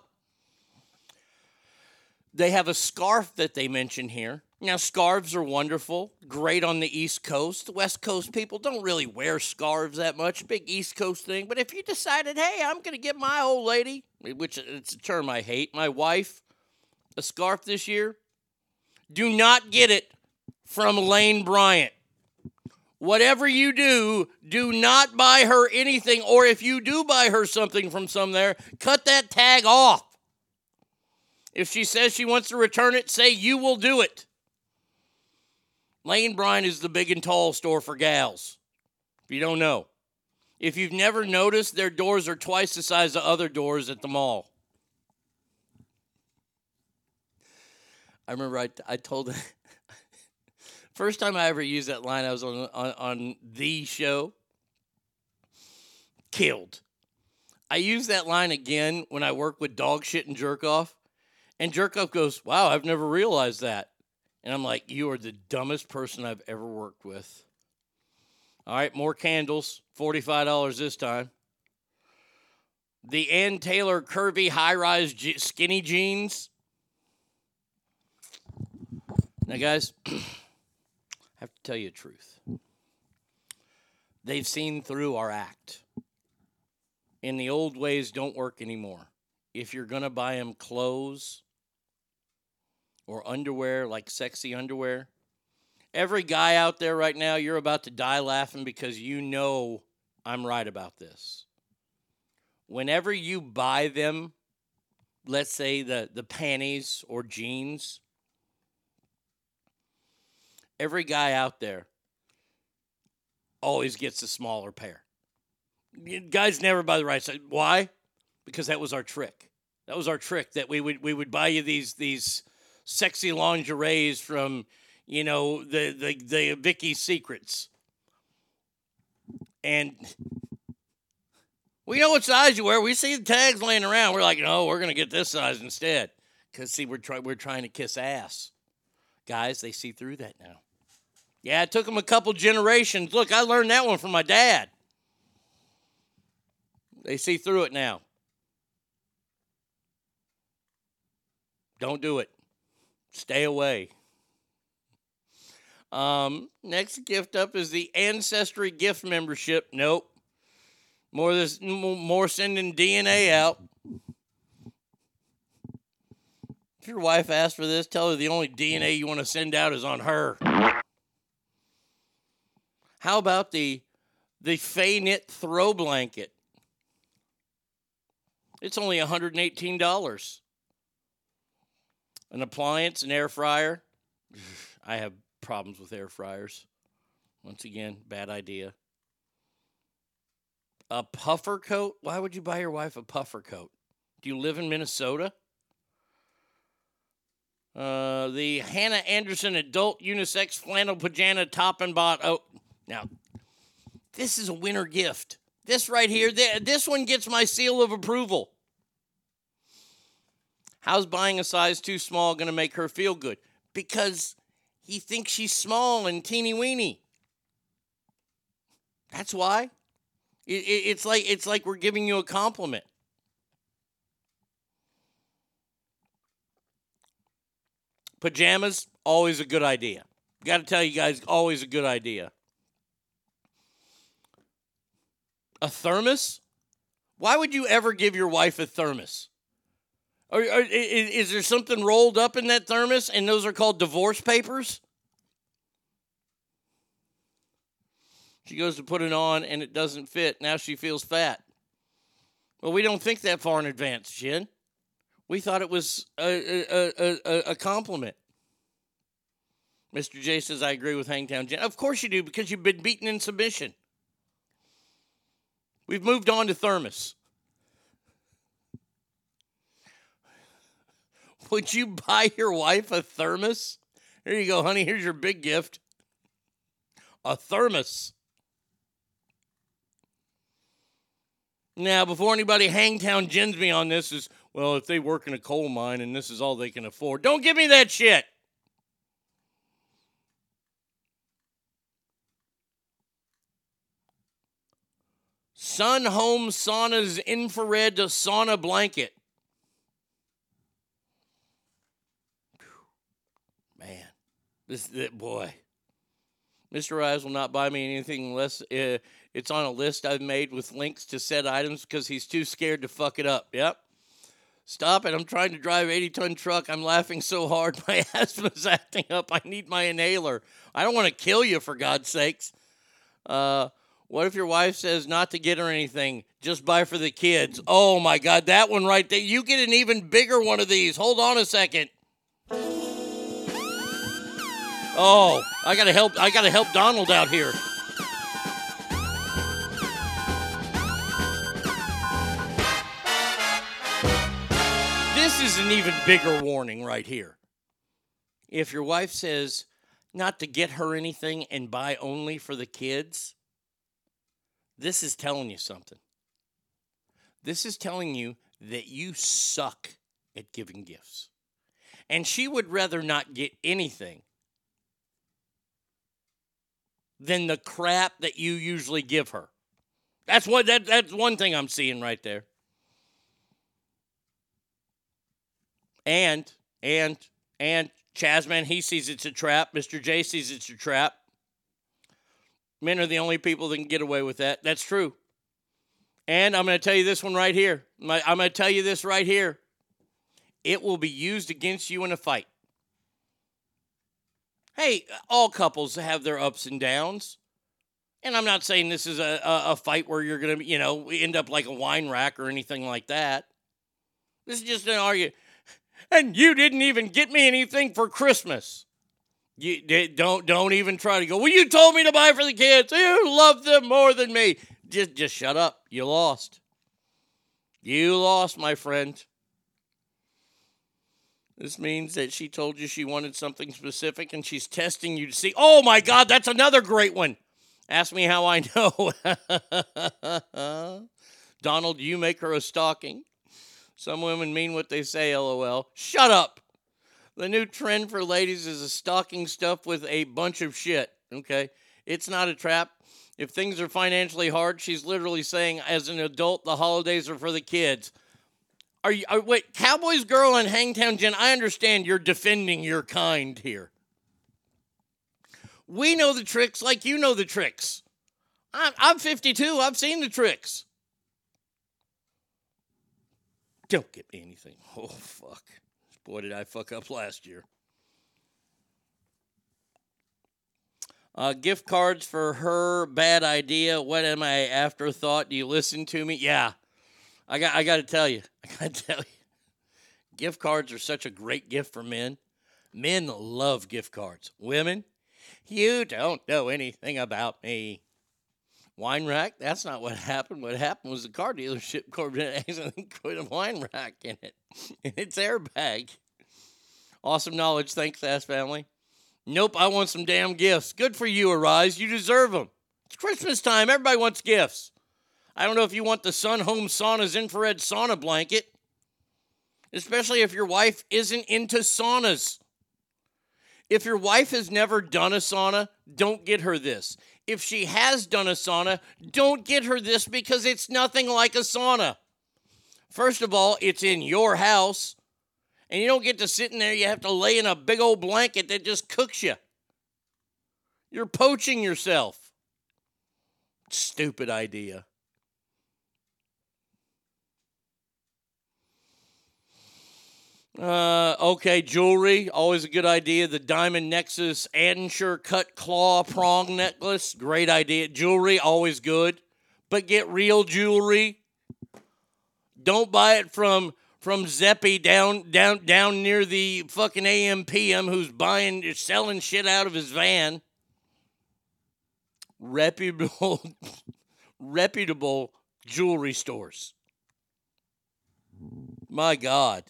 They have a scarf that they mention here. Now, scarves are wonderful, great on the East Coast. The West Coast people don't really wear scarves that much, big East Coast thing. But if you decided, hey, I'm going to get my old lady, which it's a term I hate, my wife, a scarf this year, do not get it from Lane Bryant. Whatever you do, do not buy her anything, or if you do buy her something from some there, cut that tag off. If she says she wants to return it, say you will do it. Lane Bryant is the big and tall store for gals. If you don't know, if you've never noticed, their doors are twice the size of other doors at the mall. I remember I, I told first time I ever used that line, I was on, on, on the show. Killed. I used that line again when I work with dog shit and jerk off. And jerk off goes, Wow, I've never realized that. And I'm like, You are the dumbest person I've ever worked with. All right, more candles, $45 this time. The Ann Taylor curvy high rise skinny jeans. Now, guys, I have to tell you the truth. They've seen through our act. And the old ways don't work anymore. If you're going to buy them clothes or underwear, like sexy underwear, every guy out there right now, you're about to die laughing because you know I'm right about this. Whenever you buy them, let's say the, the panties or jeans, every guy out there always gets a smaller pair. Guys never buy the right size. Why? Because that was our trick. That was our trick that we would we would buy you these these sexy lingeries from you know the the the Vicky Secrets, and we know what size you wear. We see the tags laying around. We're like, no, we're gonna get this size instead. Cause see, we're trying we're trying to kiss ass. Guys, they see through that now. Yeah, it took them a couple generations. Look, I learned that one from my dad. They see through it now. Don't do it. Stay away. Um, next gift up is the Ancestry gift membership. Nope. More this more sending DNA out. If your wife asks for this, tell her the only DNA you want to send out is on her. How about the the Fay Knit throw blanket? It's only $118. An appliance, an air fryer. I have problems with air fryers. Once again, bad idea. A puffer coat? Why would you buy your wife a puffer coat? Do you live in Minnesota? Uh, the Hanna Andersson adult unisex flannel pajama top and bottom. Oh, now, this is a winter gift. This right here, this one gets my seal of approval. How's buying a size too small going to make her feel good? Because he thinks she's small and teeny weeny. That's why. It, it, it's like it's like we're giving you a compliment. Pajamas, always a good idea. Got to tell you guys, always a good idea. A thermos? Why would you ever give your wife a thermos? Or, or, is, there something rolled up in that thermos and those are called divorce papers? She goes to put it on and it doesn't fit. Now she feels fat. Well, we don't think that far in advance, Jen. We thought it was a, a, a, a compliment. Mr. J says, I agree with Hangtown Jen. Of course you do, because you've been beaten in submission. We've moved on to Thermos. Would you buy your wife a thermos? Here you go, honey. Here's your big gift a thermos. Now, before anybody hangtown gins me on this, is well, if they work in a coal mine and this is all they can afford, don't give me that shit. Sun Home Sauna's infrared sauna blanket. Man, this, this boy. Mr. Eyes will not buy me anything unless uh, it's on a list I've made with links to said items because he's too scared to fuck it up. Yep. Stop it. I'm trying to drive 80 ton truck. I'm laughing so hard. My asthma's acting up. I need my inhaler. I don't want to kill you, for God's sakes. Uh, what if your wife says not to get her anything? Just buy for the kids. Oh my God, that one right there. You get an even bigger one of these. Hold on a second. Oh, I gotta help. I gotta help Donald out here. This is an even bigger warning right here. If your wife says not to get her anything and buy only for the kids, this is telling you something. This is telling you that you suck at giving gifts. And she would rather not get anything than the crap that you usually give her. That's what that, that's one thing I'm seeing right there. And and and Chasman, he sees it's a trap. Mr. J sees it's a trap. Men are the only people that can get away with that. That's true. And I'm going to tell you this one right here. I'm going to tell you this right here. It will be used against you in a fight. Hey, all couples have their ups and downs. And I'm not saying this is a, a, a fight where you're going to, you know, end up like a wine rack or anything like that. This is just an argument. And you didn't even get me anything for Christmas. You don't don't even try to go. Well, you told me to buy for the kids. You love them more than me. Just just shut up. You lost. You lost, my friend. This means that she told you she wanted something specific and she's testing you to see. Oh my God, that's another great one. Ask me how I know. Donald, you make her a stocking. Some women mean what they say, lol. Shut up. The new trend for ladies is a stocking stuff with a bunch of shit. Okay. It's not a trap. If things are financially hard, she's literally saying, as an adult, the holidays are for the kids. Are you, are, wait, Cowboys Girl and Hangtown Jen, I understand you're defending your kind here. We know the tricks like you know the tricks. I'm, I'm 52, I've seen the tricks. Don't get me anything. Oh, fuck. Boy, did I fuck up last year. Uh, gift cards for her. Bad idea. What am I? Afterthought. Do you listen to me? Yeah. I got. I got to tell you. I got to tell you. Gift cards are such a great gift for men. Men love gift cards. Women, you don't know anything about me. Wine rack? That's not what happened. What happened was the car dealership Corvette accidentally put a wine rack in it, in its airbag. Awesome knowledge. Thanks, Ass Family. Nope, I want some damn gifts. Good for you, Arise. You deserve them. It's Christmas time. Everybody wants gifts. I don't know if you want the Sun Home Sauna's infrared sauna blanket, especially if your wife isn't into saunas. If your wife has never done a sauna, don't get her this. If she has done a sauna, don't get her this because it's nothing like a sauna. First of all, it's in your house, and you don't get to sit in there. You have to lay in a big old blanket that just cooks you. You're poaching yourself. Stupid idea. Uh, okay, jewelry, always a good idea. The Diamond Nexus Asscher cut claw prong necklace, great idea. Jewelry, always good, but get real jewelry. Don't buy it from from Zeppy down down down near the fucking AMPM who's buying selling shit out of his van. Reputable reputable jewelry stores. My God.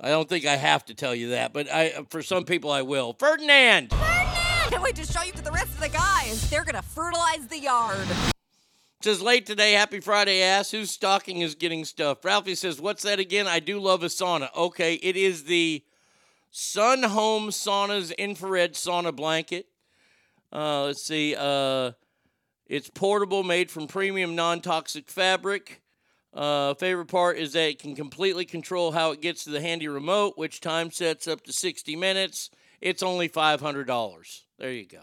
I don't think I have to tell you that, but I for some people I will. Ferdinand. Ferdinand, Can't wait to show you to the rest of the guys. They're gonna fertilize the yard. Says late today, happy Friday ass. Whose stocking is getting stuffed? Ralphie says, What's that again? I do love a sauna. Okay, it is the Sun Home Sauna's infrared sauna blanket. Uh, let's see. Uh, it's portable, made from premium non toxic fabric. Uh, favorite part is that it can completely control how it gets to the handy remote, which time sets up to 60 minutes. It's only $500. There you go.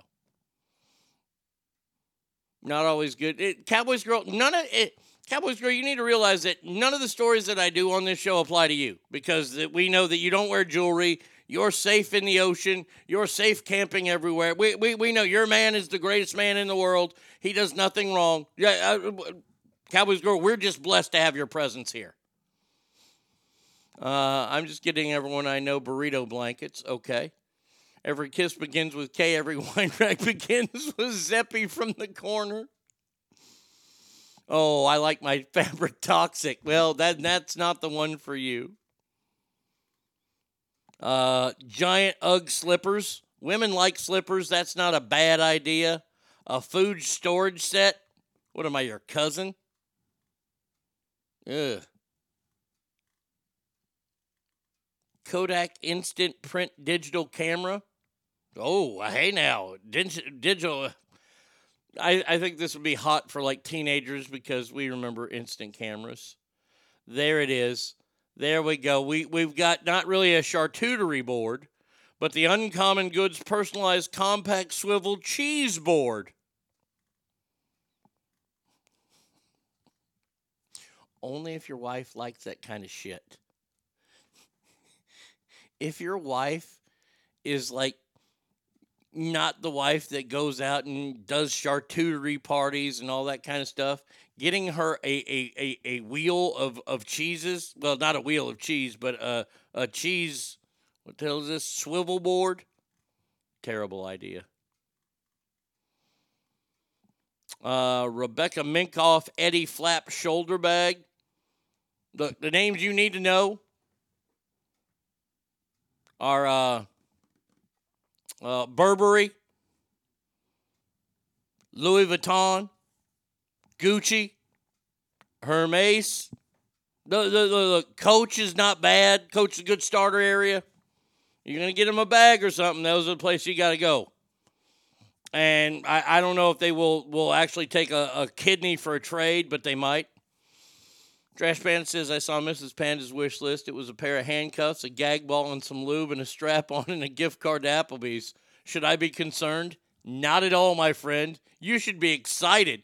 Not always good. It, Cowboys girl, none of it. Cowboys girl, you need to realize that none of the stories that I do on this show apply to you because we know that you don't wear jewelry. You're safe in the ocean. You're safe camping everywhere. We, we, we know your man is the greatest man in the world. He does nothing wrong. Yeah, uh, Cowboys girl, we're just blessed to have your presence here. Uh, I'm just getting everyone I know burrito blankets. Okay. Every kiss begins with K. Every wine rack begins with Zeppy from the corner. Oh, I like my fabric toxic. Well, that that's not the one for you. Uh, giant UGG slippers. Women like slippers. That's not a bad idea. A food storage set. What am I, your cousin? Ugh. Kodak instant print digital camera. Oh, hey now, Dig- digital. I, I think this would be hot for like teenagers because we remember instant cameras. There it is. There we go. We we've got not really a charcuterie board, but the Uncommon Goods personalized compact swivel cheese board. Only if your wife likes that kind of shit. if your wife is like not the wife that goes out and does charcuterie parties and all that kind of stuff, getting her a, a, a, a wheel of, of cheeses, well, not a wheel of cheese, but a, a cheese, what the hell is this, swivel board? Terrible idea. Uh, Rebecca Minkoff Eddie Flap shoulder bag. The, the names you need to know are uh, uh, Burberry, Louis Vuitton, Gucci, Hermes. The, the, the, Coach is not bad. Coach is a good starter area. You're gonna get him a bag or something. Those are the places you got to go. And I, I don't know if they will will actually take a, a kidney for a trade, but they might. Trash Panda says I saw Mrs. Panda's wish list. It was a pair of handcuffs, a gag ball, and some lube, and a strap on, and a gift card to Applebee's. Should I be concerned? Not at all, my friend. You should be excited.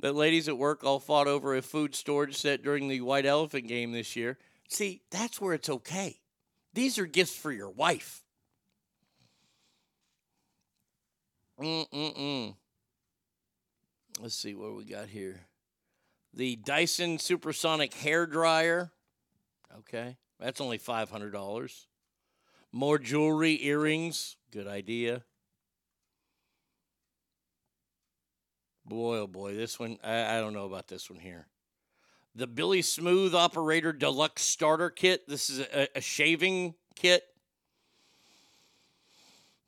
The ladies at work all fought over a food storage set during the White Elephant game this year. See, that's where it's okay. These are gifts for your wife. Mm-mm-mm. Let's see what we got here. The Dyson Supersonic Hair Dryer. Okay, that's only $500. More jewelry, earrings. Good idea. Boy, oh boy, this one, I, I don't know about this one here. The Billie Smooth Operator Deluxe Starter Kit. This is a, a shaving kit.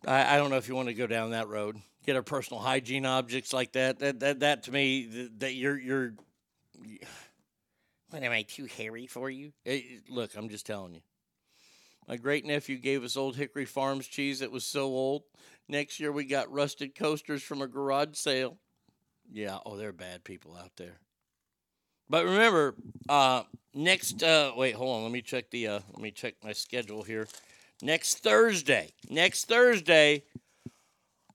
I, I don't know if you want to go down that road. Get our personal hygiene objects like that. That that, that to me, that you're you're. What am I too hairy for you? Eh, look, I'm just telling you. My great nephew gave us Old Hickory Farms cheese that was so old. Next year we got rusted coasters from a garage sale. Yeah, oh, they're bad people out there. But remember, uh, next uh, wait, hold on. Let me check the uh, let me check my schedule here. Next Thursday, next Thursday,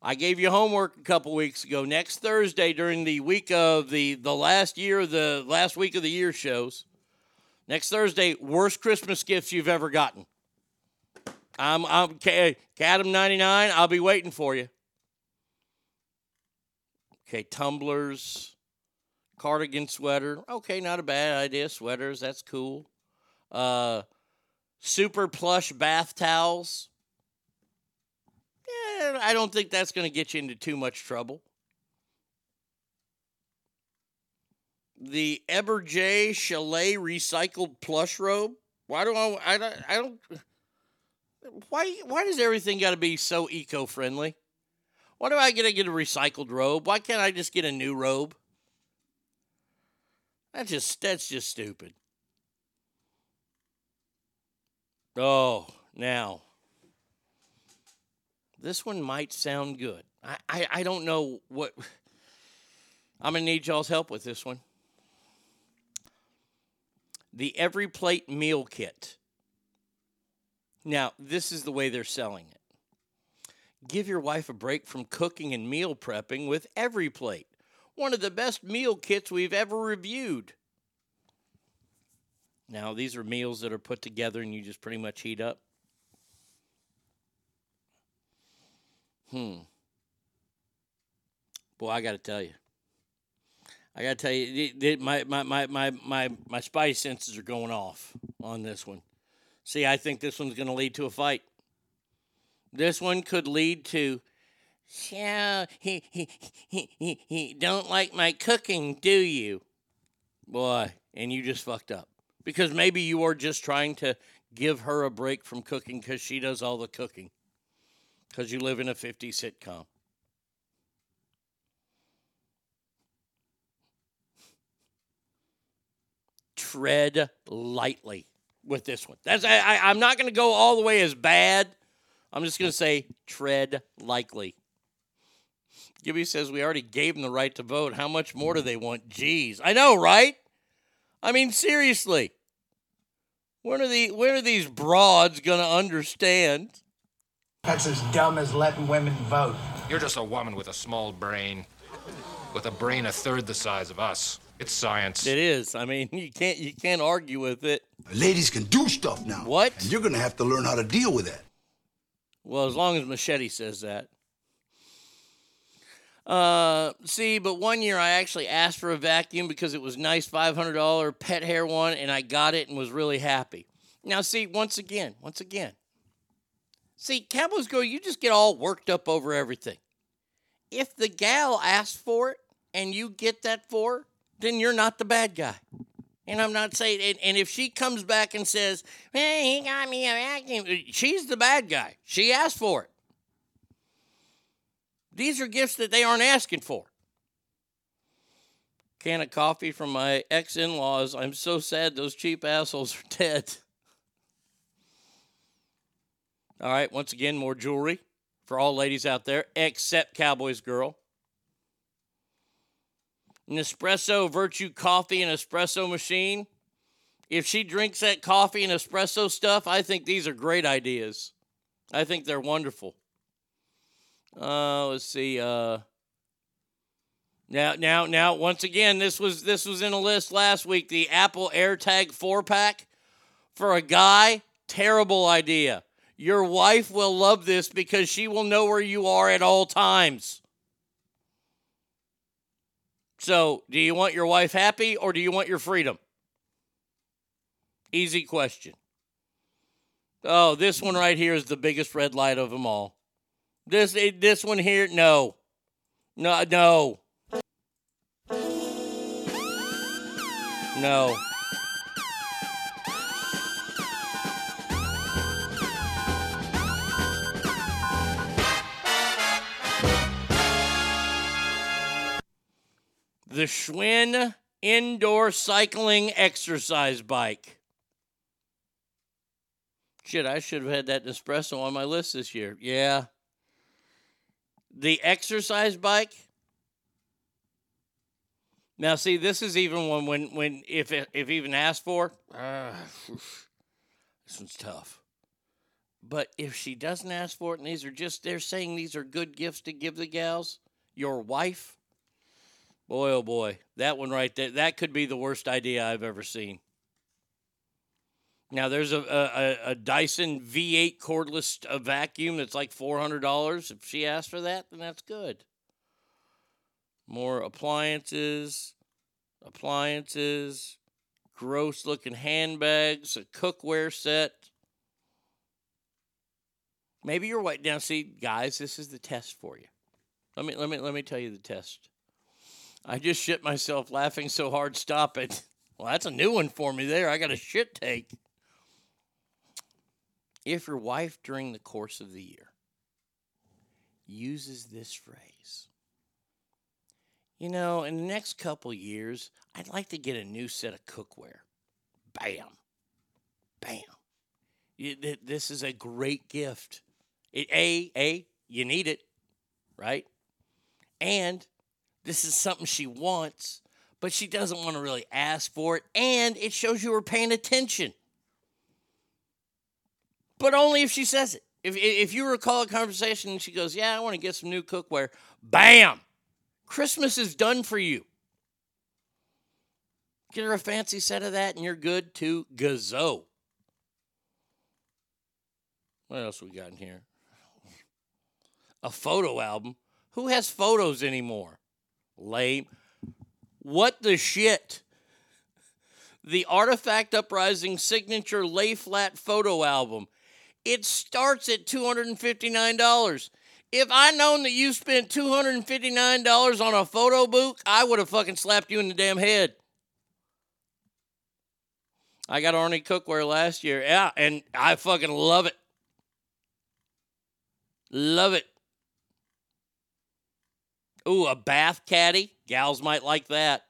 I gave you homework a couple weeks ago. Next Thursday, during the week of the the last year, the last week of the year shows. Next Thursday, worst Christmas gifts you've ever gotten. I'm I'm Cadam ninety nine. I'll be waiting for you. Okay, tumblers, cardigan sweater. Okay, not a bad idea. Sweaters, that's cool. Uh, super plush bath towels. Yeah, I don't think that's going to get you into too much trouble. The Eberjey Chalet recycled plush robe. Why do I? I don't. I don't why? Why does everything got to be so eco-friendly? Why do I get to get a recycled robe? Why can't I just get a new robe? That's just that's just stupid. Oh, now this one might sound good. I, I, I don't know what I'm gonna need y'all's help with this one. The Every Plate Meal Kit. Now, this is the way they're selling it. Give your wife a break from cooking and meal prepping with Every Plate, one of the best meal kits we've ever reviewed. Now, these are meals that are put together and you just pretty much heat up. Hmm. Boy, I got to tell you. I got to tell you, my, my, my, my, my, my spice senses are going off on this one. See, I think this one's going to lead to a fight. This one could lead to, yeah, he, he, he, he, he don't like my cooking, do you? Boy, and you just fucked up. Because maybe you are just trying to give her a break from cooking because she does all the cooking. Because you live in a 50 sitcom. Tread lightly with this one. That's I, I'm not going to go all the way as bad. I'm just going to say tread lightly. Gibby says we already gave them the right to vote. How much more do they want? Jeez, I know, right? I mean, seriously. When are the when are these broads going to understand? That's as dumb as letting women vote. You're just a woman with a small brain, with a brain a third the size of us. It's science. It is. I mean, you can't you can't argue with it. Ladies can do stuff now. What? And you're gonna have to learn how to deal with that. Well, as long as Machete says that. Uh, see, but one year I actually asked for a vacuum because it was nice $500 pet hair one, and I got it and was really happy. Now, see, once again, once again, see, Cowboys go, you just get all worked up over everything. If the gal asks for it and you get that for her, then you're not the bad guy. And I'm not saying, and, and if she comes back and says, hey, he got me a vacuum, uh, she's the bad guy. She asked for it. These are gifts that they aren't asking for. Can of coffee from my ex in laws. I'm so sad those cheap assholes are dead. All right, once again, more jewelry for all ladies out there, except Cowboys Girl. Nespresso Vertuo Coffee and Espresso Machine. If she drinks that coffee and espresso stuff, I think these are great ideas. I think they're wonderful. Uh, let's see. Uh, now, now, now, once again, this was this was in a list last week. The Apple AirTag four pack for a guy, terrible idea. Your wife will love this because she will know where you are at all times. So, do you want your wife happy or do you want your freedom? Easy question. Oh, this one right here is the biggest red light of them all. This eh, this one here, no, no, no, no. The Schwinn indoor cycling exercise bike. Shit, I should have had that Nespresso on my list this year. Yeah. The exercise bike. Now, see, this is even one when when if if even asked for. Uh, this one's tough. But if she doesn't ask for it, and these are just they're saying these are good gifts to give the gals, your wife. Boy, oh boy, that one right there, that could be the worst idea I've ever seen. Now there's a, a, a Dyson V8 cordless vacuum that's like four hundred dollars. If she asks for that, then that's good. More appliances, appliances, gross looking handbags, a cookware set. Maybe you're white. Now, see, guys, this is the test for you. Let me let me let me tell you the test. I just shit myself laughing so hard. Stop it. Well, that's a new one for me. There, I got a shit take if your wife during the course of the year uses this phrase, you know, in the next couple years, I'd like to get a new set of cookware. Bam. Bam. This is a great gift. A, a, you need it, right? And this is something she wants, but she doesn't want to really ask for it. And it shows you were paying attention but only if she says it. If, if you recall a conversation and she goes, Yeah, I want to get some new cookware, bam! Christmas is done for you. Get her a fancy set of that and you're good to gazo. What else we got in here? A photo album. Who has photos anymore? Lame. What the shit? The Artifact Uprising signature lay flat photo album it starts at $259. If I known that you spent $259 on a photo book, I would have fucking slapped you in the damn head. I got Arnie cookware last year. Yeah, and I fucking love it. Love it. Ooh, a bath caddy. Gals might like that.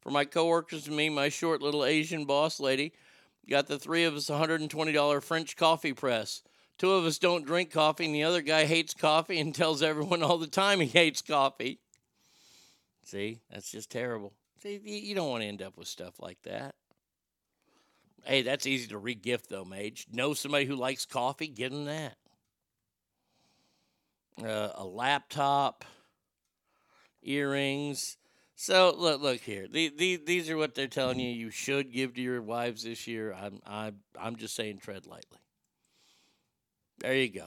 For my coworkers and me, my short little Asian boss lady, Got the three of us $120 French coffee press. Two of us don't drink coffee, and the other guy hates coffee and tells everyone all the time he hates coffee. See, that's just terrible. See, you don't want to end up with stuff like that. Hey, that's easy to regift though, Mage. Know somebody who likes coffee? Give them that. Uh, a laptop, earrings, so look, look here. The, the, these are what they're telling you you should give to your wives this year. I'm, I'm, I'm just saying, tread lightly. There you go.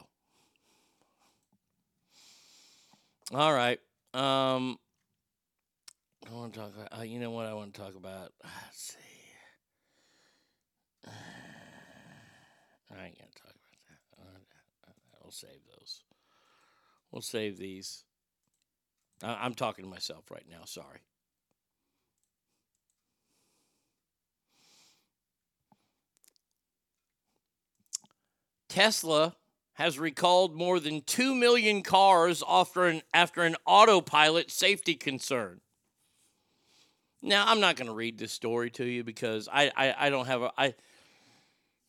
All right. Um, I want to talk about. Uh, you know what I want to talk about? Let's see. I ain't gonna talk about that. We'll save those. We'll save these. I'm talking to myself right now. Sorry. Tesla has recalled more than 2 million cars after an, after an autopilot safety concern. Now, I'm not going to read this story to you because I, I, I don't have a. I,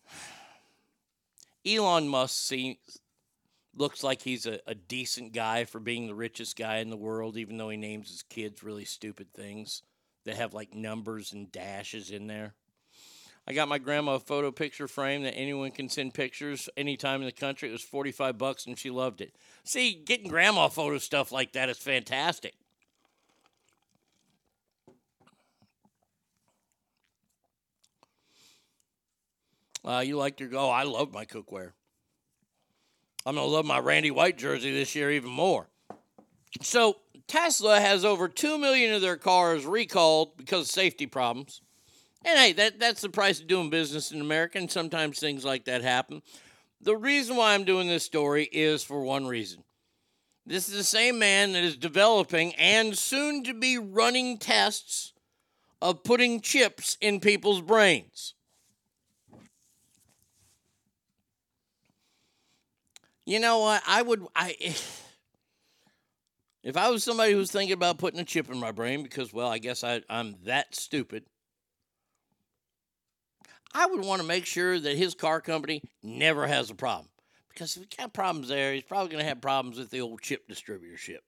Elon Musk seems looks like he's a, a decent guy for being the richest guy in the world, even though he names his kids really stupid things that have like numbers and dashes in there. I got my grandma a photo picture frame that anyone can send pictures anytime in the country. It was 45 bucks and she loved it. See, getting grandma photo stuff like that is fantastic. Uh, you like your oh, I love my cookware. I'm gonna love my Randy White jersey this year even more. So Tesla has over two million of their cars recalled because of safety problems. And hey, that, that's the price of doing business in America, and sometimes things like that happen. The reason why I'm doing this story is for one reason. This is the same man that is developing and soon to be running tests of putting chips in people's brains. You know what? I would I if I was somebody who's thinking about putting a chip in my brain because well, I guess I, I'm that stupid. I would want to make sure that his car company never has a problem. Because if he got problems there, he's probably going to have problems with the old chip distributorship.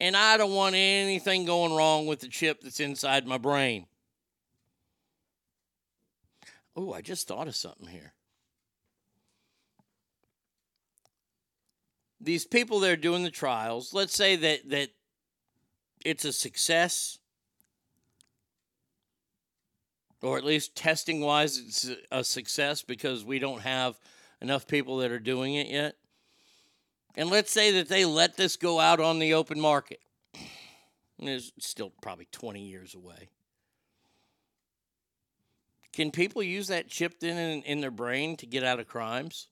And I don't want anything going wrong with the chip that's inside my brain. Oh, I just thought of something here. These people that are doing the trials, let's say that that it's a success or at least testing wise, it's a success because we don't have enough people that are doing it yet. And let's say that they let this go out on the open market. It's still probably 20 years away. Can people use that chipped in, in in their brain to get out of crimes?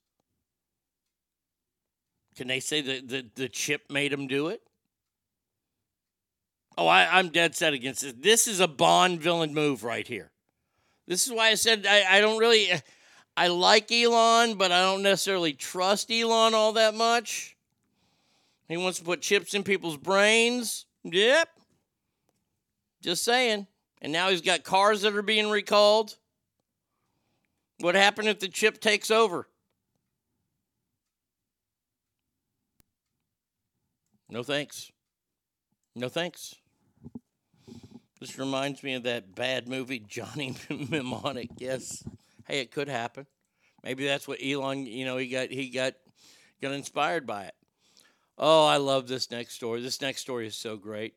Can they say that the, the chip made them do it? Oh, I, I'm dead set against this. This is a Bond villain move right here. This is why I said I, I don't really. I like Elon, but I don't necessarily trust Elon all that much. He wants to put chips in people's brains. Yep. Just saying. And now he's got cars that are being recalled. What happened if the chip takes over? No thanks. No thanks. This reminds me of that bad movie, Johnny Mnemonic. Yes. Hey, it could happen. Maybe that's what Elon, you know, he got he got got inspired by it. Oh, I love this next story. This next story is so great.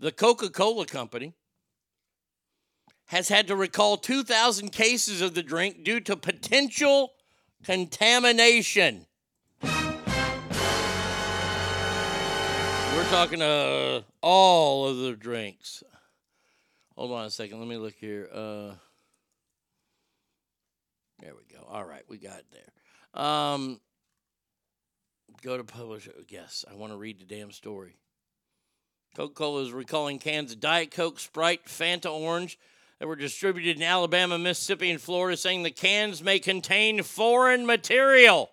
The Coca-Cola company has had to recall 2,000 cases of the drink due to potential contamination. Talking uh, all of the drinks. Hold on a second. Let me look here. Uh, there we go. All right, we got there. Um, go to publish. Yes, I want to read the damn story. Coca Cola is recalling cans of Diet Coke, Sprite, Fanta Orange that were distributed in Alabama, Mississippi, and Florida, saying the cans may contain foreign material.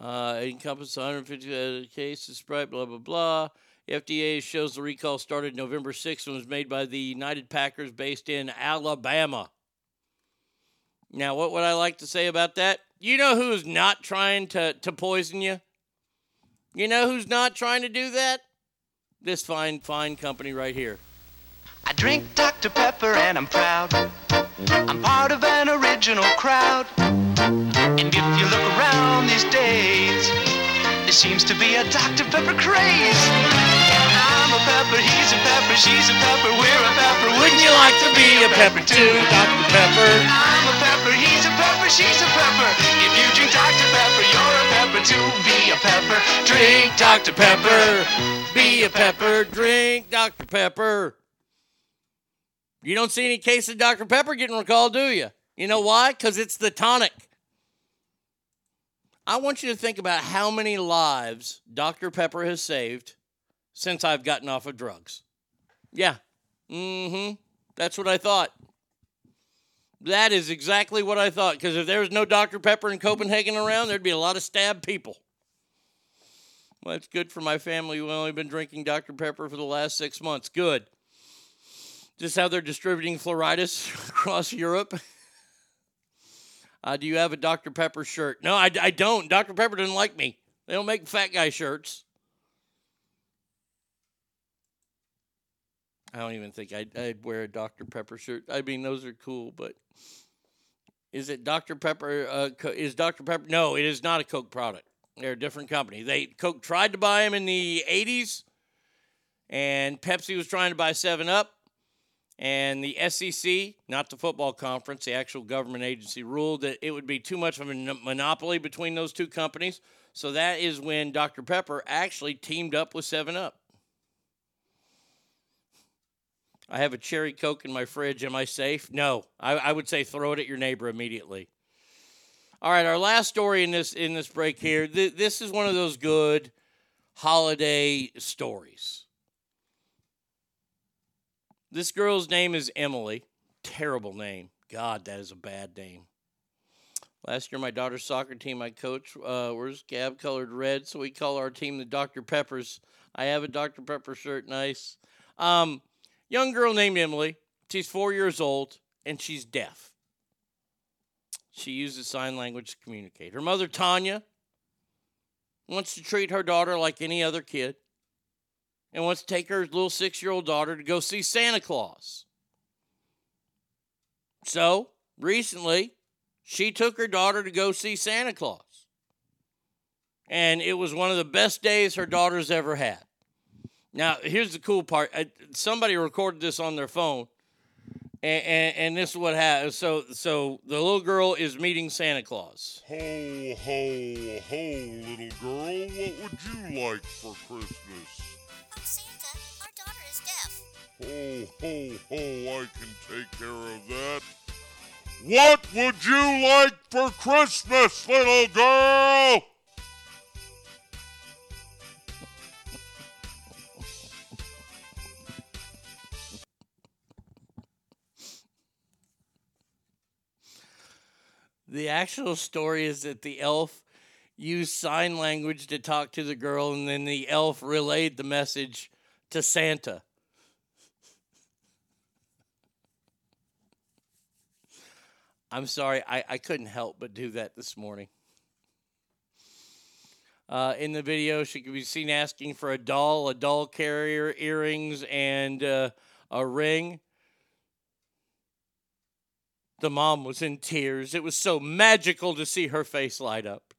Uh, encompasses 150 cases, Sprite, blah, blah, blah. FDA shows the recall started November 6th and was made by the United Packers based in Alabama. Now, what would I like to say about that? You know who's not trying to, to poison you? You know who's not trying to do that? This fine, fine company right here. I drink Dr. Pepper and I'm proud. I'm part of an original crowd. And if you look around these days, there seems to be a Dr. Pepper craze. I'm a pepper, he's a pepper, she's a pepper, we're a pepper. Wouldn't you like to be a pepper too, Dr. Pepper? I'm a pepper, he's a pepper, she's a pepper. If you drink Dr. Pepper, you're a pepper too. Be a pepper, Drink Dr. Pepper. Be a pepper. Drink Dr. Pepper. You don't see any case of Dr. Pepper getting recalled, do you? You know why? Because it's the tonic. I want you to think about how many lives Dr. Pepper has saved since I've gotten off of drugs. Yeah. Mm hmm. That's what I thought. That is exactly what I thought. Because if there was no Dr. Pepper in Copenhagen around, there'd be a lot of stabbed people. Well, it's good for my family. We've only been drinking Dr. Pepper for the last six months. Good. Just how they're distributing fluoritis across Europe. Uh, do you have a Dr. Pepper shirt? No, I, I don't. Dr. Pepper doesn't like me. They don't make fat guy shirts. I don't even think I'd, I'd wear a Dr. Pepper shirt. I mean, those are cool, but is it Dr. Pepper? Uh, is Dr. Pepper? No, it is not a Coke product. They're a different company. They Coke tried to buy them in the '80s, and Pepsi was trying to buy Seven Up, and the SEC, not the football conference, the actual government agency, ruled that it would be too much of a monopoly between those two companies. So that is when Dr. Pepper actually teamed up with Seven Up. I have a cherry Coke in my fridge. Am I safe? No. I, I would say throw it at your neighbor immediately. All right, our last story in this in this break here. Th- this is one of those good holiday stories. This girl's name is Emily. Terrible name. God, that is a bad name. Last year, my daughter's soccer team I coach uh, was Gab colored red, so we call our team the Dr. Peppers. I have a Dr. Pepper shirt. Nice. Um, young girl named Emily. She's four years old and she's deaf. She uses sign language to communicate. Her mother, Tanya, wants to treat her daughter like any other kid and wants to take her little six year old daughter to go see Santa Claus. So recently, she took her daughter to go see Santa Claus. And it was one of the best days her daughter's ever had. Now, here's the cool part. Somebody recorded this on their phone, and, and, and this is what happened. So, so the little girl is meeting Santa Claus. Ho, ho, ho, little girl, what would you like for Christmas? Oh, Santa, our daughter is deaf. Ho, ho, ho, I can take care of that. What would you like for Christmas, little girl? The actual story is that the elf used sign language to talk to the girl, and then the elf relayed the message to Santa. I'm sorry, I, I couldn't help but do that this morning. Uh, in the video, she could be seen asking for a doll, a doll carrier, earrings, and uh, a ring. The mom was in tears. It was so magical to see her face light up.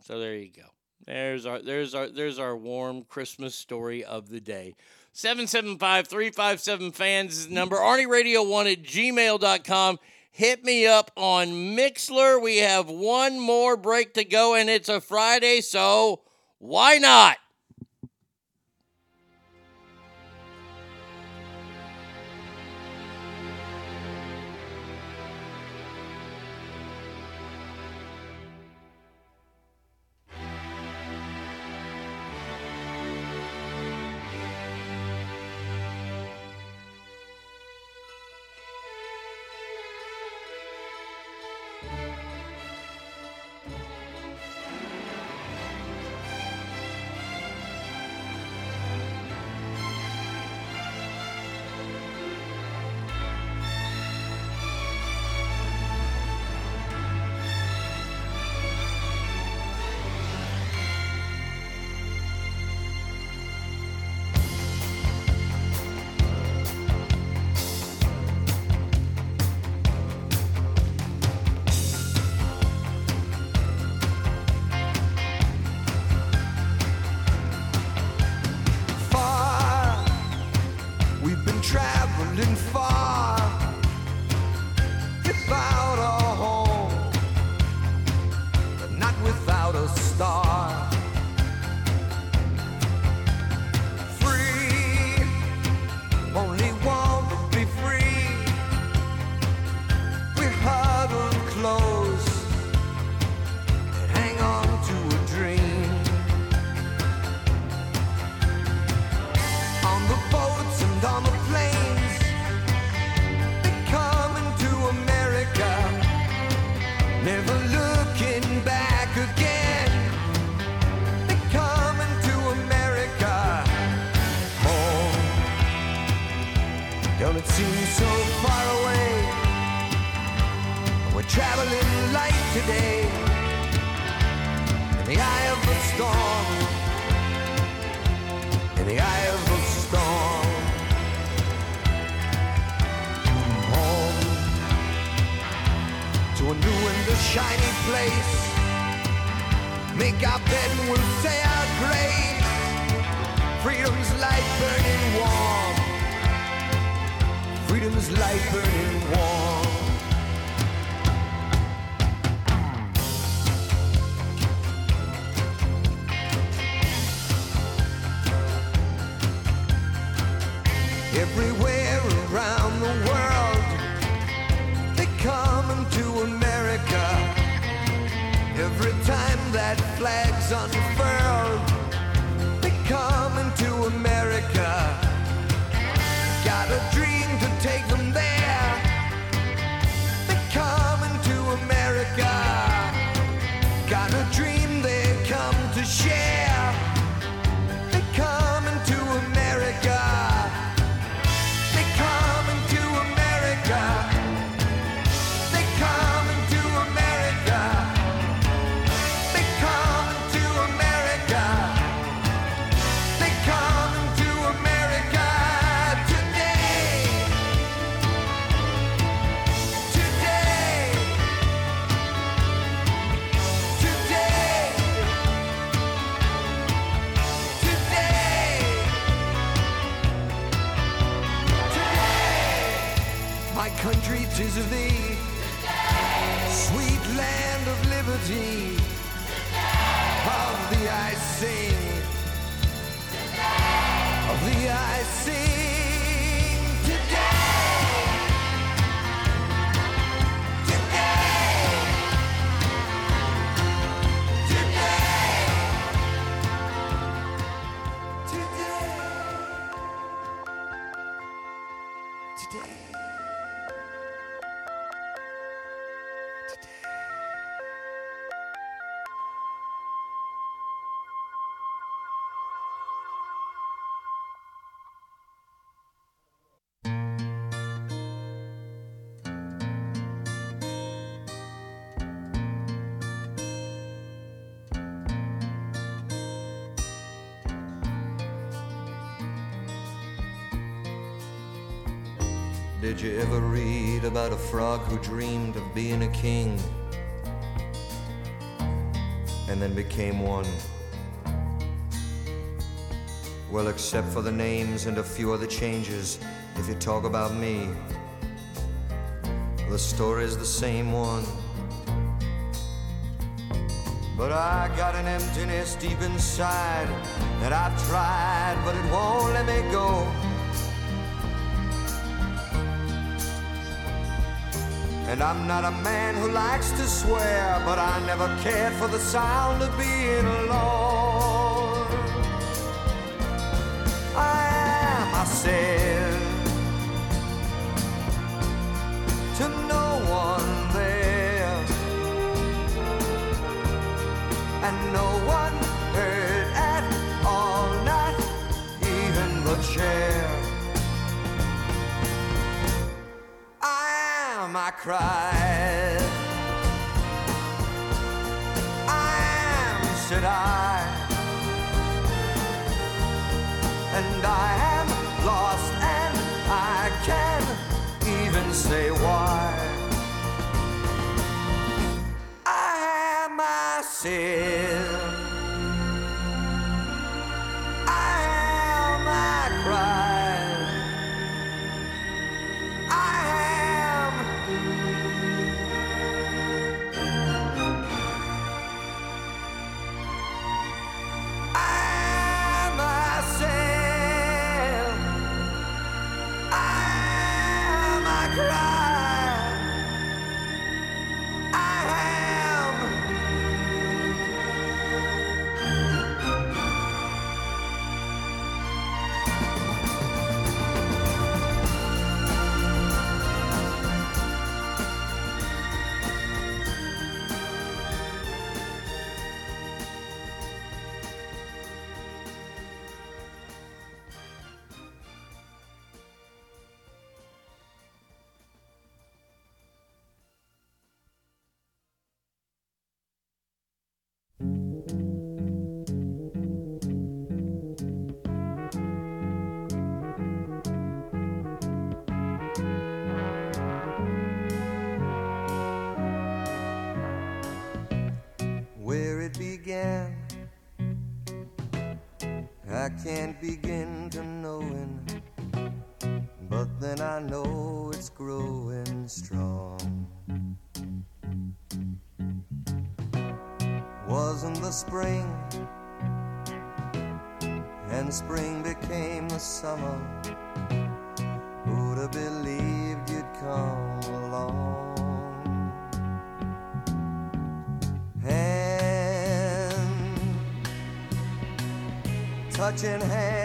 So there you go. There's our there's our there's our warm Christmas story of the day. 775-357 fans is the number. Arnie Radio 1 at gmail.com. Hit me up on Mixlr. We have one more break to go, and it's a Friday, so why not? Did you ever read about a frog who dreamed of being a king and then became one? Well, except for the names and a few other changes, if you talk about me, the story's the same one. But I got an emptiness deep inside that I've tried, but it won't let me go. And I'm not a man who likes to swear, but I never cared for the sound of being alone. I am myself to no one there, and no one heard at all, not even the chair. Cried. I am, said I. And I am lost, and I can't even say why. I am. I touching hands,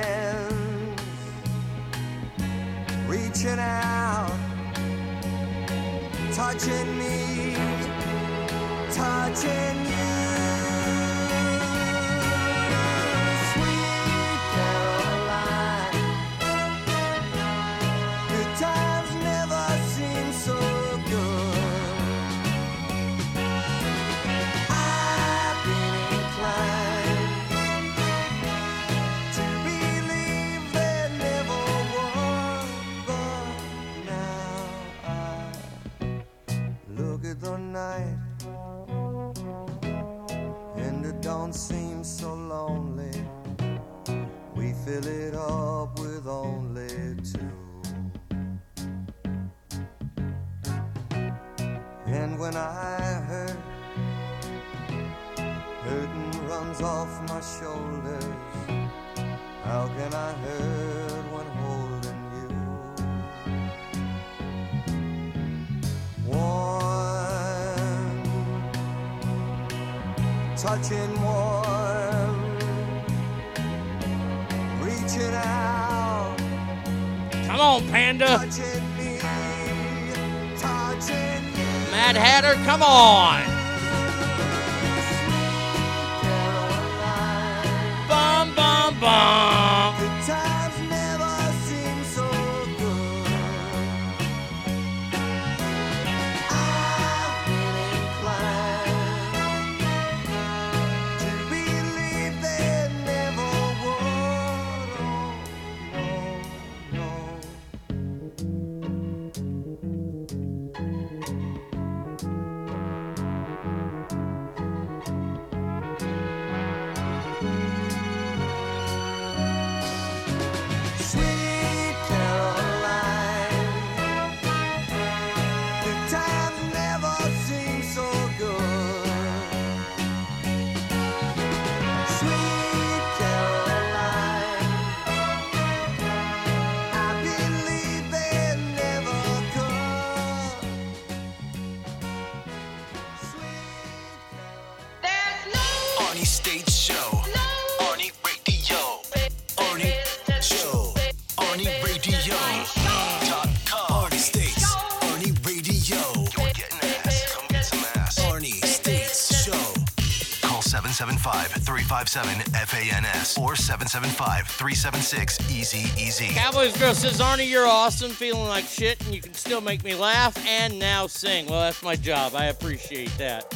357 FANS or 775 376 Easy Easy. Cowboys Girl says, Arnie, you're awesome, feeling like shit, and you can still make me laugh and now sing. Well, that's my job. I appreciate that.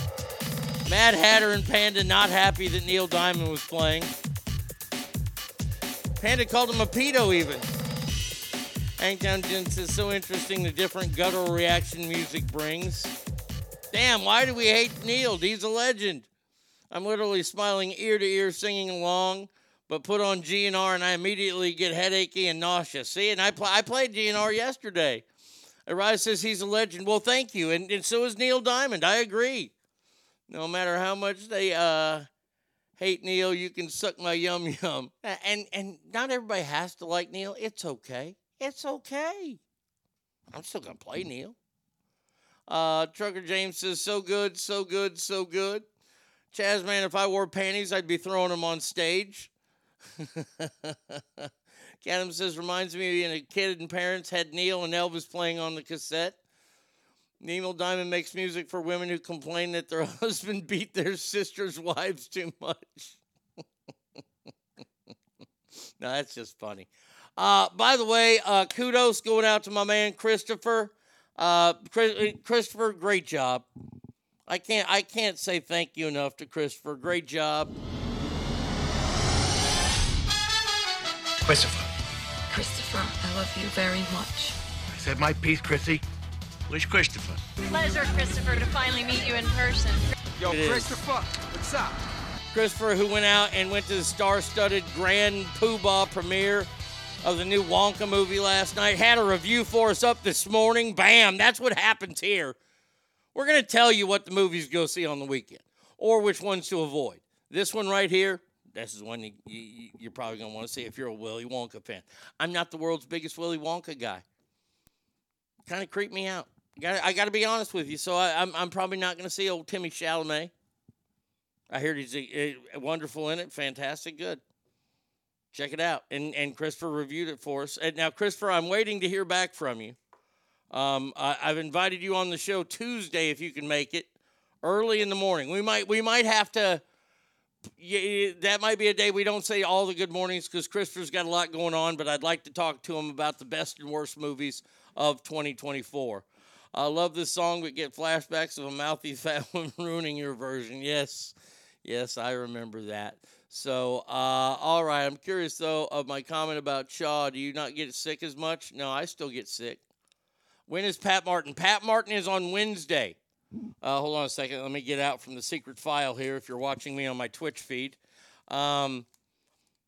Mad Hatter and Panda not happy that Neil Diamond was playing. Panda called him a pedo, even. Hangtown Jen says, so interesting the different guttural reaction music brings. Damn, why do we hate Neil? He's a legend. I'm literally smiling ear to ear singing along, but put on GNR and I immediately get headachy and nauseous. See, and I, pl- I played GNR yesterday. Arise says he's a legend. Well, thank you. And, and so is Neil Diamond. I agree. No matter how much they uh, hate Neil, you can suck my yum yum. And, and not everybody has to like Neil. It's okay. It's okay. I'm still going to play Neil. Uh, Trucker James says, so good, so good, so good. Chaz, man, if I wore panties, I'd be throwing them on stage. Cadam says, reminds me of being a kid and parents had Neil and Elvis playing on the cassette. Neil Diamond makes music for women who complain that their husband beat their sister's wives too much. no, that's just funny. Uh, by the way, uh, kudos going out to my man Christopher. Uh, Chris- Christopher, great job. I can't I can't say thank you enough to Christopher. Great job. Christopher. Christopher, I love you very much. I said my piece, Chrissy. Where's Christopher? Pleasure, Christopher, to finally meet you in person. Yo, It is. Christopher, what's up? Christopher, who went out and went to the star-studded Grand Poobah premiere of the new Wonka movie last night, had a review for us up this morning. Bam! That's what happens here. We're going to tell you what the movies to go see on the weekend or which ones to avoid. This one right here, this is one you, you, you're probably going to want to see if you're a Willy Wonka fan. I'm not the world's biggest Willy Wonka guy. Kind of creeped me out. I got to be honest with you. So I, am I'm, I'm probably not going to see old Timmy Chalamet. I heard he's a, a wonderful in it. Fantastic. Good. Check it out. And and Christopher reviewed it for us. And now, Christopher, I'm waiting to hear back from you. Um, I, I've invited you on the show Tuesday if you can make it early in the morning. We might we might have to. Yeah, that might be a day we don't say all the good mornings because Christopher's got a lot going on. But I'd like to talk to him about the best and worst movies of 2024. I love this song, but get flashbacks of a mouthy fat woman ruining your version. Yes, yes, I remember that. So, uh, all right. I'm curious though of my comment about Shaw. Do you not get sick as much? No, I still get sick. When is Pat Martin? Pat Martin is on Wednesday. Uh, hold on a second. Let me get out from the secret file here if you're watching me on my Twitch feed. Um,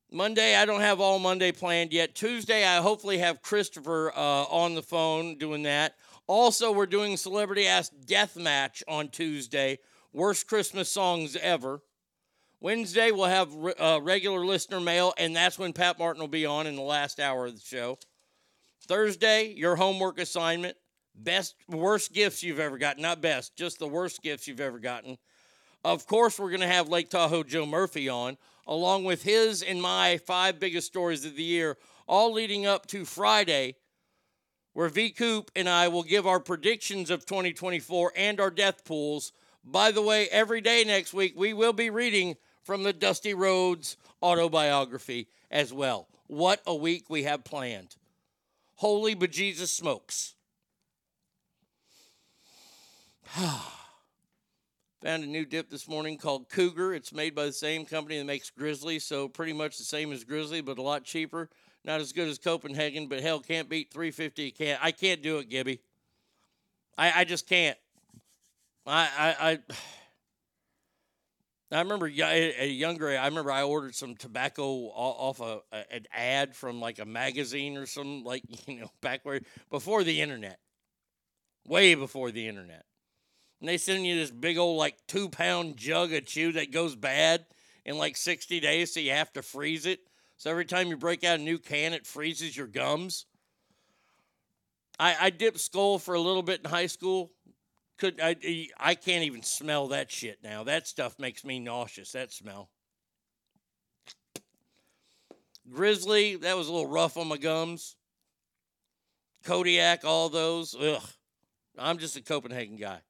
Monday, I don't have all Monday planned yet. Tuesday, I hopefully have Christopher uh, on the phone doing that. Also, we're doing Celebrity Ask Death Match on Tuesday. Worst Christmas songs ever. Wednesday, we'll have uh, regular listener mail, and that's when Pat Martin will be on in the last hour of the show. Thursday, your homework assignment. Best, worst gifts you've ever gotten. Not best, just the worst gifts you've ever gotten. Of course, we're going to have Lake Tahoe Joe Murphy on, along with his and my five biggest stories of the year, all leading up to Friday, where V Coop and I will give our predictions of 2024 and our death pools. By the way, every day next week, we will be reading from the Dusty Rhodes autobiography as well. What a week we have planned. Holy bejesus smokes. Found a new dip this morning called Cougar. It's made by the same company that makes Grizzly, so pretty much the same as Grizzly, but a lot cheaper. Not as good as Copenhagen, but hell, can't beat 350. Can't I can't do it, Gibby. I, I just can't. I I. I I remember a younger. I remember I ordered some tobacco off a, an ad from like a magazine or some like you know back where before the internet, way before the internet, and they send you this big old like two pound jug of chew that goes bad in like sixty days, so you have to freeze it. So every time you break out a new can, it freezes your gums. I, I dipped Skoal for a little bit in high school could I, I can't even smell that shit now. That stuff makes me nauseous. That smell. Grizzly, that was a little rough on my gums. Kodiak, all those. Ugh. I'm just a Copenhagen guy.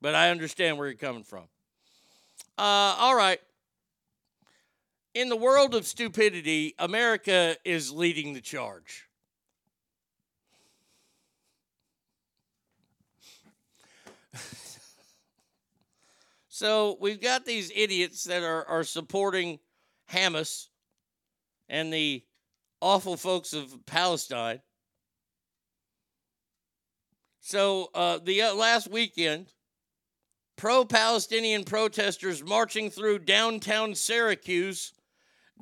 But I understand where you're coming from. Uh, all right. In the world of stupidity, America is leading the charge. So we've got these idiots that are, are supporting Hamas and the awful folks of Palestine. So uh, the uh, last weekend, pro Palestinian protesters marching through downtown Syracuse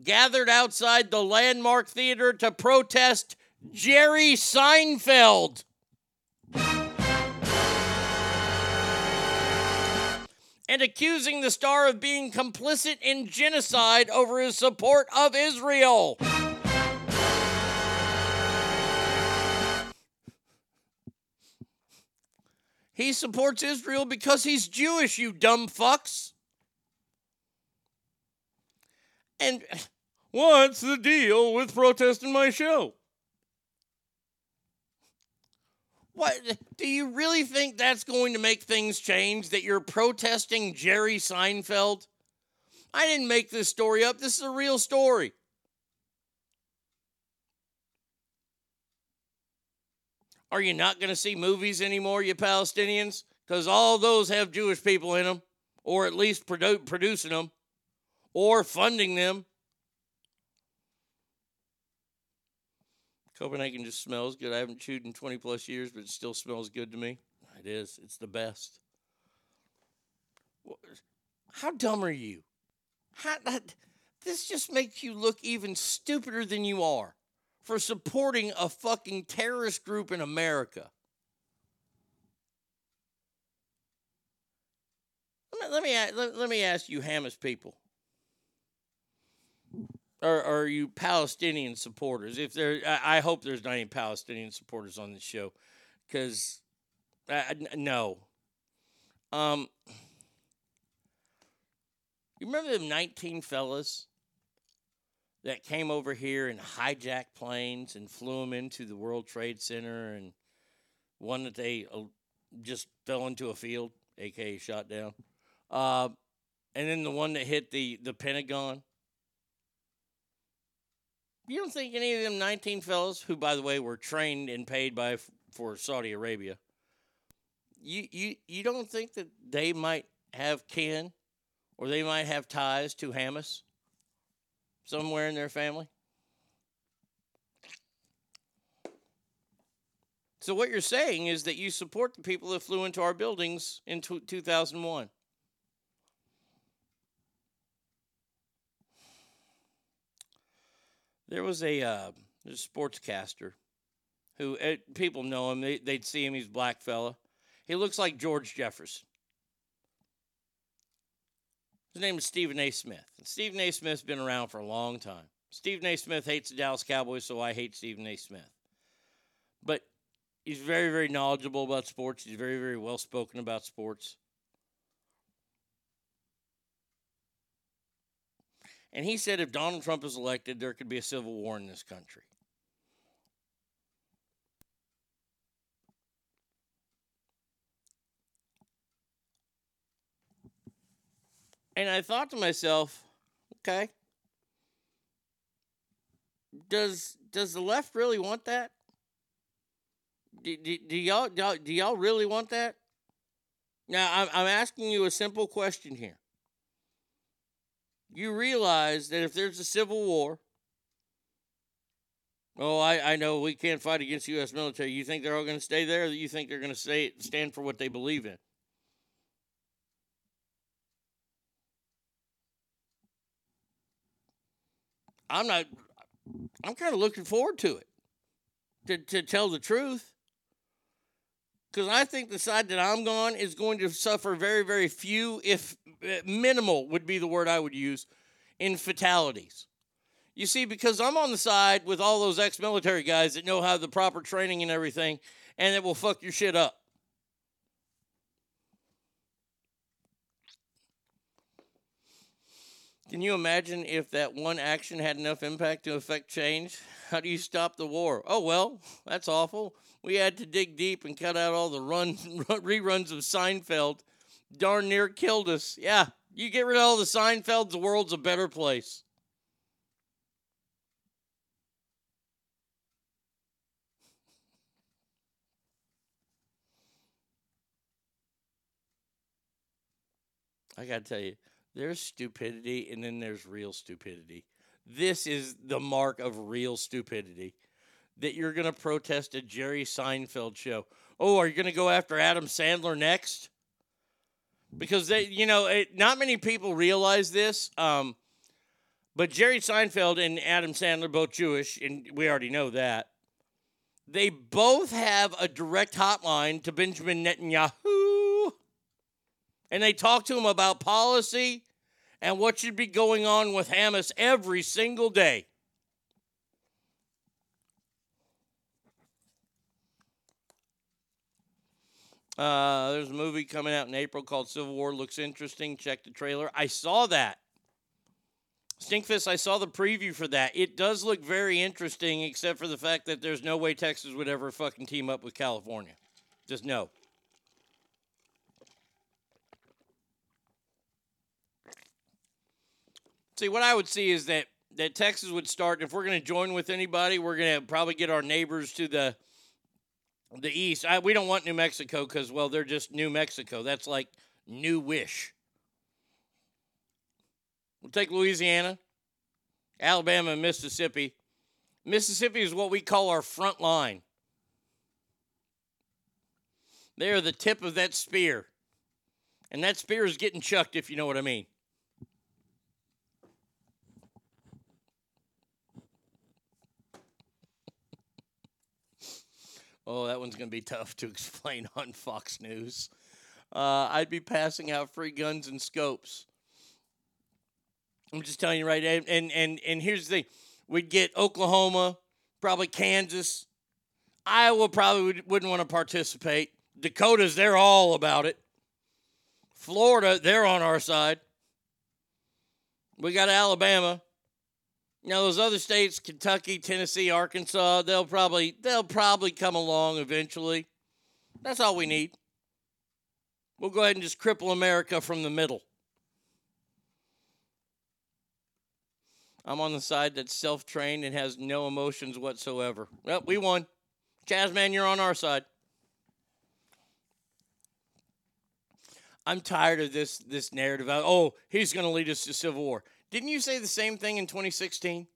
gathered outside the Landmark Theater to protest Jerry Seinfeld. And accusing the star of being complicit in genocide over his support of Israel. He supports Israel because he's Jewish, you dumb fucks. And what's the deal with protesting my show? What do you really think that's going to make things change that you're protesting Jerry Seinfeld? I didn't make this story up. This is a real story. Are you not going to see movies anymore, you Palestinians? Because all those have Jewish people in them, or at least produ- producing them, or funding them. Copenhagen just smells good. I haven't chewed in 20 plus years, but it still smells good to me. It is. It's the best. How dumb are you? How, that, this just makes you look even stupider than you are for supporting a fucking terrorist group in America. Let me let me, let, let me ask you, Hamas people, or, are you Palestinian supporters? If there, I, hope there's not any Palestinian supporters on this show, because no. Um, you remember them 19 fellas that came over here and hijacked planes and flew them into the World Trade Center and one that they uh, just fell into a field, aka shot down. Uh, and then the one that hit the, the Pentagon. You don't think any of them 19 fellas, who by the way were trained and paid by for Saudi Arabia, you you you don't think that they might have kin or they might have ties to Hamas somewhere in their family? So what you're saying is that you support the people that flew into our buildings in t- 2001. There was a, uh, sportscaster who uh, people know him. They, they'd see him. He's black fella. He looks like George Jefferson. His name is Stephen A. Smith. And Stephen A. Smith's been around for a long time. Stephen A. Smith hates the Dallas Cowboys, so I hate Stephen A. Smith. But he's very, very knowledgeable about sports. He's very, very well spoken about sports. And he said if Donald Trump is elected, there could be a civil war in this country. And I thought to myself, okay, does does the left really want that? Do, do, do y'all do, y'all- really want that? Now I'm, I'm asking you a simple question here. You realize that if there's a civil war, oh, I, I know we can't fight against U.S. military. You think they're all going to stay there, you think they're going to stay stand for what they believe in? I'm not. I'm kind of looking forward to it. To to tell the truth, because I think the side that I'm on is going to suffer very very few, if uh, minimal would be the word I would use, in fatalities. You see, because I'm on the side with all those ex-military guys that know how the proper training and everything, and that will fuck your shit up. Can you imagine if that one action had enough impact to affect change? How do you stop the war? Oh, well, that's awful. We had to dig deep and cut out all the run, reruns of Seinfeld. Darn near killed us. Yeah, you get rid of all the Seinfelds, the world's a better place. I got to tell you, there's stupidity and then there's real stupidity. This is the mark of real stupidity that you're going to protest a Jerry Seinfeld show. Oh, are you going to go after Adam Sandler next? Because they, you know, it, not many people realize this. Um, but Jerry Seinfeld and Adam Sandler both Jewish, and we already know that. They both have a direct hotline to Benjamin Netanyahu and they talk to him about policy and what should be going on with Hamas every single day. Uh, there's a movie coming out in April called Civil War. Looks interesting. Check the trailer. I saw that. Stinkfist, I saw the preview for that. It does look very interesting, except for the fact that there's no way Texas would ever fucking team up with California. Just no. See, what I would see is that that Texas would start. If we're going to join with anybody, we're going to probably get our neighbors to the the east. I, we don't want New Mexico because, well, they're just New Mexico. That's like New Wish. We'll take Louisiana, Alabama, and Mississippi. Mississippi is what we call our front line. They are the tip of that spear. And that spear is getting chucked, if you know what I mean. Oh, that one's going to be tough to explain on Fox News. Uh, I'd be passing out free guns and scopes. I'm just telling you right. And and and, here's the thing: we'd get Oklahoma, probably Kansas, Iowa. Probably would, wouldn't want to participate. Dakotas, they're all about it. Florida, they're on our side. We got Alabama. Now those other states, Kentucky, Tennessee, Arkansas, they'll probably they'll probably come along eventually. That's all we need. We'll go ahead and just cripple America from the middle. I'm on the side that's self trained and has no emotions whatsoever. Well, we won. Jazzman, you're on our side. I'm tired of this this narrative. Oh, he's going to lead us to civil war. Didn't you say the same thing in 2016?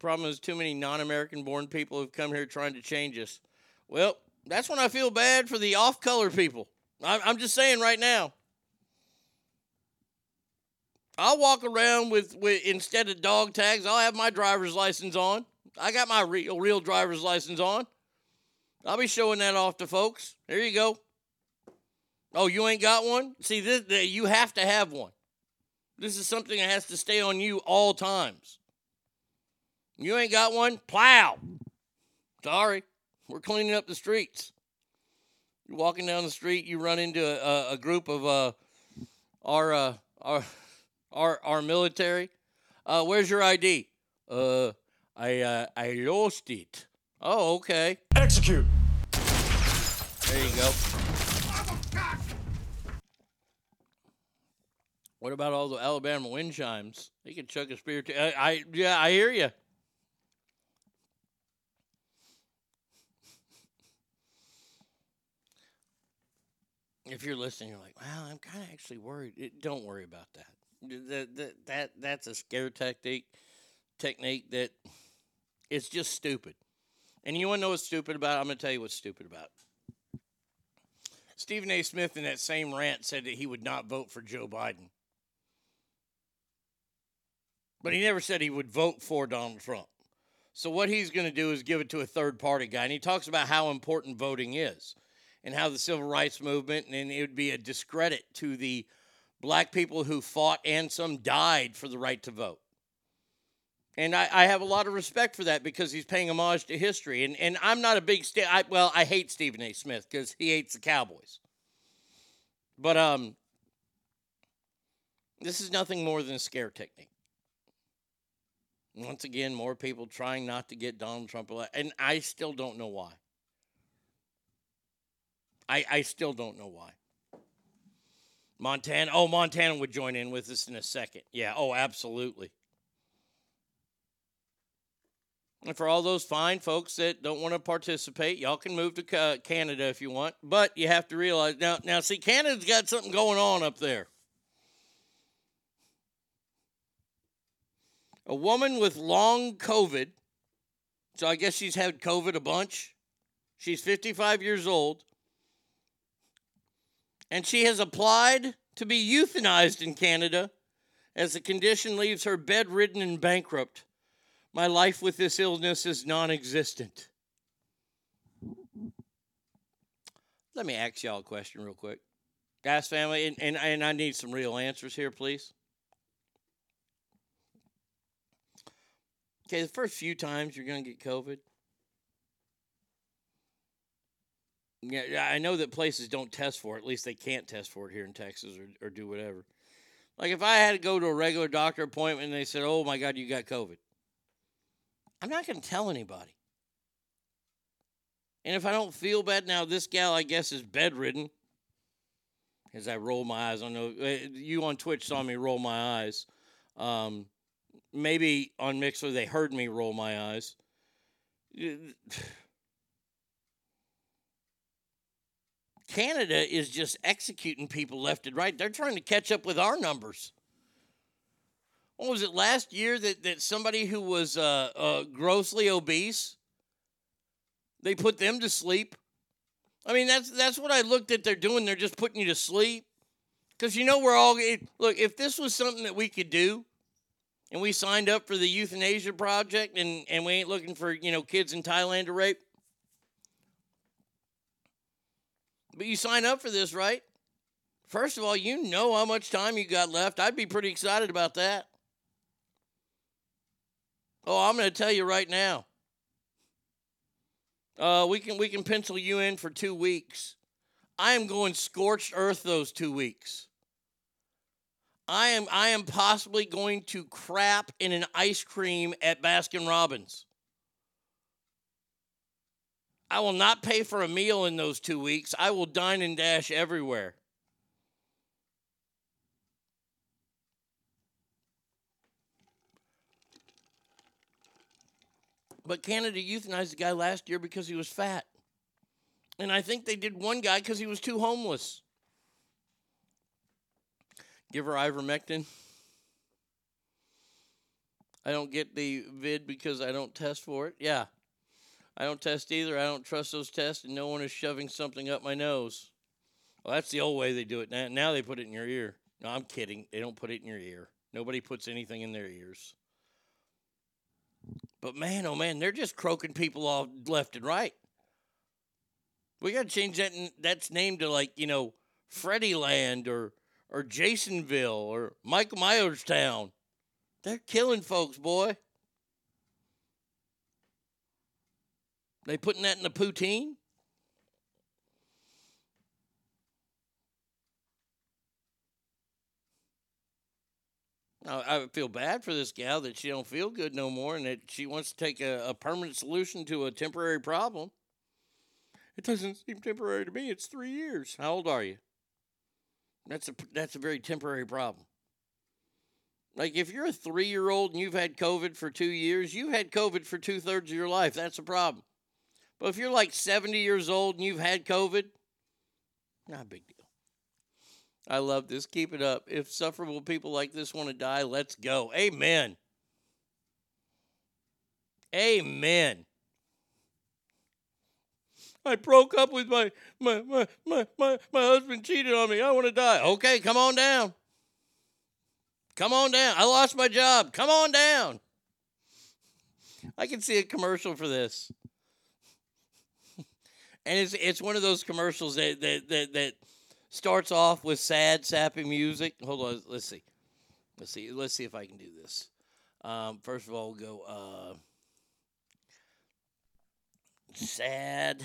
Problem is, too many non-American born people have come here trying to change us. Well, that's when I feel bad for the off-color people. I'm, I'm just saying right now. I'll walk around with, with instead of dog tags, I'll have my driver's license on. I got my real real driver's license on. I'll be showing that off to folks. There you go. Oh, you ain't got one? See, this, you have to have one. This is something that has to stay on you all times. You ain't got one? Plow. Sorry, we're cleaning up the streets. You're walking down the street, you run into a, a group of uh, our, uh, our our our military. Uh, where's your ID? Uh, I uh, I lost it. Oh, okay. Execute. There you go. What about all the Alabama wind chimes? He can chuck a spear. T- I, I yeah, I hear you. If you're listening, you're like, "Well, I'm kind of actually worried." It, don't worry about that. That, that that that's a scare tactic technique that it's just stupid. And you want to know what's stupid about it? I'm going to tell you what's stupid about it. Stephen A. Smith in that same rant said that he would not vote for Joe Biden. But he never said he would vote for Donald Trump. So what he's going to do is give it to a third party guy. And he talks about how important voting is and how the civil rights movement and it would be a discredit to the black people who fought and some died for the right to vote. And I, I, have a lot of respect for that because he's paying homage to history. And, and I'm not a big, I, well, I hate Stephen A. Smith because he hates the Cowboys. But um, this is nothing more than a scare technique. Once again, more people trying not to get Donald Trump elected. And I still don't know why. I, I still don't know why. Montana. Oh, Montana would join in with us in a second. Yeah. Oh, absolutely. And for all those fine folks that don't want to participate, y'all can move to Canada if you want. But you have to realize now. Now, see, Canada's got something going on up there. A woman with long COVID. So I guess she's had COVID a bunch. She's 55 years old and she has applied to be euthanized in Canada as the condition leaves her bedridden and bankrupt. My life with this illness is non existent. Let me ask y'all a question real quick. Guys, family, and, and, and I need some real answers here, please. Okay, the first few times you're going to get COVID, Yeah, I know that places don't test for it. At least they can't test for it here in Texas or, or do whatever. Like if I had to go to a regular doctor appointment and they said, "Oh my God, you got COVID," I'm not going to tell anybody. And if I don't feel bad now, this gal I guess is bedridden. As I roll my eyes, I know uh, you on Twitch saw me roll my eyes. Um, maybe on Mixlr they heard me roll my eyes. Canada is just executing people left and right. They're trying to catch up with our numbers. What was it last year that, that somebody who was uh, uh, grossly obese, they put them to sleep? I mean, that's that's what I looked at. They're doing. They're just putting you to sleep because you know we're all look. If this was something that we could do, and we signed up for the euthanasia project and, and we ain't looking for, you know, kids in Thailand to rape. But you sign up for this, right? First of all, you know how much time you got left. I'd be pretty excited about that. Oh, I'm going to tell you right now. Uh, we can we can pencil you in for two weeks. I am going scorched earth those two weeks. I am I am possibly going to crap in an ice cream at Baskin Robbins. I will not pay for a meal in those two weeks. I will dine and dash everywhere. But Canada euthanized a guy last year because he was fat. And I think they did one guy because he was too homeless. Give her ivermectin. I don't get the vid because I don't test for it. Yeah. I don't test either. I don't trust those tests, and no one is shoving something up my nose. Well, that's the old way they do it. Now, now they put it in your ear. No, I'm kidding. They don't put it in your ear. Nobody puts anything in their ears. But man, oh man, they're just croaking people off left and right. We got to change that. That's name to like you know Freddie Land or or Jasonville or Michael Myers Town. They're killing folks, boy. They putting that in the poutine? I feel bad for this gal that she don't feel good no more and that she wants to take a, a permanent solution to a temporary problem. It doesn't seem temporary to me. It's three years. How old are you? That's a that's a very temporary problem. Like if you're a three year old and you've had COVID for two years, you've had COVID for two thirds of your life. That's a problem. But if you're like 70 years old and you've had COVID, not a big deal. I love this. Keep it up. If sufferable people like this want to die, let's go. Amen. Amen. I broke up with my my my my my, my husband cheated on me. I want to die. Okay, come on down. Come on down. I lost my job. Come on down. I can see a commercial for this. and it's it's one of those commercials that that that, that starts off with sad, sappy music. Hold on, let's see. Let's see. Let's see if I can do this. Um, first of all, we'll go uh, sad.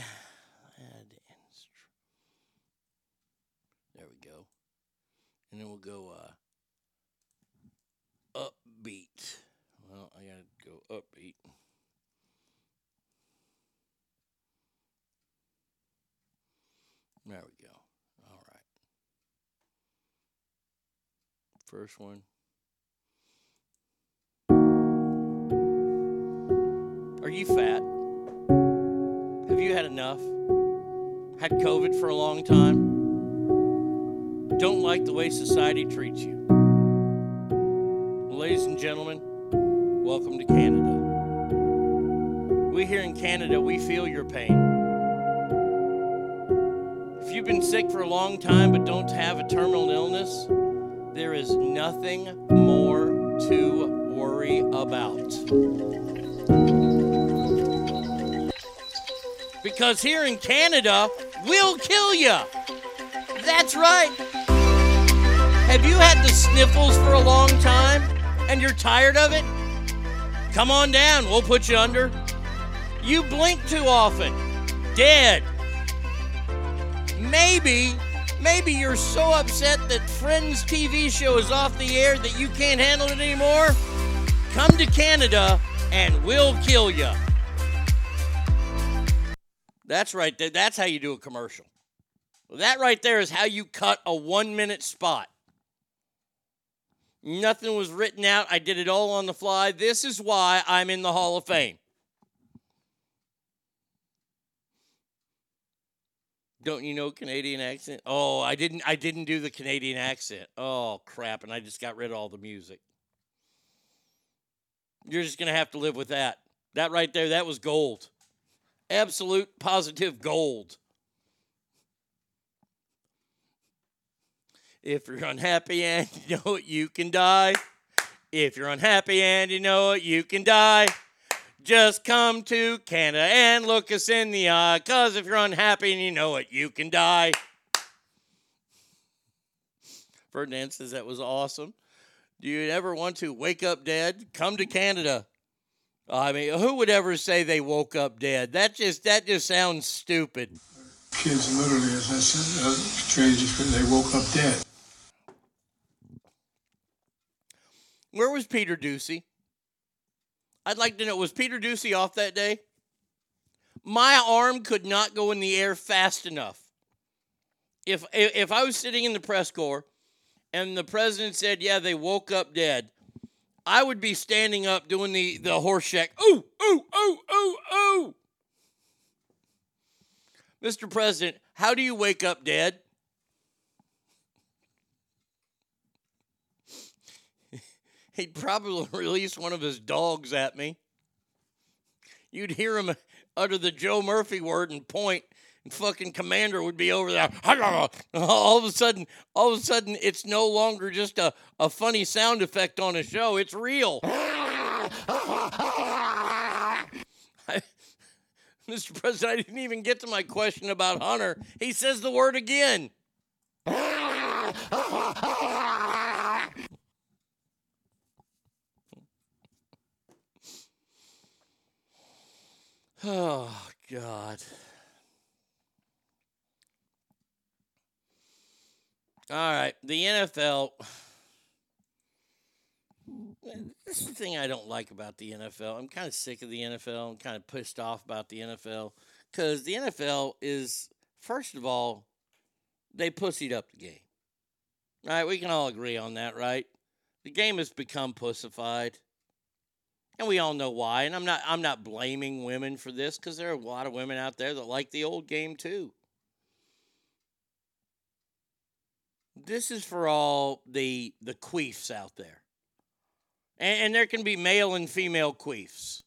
There we go. And then we'll go uh, upbeat. Well, I gotta go upbeat. There we go. All right. First one. Are you fat? Have you had enough? Had COVID for a long time? Don't like the way society treats you? Ladies and gentlemen, welcome to Canada. We here in Canada, we feel your pain. If you've been sick for a long time but don't have a terminal illness, there is nothing more to worry about. Because here in Canada, we'll kill you. That's right. Have you had the sniffles for a long time and you're tired of it? Come on down, we'll put you under. You blink too often. Dead. Maybe, maybe you're so upset that Friends TV show is off the air that you can't handle it anymore. Come to Canada and we'll kill you. That's right. That's how you do a commercial. That right there is how you cut a one minute spot. Nothing was written out. I did it all on the fly. This is why I'm in the Hall of Fame. Don't you know Canadian accent? Oh, I didn't I didn't do the Canadian accent. Oh crap, and I just got rid of all the music. You're just going to have to live with that. That right there, that was gold. Absolute positive gold. If you're unhappy and you know it, you can die, If you're unhappy and you know it, you can die. Just come to Canada and look us in the eye. Cause if you're unhappy and you know it, you can die. Ferdinand says that was awesome. Do you ever want to wake up dead? Come to Canada. I mean, who would ever say they woke up dead? That just that just sounds stupid. Kids literally, as I said, uh, strangers, they woke up dead. Where was Peter Doocy? I'd like to know was Peter Doocy off that day? My arm could not go in the air fast enough. If if I was sitting in the press corps and the president said, "Yeah, they woke up dead," I would be standing up doing the the Horshack. Ooh, ooh, ooh, ooh, ooh. Mr. President, how do you wake up dead? He'd probably release one of his dogs at me. You'd hear him utter the Joe Murphy word and point, and fucking commander would be over there. All of a sudden, all of a sudden, it's no longer just a, a funny sound effect on a show. It's real. Mr. President, I didn't even get to my question about Hunter. He says the word again. Oh, God. All right, the NFL. This is the thing I don't like about the NFL. I'm kind of sick of the NFL. I'm kind of pissed off about the NFL because the NFL is, first of all, they pussied up the game. All right, we can all agree on that, right? The game has become pussified. And we all know why. And I'm not I'm not blaming women for this because there are a lot of women out there that like the old game too. This is for all the the queefs out there. And, and there can be male and female queefs.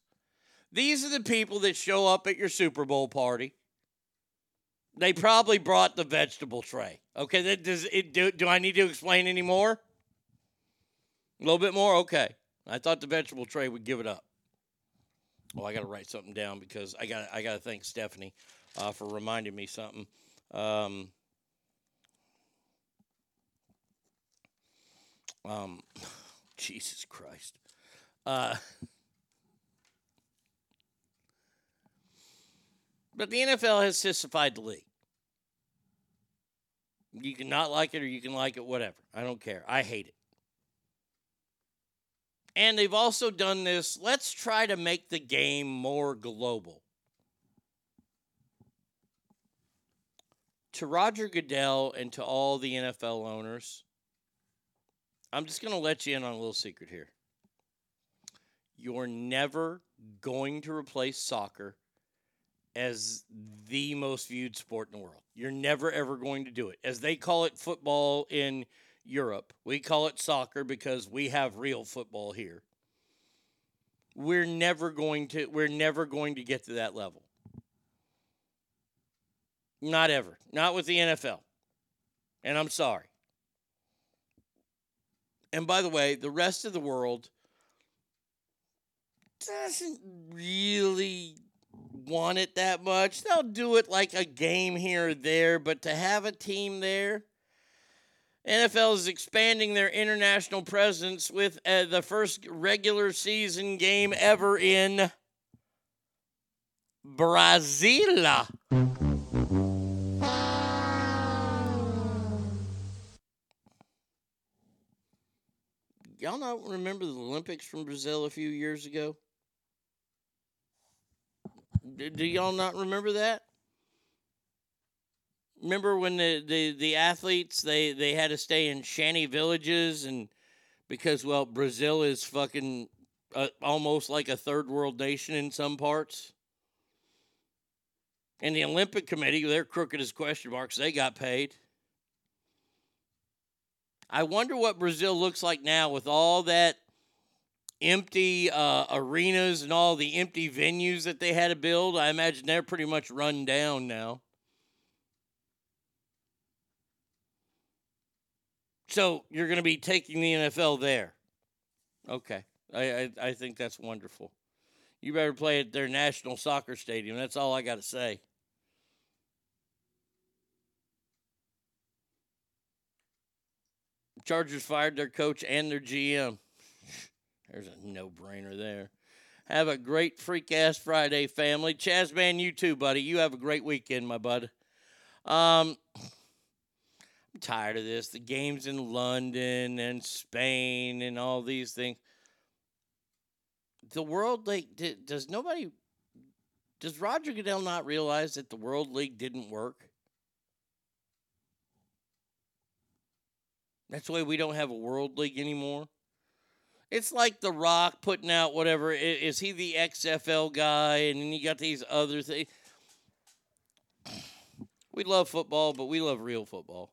These are the people that show up at your Super Bowl party. They probably brought the vegetable tray. Okay, that does it do, do I need to explain any more? A little bit more? Okay. I thought the vegetable tray would give it up. Oh, I got to write something down because I got I got to thank Stephanie uh, for reminding me something. Um, um, Jesus Christ. Uh, but the NFL has sissified the league. You can not like it or you can like it, whatever. I don't care. I hate it. And they've also done this let's try to make the game more global. To Roger Goodell and to all the NFL owners, I'm just going to let you in on a little secret here. You're never going to replace soccer as the most viewed sport in the world. You're never, ever going to do it. As they call it football in Europe. We call it soccer because we have real football here. We're never going to we're never going to get to that level. Not ever. Not with the NFL. And I'm sorry. And by the way, the rest of the world doesn't really want it that much. They'll do it like a game here or there, but to have a team there, NFL is expanding their international presence with uh, the first regular season game ever in Brazil. Y'all not remember the Olympics from Brazil a few years ago? Do, do y'all not remember that? Remember when the, the, the athletes they, they had to stay in shanty villages and because well Brazil is fucking uh, almost like a third world nation in some parts. And the Olympic Committee, they're crooked as question marks. They got paid. I wonder what Brazil looks like now with all that empty uh, arenas and all the empty venues that they had to build. I imagine they're pretty much run down now. So you're going to be taking the NFL there. Okay. I, I, I think that's wonderful. You better play at their national soccer stadium. That's all I got to say. Chargers fired their coach and their GM. There's a no brainer there. Have a great freak ass Friday, family. Chaz, man, you too, buddy. You have a great weekend, my bud. Um, Tired of this. The games in London and Spain and all these things. The World League, does nobody, does Roger Goodell not realize that the World League didn't work? That's why we don't have a World League anymore. It's like The Rock putting out whatever. Is he the XFL guy? And then you got these other things. We love football, but we love real football.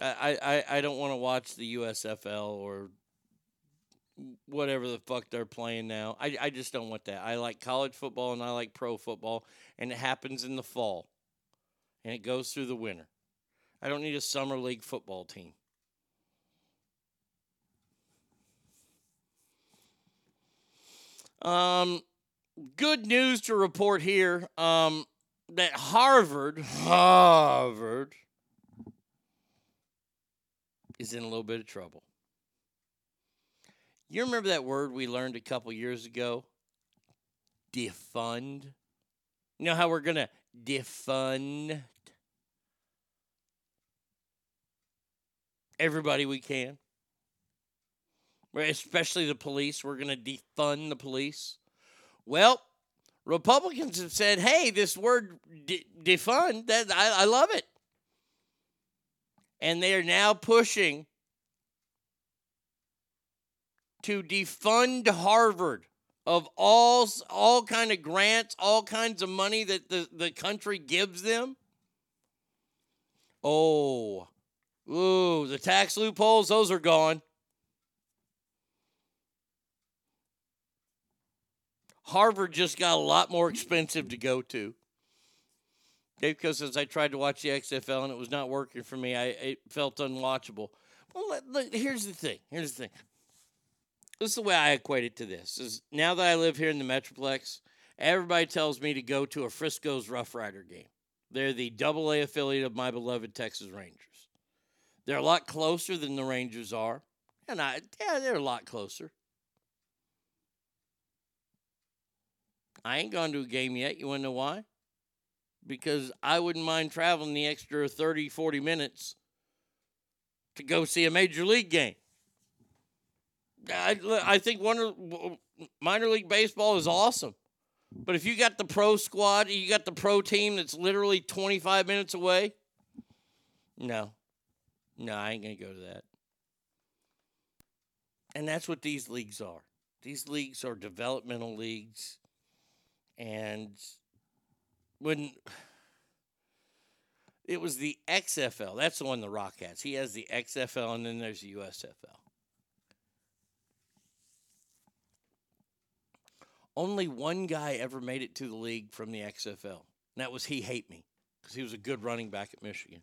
I, I, I don't want to watch the USFL or whatever the fuck they're playing now. I, I just don't want that. I like college football and I like pro football, and it happens in the fall and it goes through the winter. I don't need a summer league football team. Um, good news to report here. Um, that Harvard, Harvard, is in a little bit of trouble. You remember that word we learned a couple years ago? Defund. You know how we're gonna defund everybody we can? Especially the police. We're gonna defund the police. Well, Republicans have said, "Hey, this word de- defund that I, I love it," and they are now pushing to defund Harvard of all all kind of grants, all kinds of money that the, the country gives them. Oh, ooh, the tax loopholes, those are gone. Harvard just got a lot more expensive to go to. Dave Co says I tried to watch the XFL and it was not working for me. I it felt unwatchable. Well, here's the thing. Here's the thing. This is the way I equate it to this. Is now that I live here in the Metroplex, everybody tells me to go to a Frisco's Rough Rider game. They're the double A affiliate of my beloved Texas Rangers. They're a lot closer than the Rangers are. And I yeah, they're a lot closer. I ain't gone to a game yet. You want to know why? Because I wouldn't mind traveling the extra 30, 40 minutes to go see a major league game. I, I think one minor league baseball is awesome. But if you got the pro squad, you got the pro team that's literally 25 minutes away, no. No, I ain't going to go to that. And that's what these leagues are. These leagues are developmental leagues. And when it was the XFL, that's the one The Rock has. He has the XFL, and then there's the USFL. Only one guy ever made it to the league from the XFL. And that was He Hate Me, because he was a good running back at Michigan.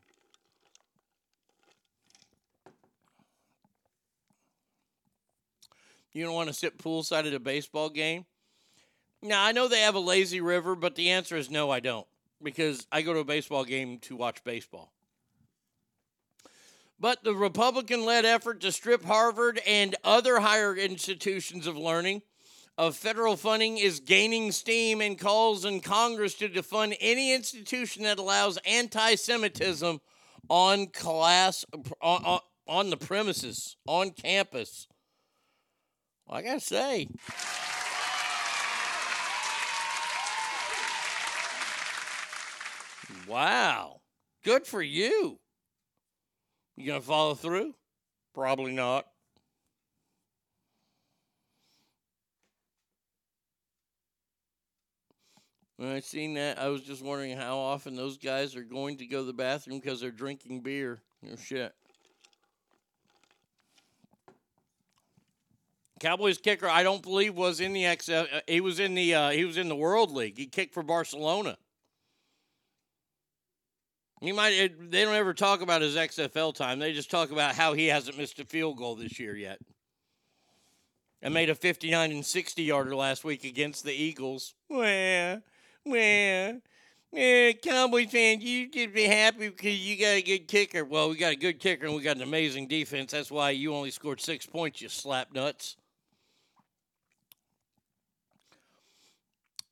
You don't want to sit poolside at a baseball game? Now, I know they have a lazy river, but the answer is no, I don't. Because I go to a baseball game to watch baseball. But the Republican led effort to strip Harvard and other higher institutions of learning of federal funding is gaining steam and calls on Congress to defund any institution that allows anti Semitism on class, on, on, on the premises, on campus. Well, I say, wow, good for you. You going to follow through? Probably not. When I seen that, I was just wondering how often those guys are going to go to the bathroom because they're drinking beer. No shit. Cowboys kicker, I don't believe was in the X. Uh, he was in the uh, he was in the World League. He kicked for Barcelona. He might. It, they don't ever talk about his XFL time. They just talk about how he hasn't missed a field goal this year yet. And made a 59 and 60 yarder last week against the Eagles. Well, well, yeah, Cowboys fans, you should be happy because you got a good kicker. Well, we got a good kicker and we got an amazing defense. That's why you only scored six points, you slap nuts.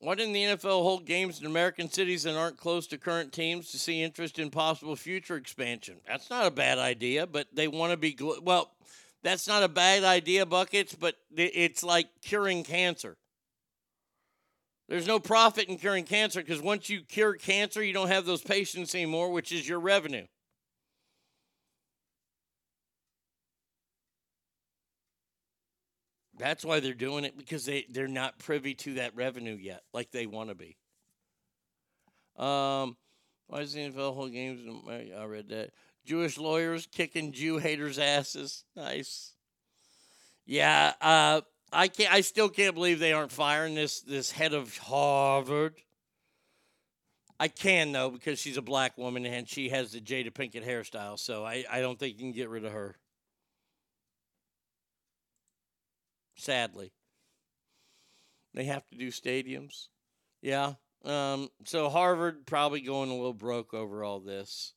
Why didn't the NFL hold games in American cities that aren't close to current teams to see interest in possible future expansion? That's not a bad idea, but they want to be well. That's not a bad idea, buckets, but it's like curing cancer. There's no profit in curing cancer because once you cure cancer, you don't have those patients anymore, which is your revenue. That's why they're doing it because they, they're not privy to that revenue yet, like they want to be. Um, why is the NFL whole games? I read that. Jewish lawyers kicking Jew haters' asses. Nice. Yeah, uh, I can't. I still can't believe they aren't firing this this head of Harvard. I can though because she's a black woman and she has the Jada Pinkett hairstyle, so I, I don't think you can get rid of her. Sadly, they have to do stadiums. Yeah. Um, so Harvard probably going a little broke over all this.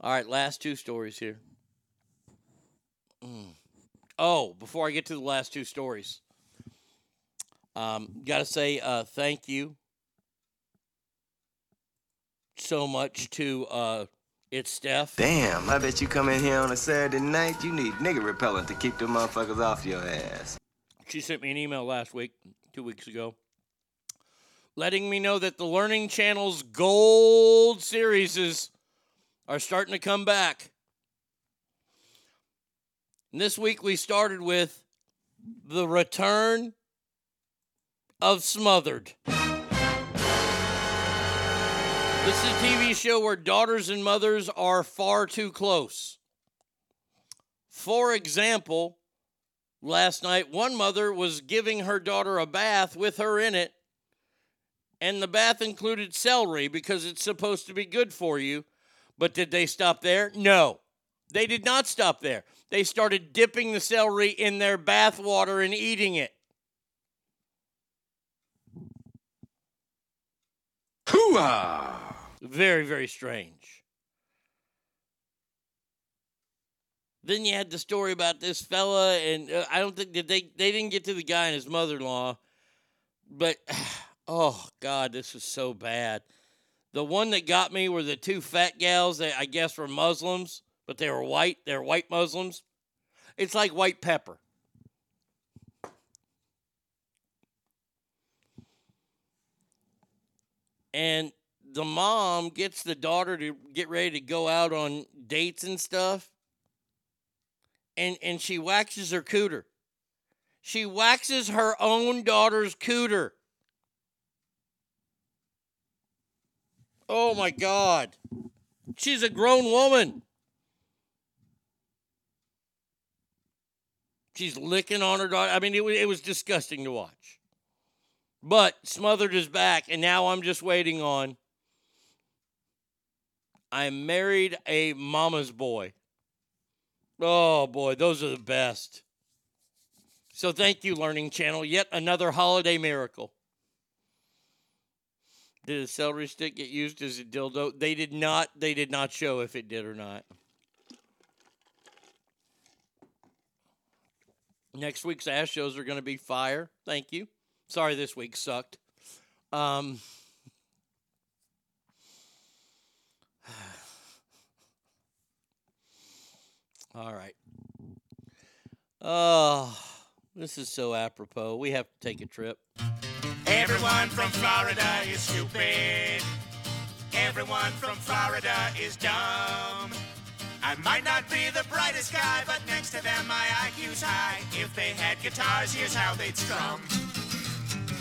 All right, last two stories here. Mm. Oh, before I get to the last two stories, um, got to say uh, thank you so much to uh, it's Steph. Damn, I bet you come in here on a Saturday night, you need nigga repellent to keep the motherfuckers off your ass. She sent me an email last week, two weeks ago, letting me know that the Learning Channel's Gold series are starting to come back. And this week we started with The Return of Smothered. This is a TV show where daughters and mothers are far too close. For example, last night, one mother was giving her daughter a bath with her in it, and the bath included celery because it's supposed to be good for you. But did they stop there? No, they did not stop there. They started dipping the celery in their bath water and eating it. Hooah! Very, very strange. Then you had the story about this fella, and uh, I don't think that they they didn't get to the guy and his mother-in-law, but oh god, this is so bad. The one that got me were the two fat gals that I guess were Muslims, but they were white. They're white Muslims. It's like white pepper. And the mom gets the daughter to get ready to go out on dates and stuff. And and she waxes her cooter. She waxes her own daughter's cooter. Oh my god. She's a grown woman. She's licking on her daughter. I mean, it was, it was disgusting to watch. But Smothered is back, and now I'm just waiting on I married a mama's boy. Oh boy, those are the best. So thank you, Learning Channel. Yet another holiday miracle. Did a celery stick get used as a dildo? They did not. They did not show if it did or not. Next week's ass shows are going to be fire. Thank you. Sorry, this week sucked. Um, All right. Oh, this is so apropos. We have to take a trip. Everyone from Florida is stupid. Everyone from Florida is dumb. I might not be the brightest guy, but next to them my IQ's high. If they had guitars, here's how they'd strum.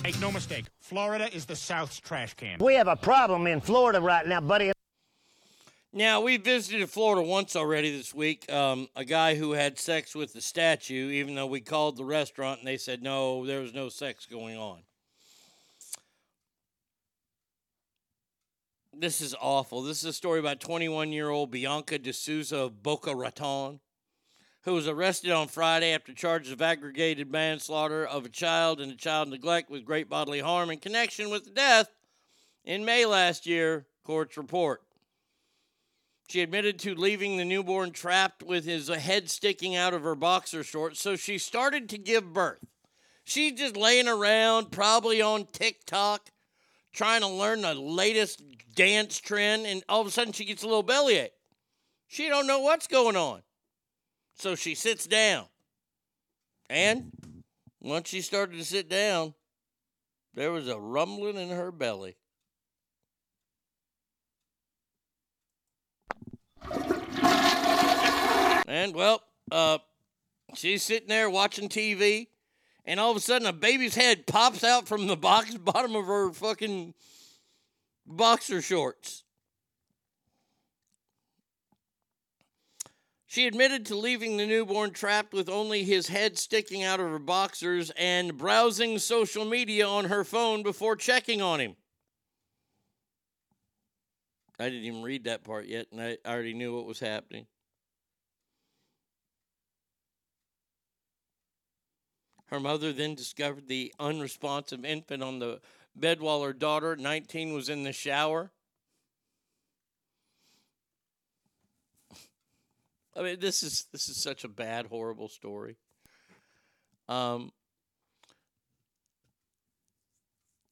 Make no mistake, Florida is the South's trash can. We have a problem in Florida right now, buddy. Now, we visited Florida once already this week. Um, a guy who had sex with the statue, even though we called the restaurant and they said no, there was no sex going on. this is awful. This is a story about 21 year old Bianca D'Souza of Boca Raton, who was arrested on Friday after charges of aggravated manslaughter of a child and a child neglect with great bodily harm in connection with the death in May last year, courts report. She admitted to leaving the newborn trapped with his head sticking out of her boxer shorts, so she started to give birth. She's just laying around, probably on TikTok, trying to learn the latest dance trend, and all of a sudden she gets a little bellyache. She don't know what's going on. So she sits down. And once she started to sit down, there was a rumbling in her belly. And well, uh, she's sitting there watching TV, and all of a sudden a baby's head pops out from the box bottom of her fucking boxer shorts. She admitted to leaving the newborn trapped with only his head sticking out of her boxers and browsing social media on her phone before checking on him. I didn't even read that part yet, and I already knew what was happening. Her mother then discovered the unresponsive infant on the bed while her daughter, 19, was in the shower. I mean, this is this is such a bad, horrible story. Um,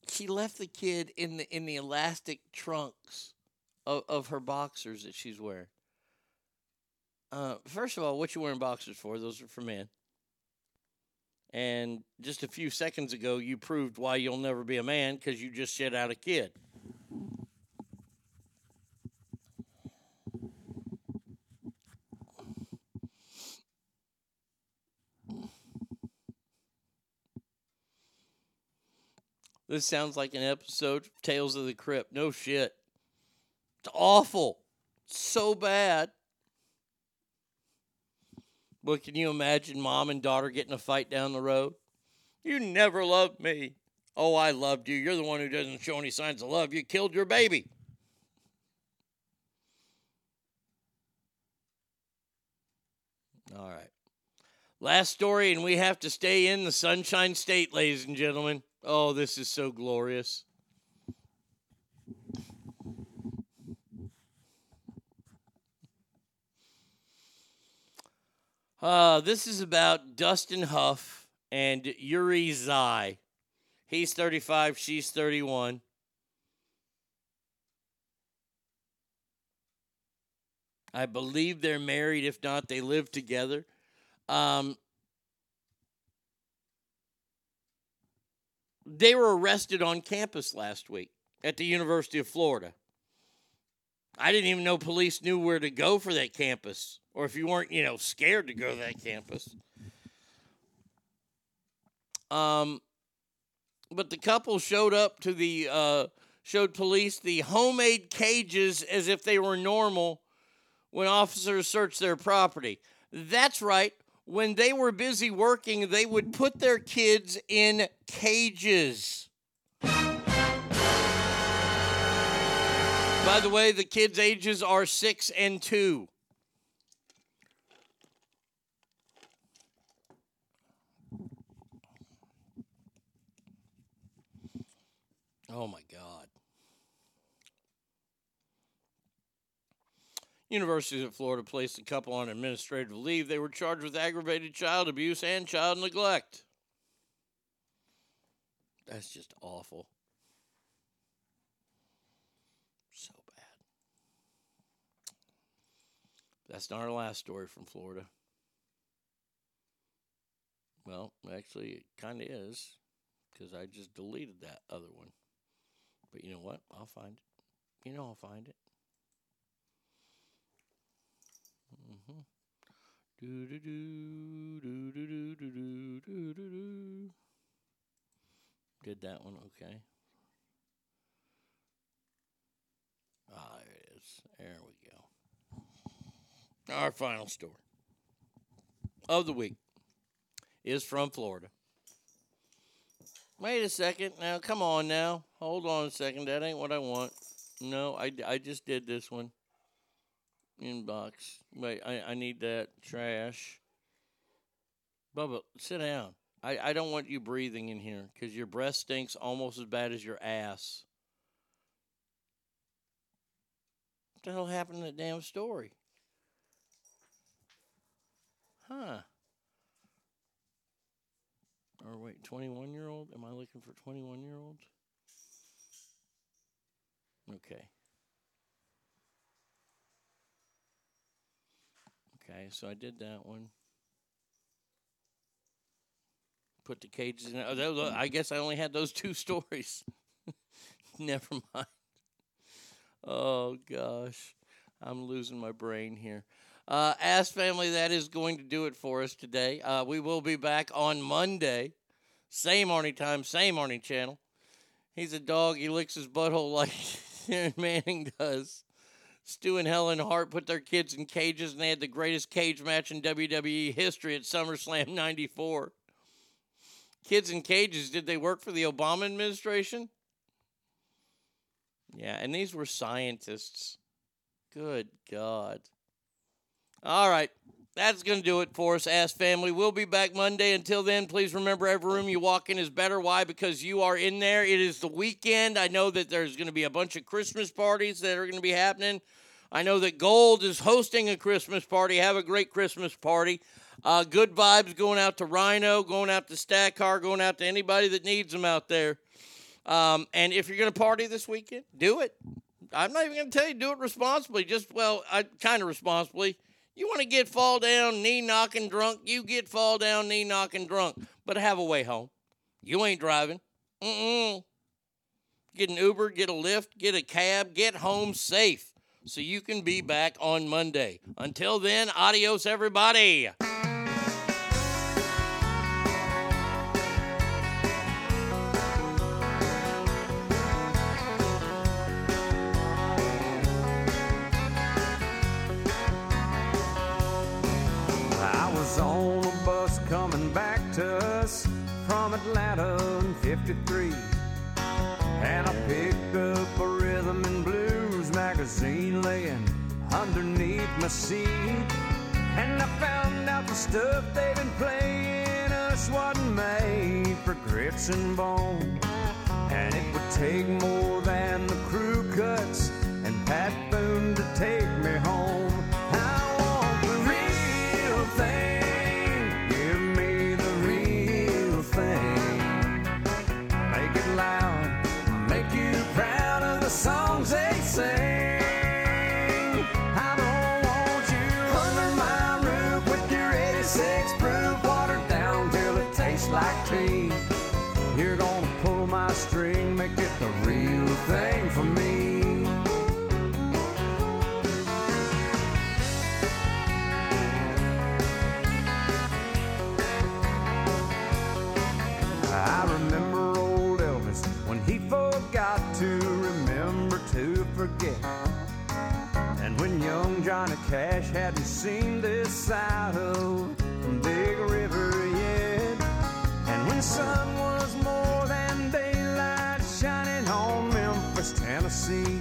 she left the kid in the in the elastic trunks of, of her boxers that she's wearing. Uh, first of all, what you wearing boxers for? Those are for men. And just a few seconds ago, you proved why you'll never be a man because you just shit out a kid. This sounds like an episode of Tales of the Crypt. No shit. It's awful. so bad. But can you imagine mom and daughter getting a fight down the road? You never loved me. Oh, I loved you. You're the one who doesn't show any signs of love. You killed your baby. All right. Last story, and we have to stay in the Sunshine State, ladies and gentlemen. Oh, this is so glorious. Uh, this is about Dustin Huff and Yuri Zai. He's 35, she's 31. I believe they're married. If not, they live together. Um, they were arrested on campus last week at the University of Florida. I didn't even know police knew where to go for that campus, or if you weren't, you know, scared to go to that campus. Um, but the couple showed up to the uh, showed police the homemade cages as if they were normal when officers searched their property. That's right. When they were busy working, they would put their kids in cages. By the way, the kids' ages are six and two. Oh my God. University of Florida placed a couple on administrative leave. They were charged with aggravated child abuse and child neglect. That's just awful. So bad. That's not our last story from Florida. Well, actually, it kind of is because I just deleted that other one. But you know what? I'll find it. You know, I'll find it. Mm-hmm. Do do do do do do do do do do. Did that one okay? Ah, there it is. There we go. Our final story of the week is from Florida. Wait a second. Now, come on now. Hold on a second. That ain't what I want. No, I, I just did this one. Inbox. Wait, I, I need that. Trash. Bubba, sit down. I, I don't want you breathing in here because your breath stinks almost as bad as your ass. What the hell happened to that damn story? Huh. Or wait, 21 year old? Am I looking for 21 year olds? Okay. Okay, so I did that one. Put the cages in. Oh, I guess I only had those two stories. Never mind. Oh gosh, I'm losing my brain here. Uh, Ask family, that is going to do it for us today. Uh, we will be back on Monday, same Arnie time, same Arnie channel. He's a dog. He licks his butthole like Manning does. Stu and Helen Hart put their kids in cages, and they had the greatest cage match in WWE history at SummerSlam '94. Kids in cages. Did they work for the Obama administration? Yeah, and these were scientists. Good God. All right. That's going to do it for us, Ask Family. We'll be back Monday. Until then, please remember every room you walk in is better. Why? Because you are in there. It is the weekend. I know that there's going to be a bunch of Christmas parties that are going to be happening. I know that Gold is hosting a Christmas party. Have a great Christmas party. Uh, good vibes going out to Rhino, going out to Stackar, going out to anybody that needs them out there. Um, and if you're going to party this weekend, do it. I'm not even going to tell you do it responsibly. Just well, I kind of responsibly. You want to get fall down, knee knocking drunk, you get fall down, knee knocking drunk, but have a way home. You ain't driving. Mm-mm. Get an Uber, get a Lyft, get a cab, get home safe so you can be back on Monday. Until then, adios, everybody. Atlanta in 53. And I picked up a rhythm and blues magazine laying underneath my seat. And I found out the stuff they've been playing us wasn't made for grits and bone. And it would take more than the crew cuts and Pat Boone to take Johnny Cash hadn't seen this side of Big River yet. And when sun was more than daylight shining on Memphis, Tennessee.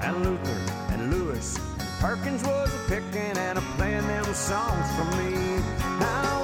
And Luther and Lewis and Perkins was a picking and a playing them songs for me. I